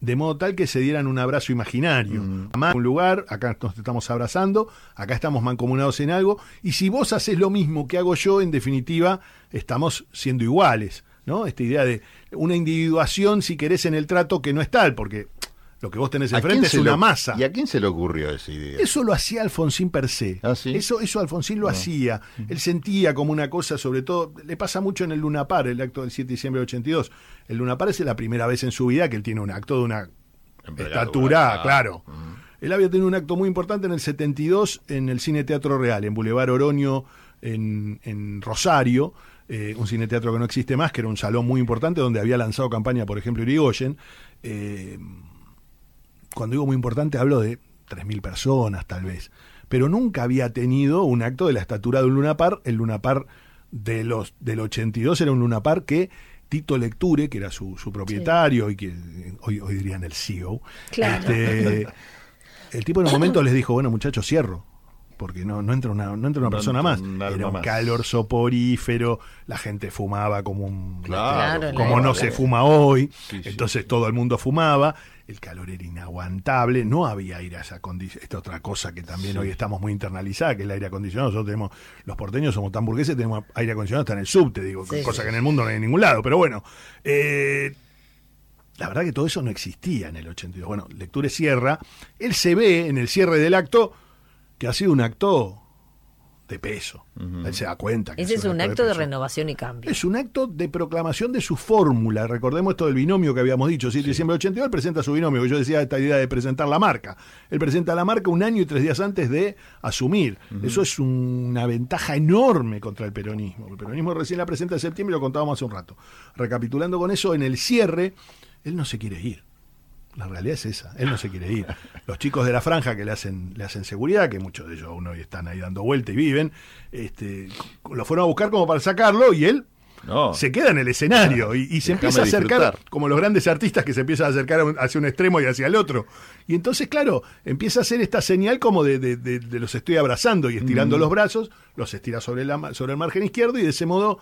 de modo tal que se dieran un abrazo imaginario. Además, un lugar, acá nos estamos abrazando, acá estamos mancomunados en algo, y si vos haces lo mismo que hago yo, en definitiva, estamos siendo iguales, ¿no? Esta idea de una individuación, si querés, en el trato que no es tal, porque lo que vos tenés ¿A enfrente es una lo- masa. ¿Y a quién se le ocurrió esa idea? Eso lo hacía Alfonsín per se. Eso, eso Alfonsín lo Ah. hacía. Él sentía como una cosa, sobre todo, le pasa mucho en el Lunapar, el acto del 7 de diciembre de 82. El Lunapar es la primera vez en su vida que él tiene un acto de una estatura, ah. claro. Él había tenido un acto muy importante en el 72 en el Cine Teatro Real, en Boulevard Oroño, en, en Rosario, eh, un cine teatro que no existe más, que era un salón muy importante donde había lanzado campaña, por ejemplo, Irigoyen. Eh, cuando digo muy importante, hablo de 3.000 personas, tal vez. Pero nunca había tenido un acto de la estatura de un lunapar. El lunapar de los, del 82 era un lunapar que Tito Lecture, que era su, su propietario y que hoy, hoy dirían el CEO, Claro. este, el tipo en un momento les dijo, bueno muchachos, cierro. Porque no, no entra una, no entra una No persona entra más. un Era un más. calor soporífero, la gente fumaba como un Claro, como no se fuma hoy. Sí, sí. Entonces todo el mundo fumaba, el calor era inaguantable, no había aire acondicionado. Esta otra cosa que también Sí. hoy estamos muy internalizada, que es el aire acondicionado. Nosotros tenemos, los porteños somos tan burgueses, tenemos aire acondicionado hasta en el subte, digo, Sí. cosa que en el mundo no hay en ningún lado. Pero bueno, eh, la verdad que todo eso no existía en el 82. Bueno, Lecture cierra, él se ve en el cierre del acto que ha sido un acto de peso. Él se da cuenta que Ese es un acto de renovación y cambio. Es un acto de proclamación de su fórmula. Recordemos esto del binomio que habíamos dicho. 7 de diciembre del 82 él presenta su binomio. que Yo decía esta idea de presentar la marca. Él presenta la marca un año y tres días antes de asumir. Eso es una ventaja enorme contra el peronismo. El peronismo recién la presenta en septiembre y lo contábamos hace un rato. Recapitulando con eso, en el cierre, él no se quiere ir. La realidad es esa, él no se quiere ir. Los chicos de la franja que le hacen, le hacen seguridad, que muchos de ellos aún hoy están ahí dando vuelta y viven, este, lo fueron a buscar como para sacarlo y él No. se queda en el escenario y, y se empieza a acercar disfrutar. como los grandes artistas que se empiezan a acercar hacia un extremo y hacia el otro. Y entonces, claro, empieza a hacer esta señal como de, de- de- de los estoy abrazando y estirando Mm. los brazos, los estira sobre, la, sobre el margen izquierdo y de ese modo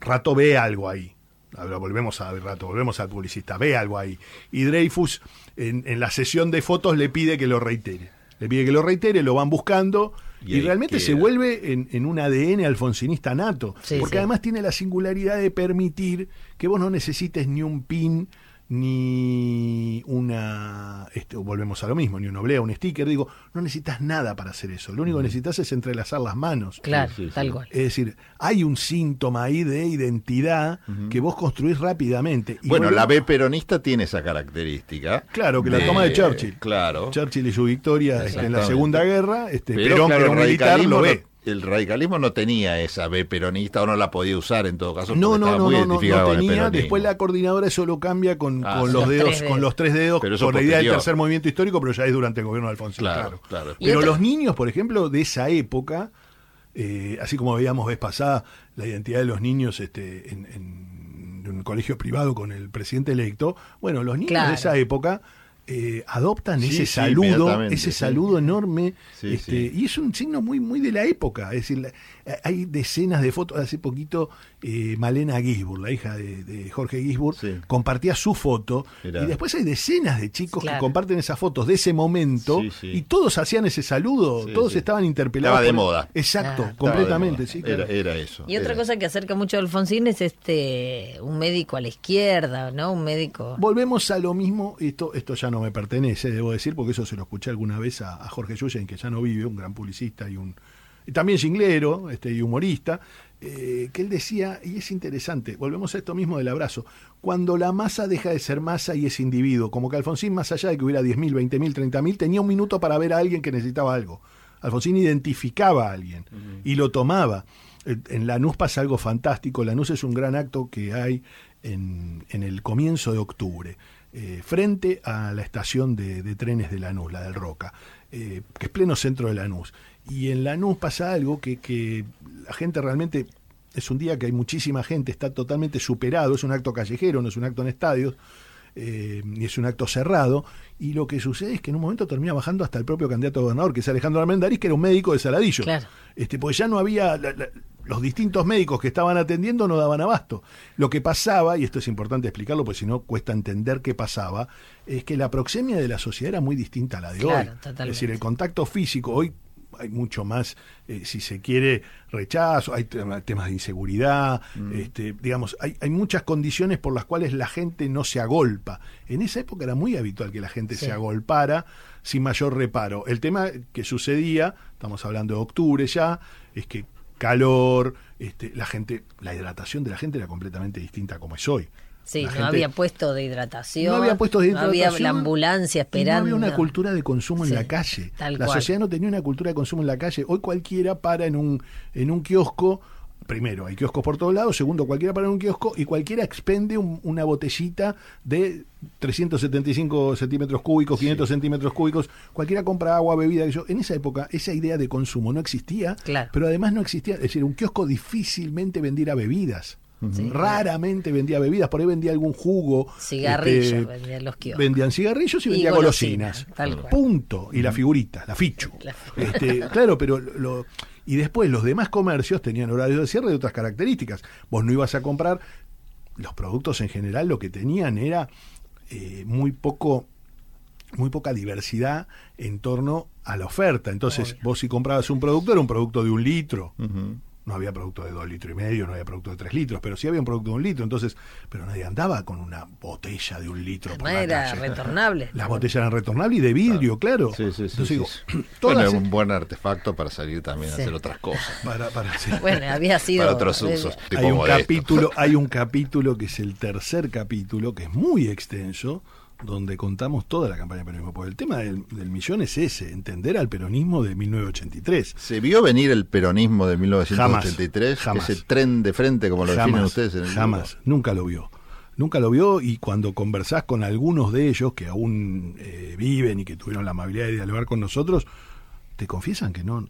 Rato ve algo ahí. Ahora volvemos a Rato, volvemos al publicista, ve algo ahí. Y Dreyfus en, en la sesión de fotos le pide que lo reitere. Le pide que lo reitere, lo van buscando Y realmente se vuelve en, en un ADN alfonsinista nato. Sí, porque sí. además tiene la singularidad de permitir que vos no necesites ni un pin ni una este, volvemos a lo mismo, ni una oblea, un sticker, digo, no necesitas nada para hacer eso. Lo único que necesitas es entrelazar las manos. Claro, tal cual. Es decir, hay un síntoma ahí de identidad que vos construís rápidamente. Y Bueno, la B peronista tiene esa característica. Claro, que la toma de Churchill. Claro. Churchill y su victoria este, en la. Segunda Guerra, este, Pero, Perón, claro, que era un el militar, radicalismo lo no- ve. El radicalismo no tenía esa B peronista o no la podía usar en todo caso. No, porque no, estaba no, muy no, no, no con el tenía. Después la coordinadora eso lo cambia con, Ah, con sí. los Los dedos, tres con dedos. los tres dedos, por la idea del tercer movimiento histórico, pero ya es durante el gobierno de Alfonsín, Claro, claro. Pero los niños, por ejemplo, de esa época, eh, así como veíamos vez pasada la identidad de los niños este, en, en un colegio privado con el presidente electo, bueno, los niños Claro. de esa época eh, adoptan Sí, ese saludo, ese saludo enorme, Sí, este, y es un signo muy, muy de la época. Es decir, la- hay decenas de fotos. Hace poquito, eh, Malena Gisburg, la hija de, de Jorge Gisburg, compartía su foto. Mirá. Y después hay decenas de chicos Claro. que comparten esas fotos de ese momento. Sí, sí. Y todos hacían ese saludo, Sí, todos sí. estaban interpelados. Estaba de por- moda. Exacto, Ah. Completamente, moda. claro. Era, era eso. Y otra cosa que acerca mucho a Alfonsín es este un médico a la izquierda, ¿no? Un médico. Volvemos a lo mismo, esto, esto ya no me pertenece, debo decir, porque eso se lo escuché alguna vez a, a Jorge Yuyen, que ya no vive, un gran publicista y un también jinglero este, y humorista, eh, que él decía, y es interesante, volvemos a esto mismo del abrazo, cuando la masa deja de ser masa y es individuo, como que Alfonsín, más allá de que hubiera 10.000, 20.000, 30.000, tenía un minuto para ver a alguien que necesitaba algo. Alfonsín identificaba a alguien y lo tomaba. Eh, En Lanús pasa algo fantástico. Lanús es un gran acto que hay en, en el comienzo de octubre, eh, frente a la estación de, de trenes de Lanús, la del Roca, eh, que es pleno centro de Lanús. Y en Lanús pasa algo que, que la gente realmente, es un día que hay muchísima gente, está totalmente superado, es un acto callejero, no es un acto en estadios, eh, es un acto cerrado, y lo que sucede es que en un momento termina bajando hasta el propio candidato a gobernador, que es Alejandro Armendariz, que era un médico de Saladillo. Claro. Este, pues ya no había, la- la- los distintos médicos que estaban atendiendo no daban abasto. Lo que pasaba, y esto es importante explicarlo, porque si no cuesta entender qué pasaba, es que la proxemia de la sociedad era muy distinta a la de Claro, hoy. totalmente. Es decir, el contacto físico, hoy hay mucho más, eh, si se quiere, rechazo, hay tema- temas de inseguridad, este, digamos, hay, hay muchas condiciones por las cuales la gente no se agolpa. En esa época era muy habitual que la gente Sí. se agolpara sin mayor reparo. El tema que sucedía, estamos hablando de octubre ya, es que calor, este, la gente, la hidratación de la gente era completamente distinta como es hoy. Sí, no gente- había puesto de hidratación. no había puestos de no había hidratación la ambulancia esperando. No había una cultura de consumo en Sí, la calle. tal la cual. sociedad no tenía una cultura de consumo en la calle. Hoy cualquiera para en un, en un kiosco. Primero, hay kioscos por todos lados. Segundo, cualquiera para en un kiosco y cualquiera expende un- una botellita de 375 centímetros cúbicos, 500 centímetros cúbicos. Cualquiera compra agua, bebida. yo- En esa época, esa idea de consumo no existía. Claro. Pero además no existía. Es decir, un kiosco difícilmente vendiera bebidas. Raramente vendía bebidas, por ahí vendía algún jugo. Cigarrillos este, vendían los kioscos. vendían cigarrillos y Y vendían golosinas. Punto. Y la figurita, la fichu. Este, claro, pero lo, y después los demás comercios tenían horarios de cierre de otras características. Vos no ibas a comprar los productos en general, lo que tenían era eh, muy poco muy poca diversidad en torno a la oferta. Entonces, vos si comprabas un producto, era un producto de un litro. No había producto de dos litros y medio, no había producto de tres litros, pero sí había un producto de un litro. Entonces, pero nadie andaba con una botella de un litro por Además la era calle. retornable. Las botellas eran retornables y de vidrio, claro. Sí, sí, sí, Entonces sí, digo, Bueno, es e- un buen artefacto para salir también a hacer otras cosas. para, para- sí. Bueno, había sido. Para otros usos. tipo hay un modesto. capítulo, hay un capítulo que es el tercer capítulo, que es muy extenso, donde contamos toda la campaña de peronismo. Porque el tema del, del millón es ese, entender al peronismo de 1983. ¿Se vio venir el peronismo de 1983? Jamás, jamás. Ese tren de frente, como lo definen Jamás, ustedes en el jamás, nunca lo vio. nunca lo vio y cuando conversás con algunos de ellos que aún eh, viven y que tuvieron la amabilidad de dialogar con nosotros, te confiesan que no...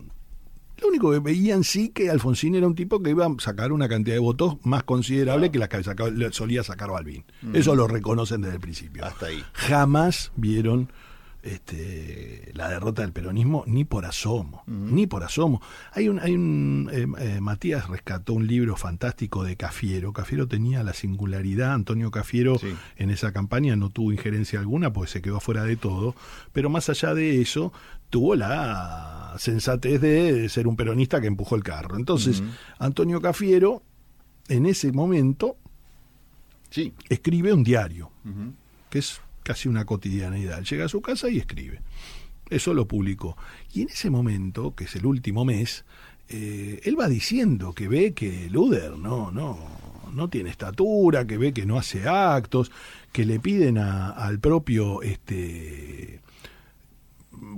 Lo único que veían sí que Alfonsín era un tipo que iba a sacar una cantidad de votos más considerable que la que solía sacar Balvin. Mm. Eso lo reconocen desde el principio. Hasta ahí. Jamás vieron este, la derrota del peronismo ni por asomo, ni por asomo. Hay un, hay un eh, eh, Matías rescató un libro fantástico de Cafiero. Cafiero tenía la singularidad, Antonio Cafiero en esa campaña no tuvo injerencia alguna porque se quedó fuera de todo, pero más allá de eso tuvo la sensatez de ser un peronista que empujó el carro. Entonces. Antonio Cafiero en ese momento Sí. escribe un diario que es casi una cotidianeidad. Llega a su casa y escribe. Eso lo publicó. Y en ese momento, que es el último mes, eh, él va diciendo que ve que Luder no, no, no tiene estatura, que ve que no hace actos, que le piden al propio este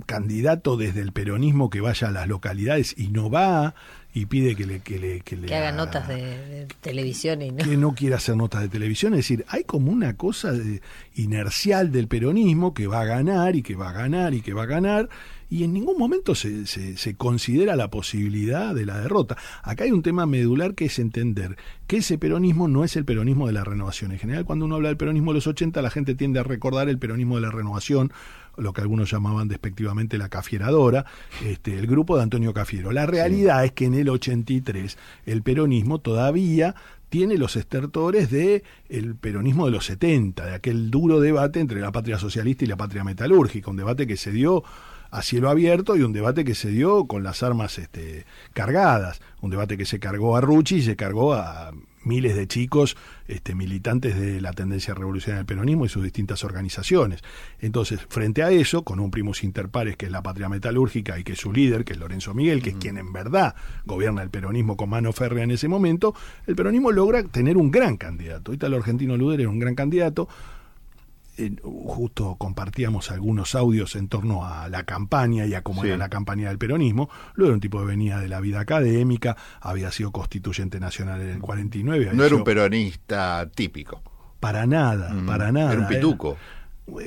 candidato desde el peronismo que vaya a las localidades y no va y pide que le que le que le Que haga notas de, de televisión y no. que no quiere hacer notas de televisión. Es decir, hay como una cosa de- inercial del peronismo que va a ganar y que va a ganar y que va a ganar. Y en ningún momento se, se- se considera la posibilidad de la derrota. Acá hay un tema medular que es entender que ese peronismo no es el peronismo de la renovación. En general, cuando uno habla del peronismo de los 80, la gente tiende a recordar el peronismo de la renovación, lo que algunos llamaban despectivamente la cafieradora, este, el grupo de Antonio Cafiero. La realidad es que en el 83 el peronismo todavía tiene los estertores de el peronismo de los 70, de aquel duro debate entre la patria socialista y la patria metalúrgica, un debate que se dio a cielo abierto y un debate que se dio con las armas este, cargadas, un debate que se cargó a Rucci y se cargó a miles de chicos este, militantes de la tendencia revolucionaria del peronismo y sus distintas organizaciones. Entonces, frente a eso, con un primus inter pares que es la patria metalúrgica y que es su líder, que es Lorenzo Miguel, que es quien en verdad gobierna el peronismo con mano férrea en ese momento, el peronismo logra tener un gran candidato. Ahorita el argentino Luder era un gran candidato, eh, justo compartíamos algunos audios en torno a la campaña y a cómo Sí. era la campaña del peronismo. Luego era un tipo que venía de la vida académica, había sido constituyente nacional en el 49. había No era un peronista típico. Para nada, Mm, para nada. Era un pituco. Era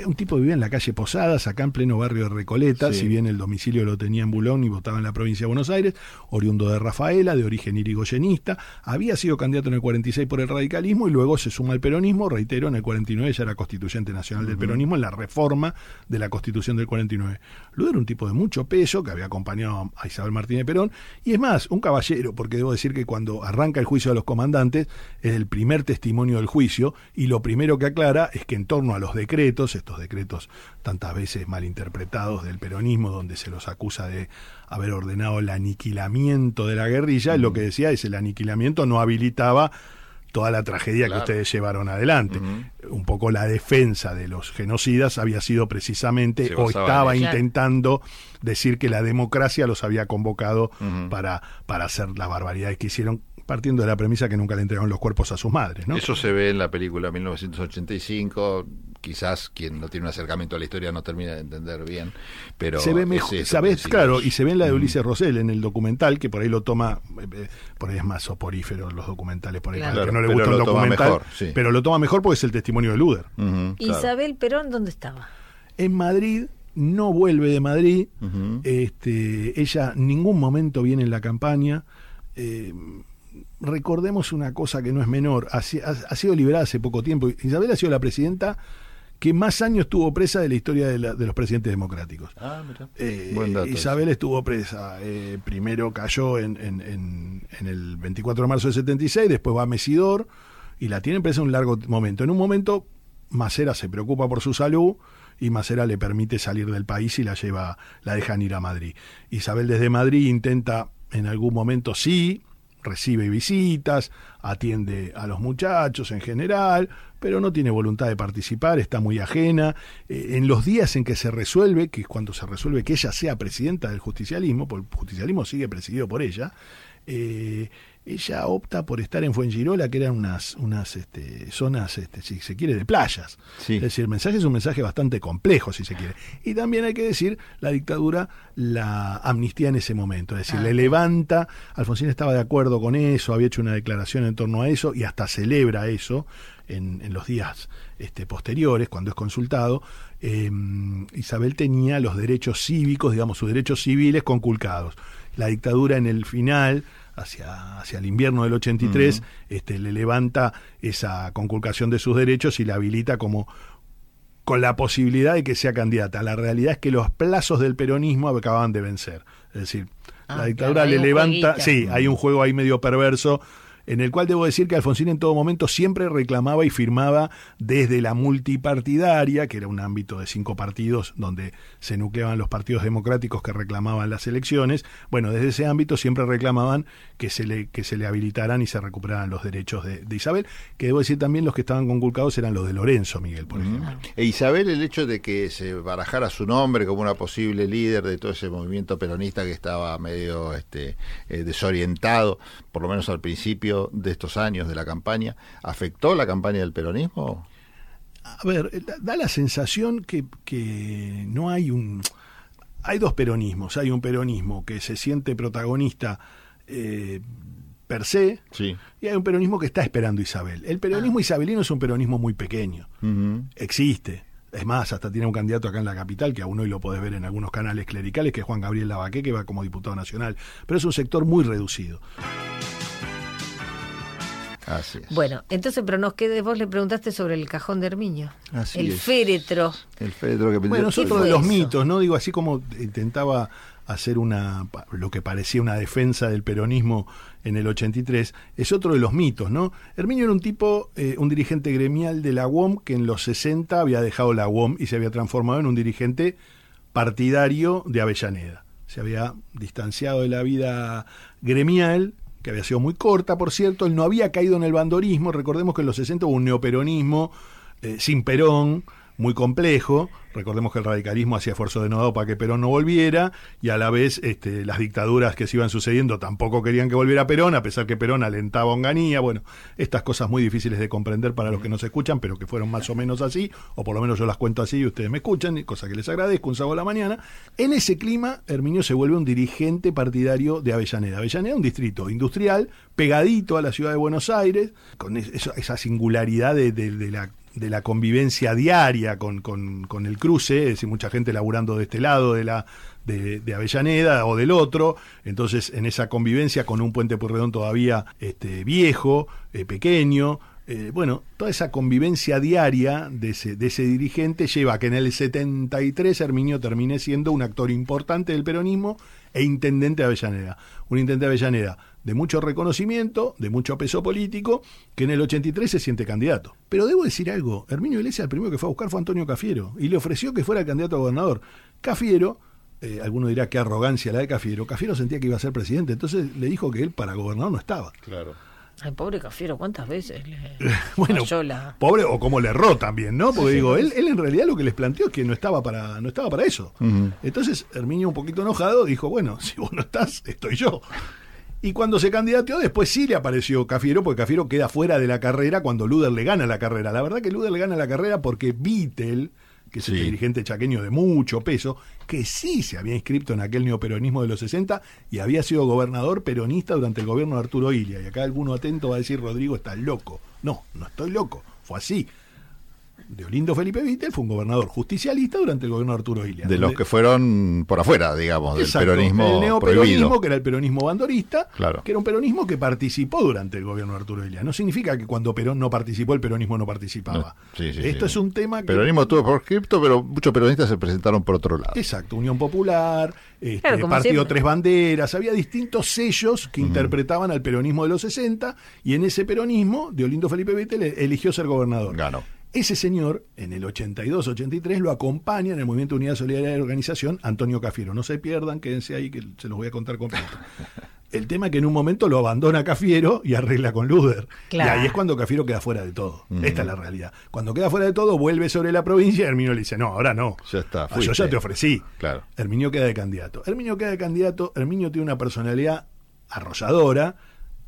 un tipo que vivía en la calle Posadas, acá en pleno barrio de Recoleta, Sí. si bien el domicilio lo tenía en Bulón y votaba en la provincia de Buenos Aires, oriundo de Rafaela, de origen irigoyenista, había sido candidato en el 46 por el radicalismo y luego se suma al peronismo, reitero, en el 49 ya era constituyente nacional del peronismo en la reforma de la constitución del 49. Luego era un tipo de mucho peso que había acompañado a Isabel Martínez Perón y es más, un caballero, porque debo decir que cuando arranca el juicio de los comandantes es el primer testimonio del juicio y lo primero que aclara es que en torno a los decretos, estos decretos tantas veces malinterpretados del peronismo, donde se los acusa de haber ordenado el aniquilamiento de la guerrilla, lo que decía es el aniquilamiento no habilitaba toda la tragedia Claro. que ustedes llevaron adelante. Un poco la defensa de los genocidas había sido precisamente o estaba intentando decir que la democracia los había convocado para, para hacer las barbaridades que hicieron, partiendo de la premisa que nunca le entregaron los cuerpos a sus madres. ¿no? Eso se ve en la película 1985. Quizás quien no tiene un acercamiento a la historia no termina de entender bien, pero se ve mejor, ¿sabes? Claro, y se ve en la de Ulises Rosell, en el documental, que por ahí lo toma, eh, eh, por ahí es más soporífero los documentales, por ahí Claro. que no le Pero gusta un lo toma documental, mejor, sí. pero lo toma mejor porque es el testimonio de Luder. Isabel Perón, ¿dónde estaba? En Madrid, no vuelve de Madrid, este, ella en ningún momento viene en la campaña. eh, recordemos una cosa que no es menor, ha- ha sido liberada hace poco tiempo. Isabel ha sido la presidenta que más años estuvo presa de la historia de, la- de los presidentes democráticos. Ah, mira. Eh, Buen dato Isabel estuvo presa. eh, primero cayó en, en- en- en el 24 de marzo del 76, después va a Mesidor y la tienen presa un largo momento. En un momento, Macera se preocupa por su salud y Macera le permite salir del país y la lleva, la dejan ir a Madrid. Isabel desde Madrid intenta en algún momento sí, recibe visitas, atiende a los muchachos en general, pero no tiene voluntad de participar, está muy ajena. Eh, en los días en que se resuelve, que es cuando se resuelve que ella sea presidenta del justicialismo, porque el justicialismo sigue presidido por ella, eh, ella opta por estar en Fuengirola, que eran unas, unas este, zonas, este, si se quiere, de playas. Es decir, el mensaje es un mensaje bastante complejo, si se quiere. Y también hay que decir, la dictadura la amnistía en ese momento. Es decir, Ah, le levanta, Alfonsín estaba de acuerdo con eso, había hecho una declaración en torno a eso y hasta celebra eso en, en los días este, posteriores, cuando es consultado. Eh, Isabel tenía los derechos cívicos, digamos, sus derechos civiles conculcados. La dictadura en el final hacia, hacia el invierno del 83, este, le levanta esa conculcación de sus derechos y la habilita como con la posibilidad de que sea candidata. La realidad es que los plazos del peronismo acababan de vencer. Es decir, Ah, la dictadura claro, le levanta, sí, hay un juego ahí medio perverso en el cual debo decir que Alfonsín en todo momento siempre reclamaba y firmaba desde la multipartidaria, que era un ámbito de cinco partidos donde se nucleaban los partidos democráticos que reclamaban las elecciones. Bueno, desde ese ámbito siempre reclamaban que se le, que se le habilitaran y se recuperaran los derechos de, de Isabel, que debo decir también los que estaban conculcados eran los de Lorenzo Miguel, por ejemplo. E Isabel, el hecho de que se barajara su nombre como una posible líder de todo ese movimiento peronista que estaba medio este, eh, desorientado, por lo menos al principio de estos años de la campaña, ¿afectó la campaña del peronismo? A ver, eh, da- la sensación que, que no hay un... Hay dos peronismos. Hay un peronismo que se siente protagonista eh, per se Sí. y hay un peronismo que está esperando Isabel. El peronismo isabelino es un peronismo muy pequeño. Existe. Es más, hasta tiene un candidato acá en la capital, que aún hoy lo podés ver en algunos canales clericales, que es Juan Gabriel Lavaqué, que va como diputado nacional. Pero es un sector muy reducido. Así es. Bueno, entonces, pero nos quede, vos le preguntaste sobre el cajón de Hermiño. Así el es. féretro. El féretro que Bueno, es ¿Qué otro de los eso? mitos, ¿no? Digo, así como intentaba hacer una lo que parecía una defensa del peronismo en el 83, es otro de los mitos, ¿no? Herminio era un tipo, eh, un dirigente gremial de la UOM que en los 60 había dejado la UOM y se había transformado en un dirigente partidario de Avellaneda. Se había distanciado de la vida gremial, que había sido muy corta, por cierto, él no había caído en el bandorismo, recordemos que en los 60 hubo un neoperonismo eh, sin Perón, muy complejo. Recordemos que el radicalismo hacía esfuerzo denodado para que Perón no volviera y a la vez este, las dictaduras que se iban sucediendo tampoco querían que volviera Perón, a pesar que Perón alentaba a Onganía. Bueno, estas cosas muy difíciles de comprender para los que nos escuchan, pero que fueron más o menos así, o por lo menos yo las cuento así y ustedes me escuchan, cosa que les agradezco, un sábado a la mañana. En ese clima, Herminio se vuelve un dirigente partidario de Avellaneda. Avellaneda, un distrito industrial, pegadito a la ciudad de Buenos Aires, con esa singularidad de, de- de la de la convivencia diaria con, con- con el cruce, es decir, mucha gente laburando de este lado de la de, Avellaneda o del otro, entonces en esa convivencia con un puente Purredón todavía este, viejo, eh, pequeño, eh, bueno, toda esa convivencia diaria de ese, de ese dirigente lleva a que en el 73 Herminio termine siendo un actor importante del peronismo e intendente de Avellaneda. Un intendente de Avellaneda de mucho reconocimiento, de mucho peso político, que en el 83 se siente candidato. Pero debo decir algo, Herminio Iglesias el primero que fue a buscar fue Antonio Cafiero y le ofreció que fuera el candidato a gobernador. Cafiero, eh, alguno dirá qué arrogancia la de Cafiero, Cafiero sentía que iba a ser presidente, entonces le dijo que él para gobernador no estaba. Claro. Ay, pobre Cafiero, ¿cuántas veces le Bueno, la- pobre o como le erró también, ¿no? Porque Sí, digo, sí, él, él en realidad lo que les planteó es que no estaba para, no estaba para eso. Entonces, Herminio, un poquito enojado, dijo, bueno, si vos no estás, estoy yo. Y cuando se candidateó, después sí le apareció Cafiero, porque Cafiero queda fuera de la carrera cuando Luder le gana la carrera. La verdad que Luder le gana la carrera porque Vittel, que es este dirigente chaqueño de mucho peso, que sí se había inscrito en aquel neoperonismo de los 60 y había sido gobernador peronista durante el gobierno de Arturo Ilia. Y acá alguno atento va a decir, Rodrigo, estás loco. No, no estoy loco. Fue así. Deolindo Felipe Vittel fue un gobernador justicialista durante el gobierno de Arturo Ilia. De los que fueron por afuera, digamos, del peronismo el neoperonismo, prohibido. que era el peronismo bandorista, Claro. que era un peronismo que participó durante el gobierno de Arturo Ilia. No significa que cuando Perón no participó, el peronismo no participaba. Sí, sí, Esto sí. es un tema que... Peronismo estuvo por cripto, pero muchos peronistas se presentaron por otro lado. Exacto, Unión Popular, este, Claro, Partido siempre. Tres Banderas, había distintos sellos que interpretaban al peronismo de los 60 y en ese peronismo, Deolindo Felipe Vittel eligió ser gobernador. Ganó. Ese señor, en el 82-83, lo acompaña en el Movimiento Unidad Solidaria de la Organización Antonio Cafiero. No se pierdan, quédense ahí que se los voy a contar completo. El tema es que en un momento lo abandona Cafiero y arregla con Luder. Claro. Y ahí es cuando Cafiero queda fuera de todo. Esta es la realidad. Cuando queda fuera de todo, vuelve sobre la provincia y Herminio le dice, no, ahora no. Ya está. Ah, yo ya te ofrecí. Claro. Herminio queda de candidato. Herminio queda de candidato. Herminio tiene una personalidad arrolladora.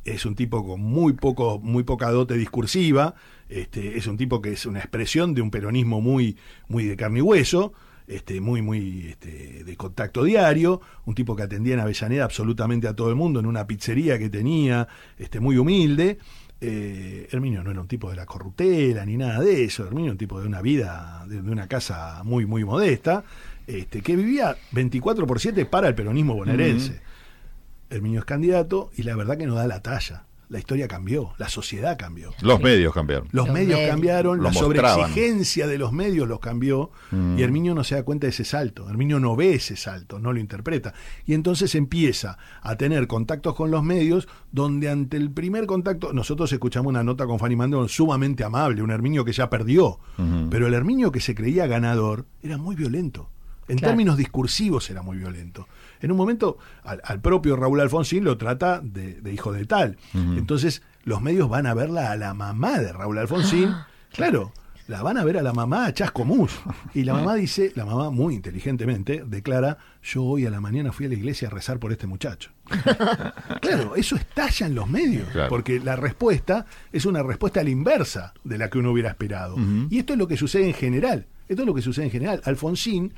Es un tipo con muy poco, muy poca dote discursiva, este, es un tipo que es una expresión de un peronismo muy, muy de carne y hueso, este, muy, muy este, de contacto diario, un tipo que atendía en Avellaneda absolutamente a todo el mundo, en una pizzería que tenía, este, muy humilde. Eh, Herminio no era un tipo de la corruptela ni nada de eso, Herminio era un tipo de una vida, de, de una casa muy, muy modesta, este, que vivía 24 por 7 para el peronismo bonaerense. Herminio es candidato y la verdad que no da la talla. La historia cambió, la sociedad cambió. Los medios cambiaron. Los, medios, cambiaron, Lo la sobreexigencia de los medios los cambió Mm. y Herminio no se da cuenta de ese salto. Herminio no ve ese salto, no lo interpreta. Y entonces empieza a tener contactos con los medios donde ante el primer contacto, nosotros escuchamos una nota con Fanny Mandel sumamente amable, un Herminio que ya perdió, pero el Herminio que se creía ganador era muy violento. En Claro. términos discursivos era muy violento. En un momento al, al propio Raúl Alfonsín lo trata de, de hijo de tal. Entonces los medios van a verla a la mamá de Raúl Alfonsín. claro, la van a ver a la mamá a Chascomús. Y la mamá dice, la mamá muy inteligentemente declara, yo hoy a la mañana fui a la iglesia a rezar por este muchacho. claro, eso estalla en los medios, Claro. porque la respuesta es una respuesta a la inversa de la que uno hubiera esperado. Y esto es lo que sucede en general. Esto es lo que sucede en general. Alfonsín,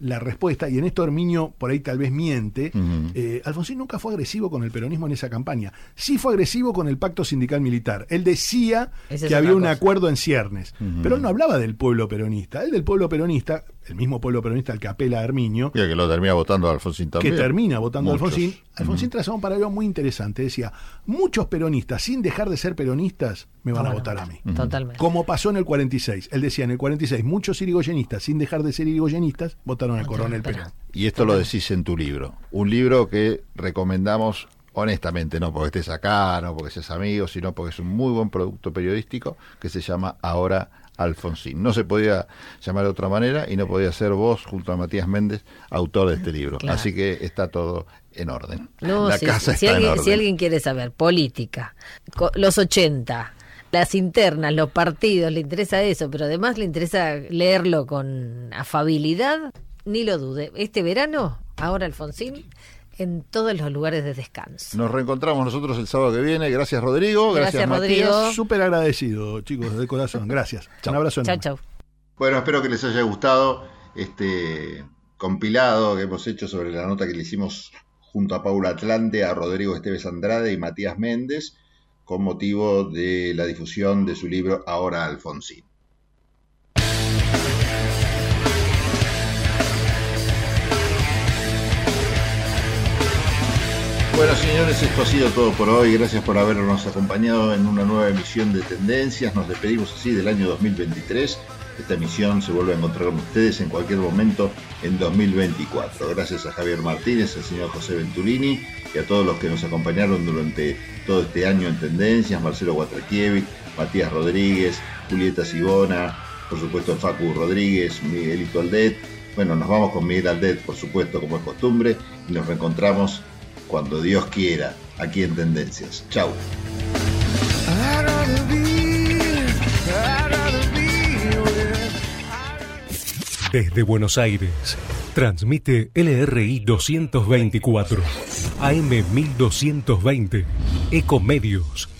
la respuesta, y en esto Herminio por ahí tal vez miente, eh, Alfonsín nunca fue agresivo con el peronismo en esa campaña. Sí fue agresivo con el pacto sindical militar. Él decía que había un cosa. acuerdo en ciernes, pero él no hablaba del pueblo peronista. Él del pueblo peronista, el mismo pueblo peronista al que apela a Herminio, Y el que lo termina votando a Alfonsín que también. termina votando a. Alfonsín, Alfonsín trazaba un paralelo muy interesante. Decía, muchos peronistas, sin dejar de ser peronistas, me van a votar a mí. Totalmente. Como pasó en el 46. Él decía en el 46, muchos irigoyenistas, sin dejar de ser irigoyenistas, votaron al coronel Perón. Y esto lo decís en tu libro. Un libro que recomendamos honestamente, no porque estés acá, no porque seas amigo, sino porque es un muy buen producto periodístico que se llama Ahora Alfonsín. No se podía llamar de otra manera y no podía ser vos, junto a Matías Méndez, autor de este libro. Claro. Así que está todo en orden. No, La si, casa si está en alguien, orden. si alguien quiere saber política, los 80, las internas, los partidos, le interesa eso, pero además le interesa leerlo con afabilidad, ni lo dude. Este verano, ahora Alfonsín, en todos los lugares de descanso. Nos reencontramos nosotros el sábado que viene. Gracias, Rodrigo. Gracias, Gracias, Matías. Rodrigo. Súper agradecido, chicos, de corazón. Gracias. Un abrazo Chau, enorme. chau. Bueno, espero que les haya gustado este compilado que hemos hecho sobre la nota que le hicimos junto a Paula Atlante, a Rodrigo Esteves Andrade y Matías Méndez con motivo de la difusión de su libro Ahora Alfonsín. Bueno, señores, esto ha sido todo por hoy. Gracias por habernos acompañado en una nueva emisión de Tendencias. Nos despedimos así del año 2023. Esta emisión se vuelve a encontrar con ustedes en cualquier momento en 2024. Gracias a Javier Martínez, al señor José Venturini y a todos los que nos acompañaron durante todo este año en Tendencias, Marcelo Guatrakiewicz, Matías Rodríguez, Julieta Sibona, por supuesto Facu Rodríguez, Miguelito Aldet. Bueno, nos vamos con Miguel Aldet, por supuesto, como es costumbre, y nos reencontramos cuando Dios quiera, aquí en Tendencias. Chau. Desde Buenos Aires, transmite LRI 224, AM 1220, Ecomedios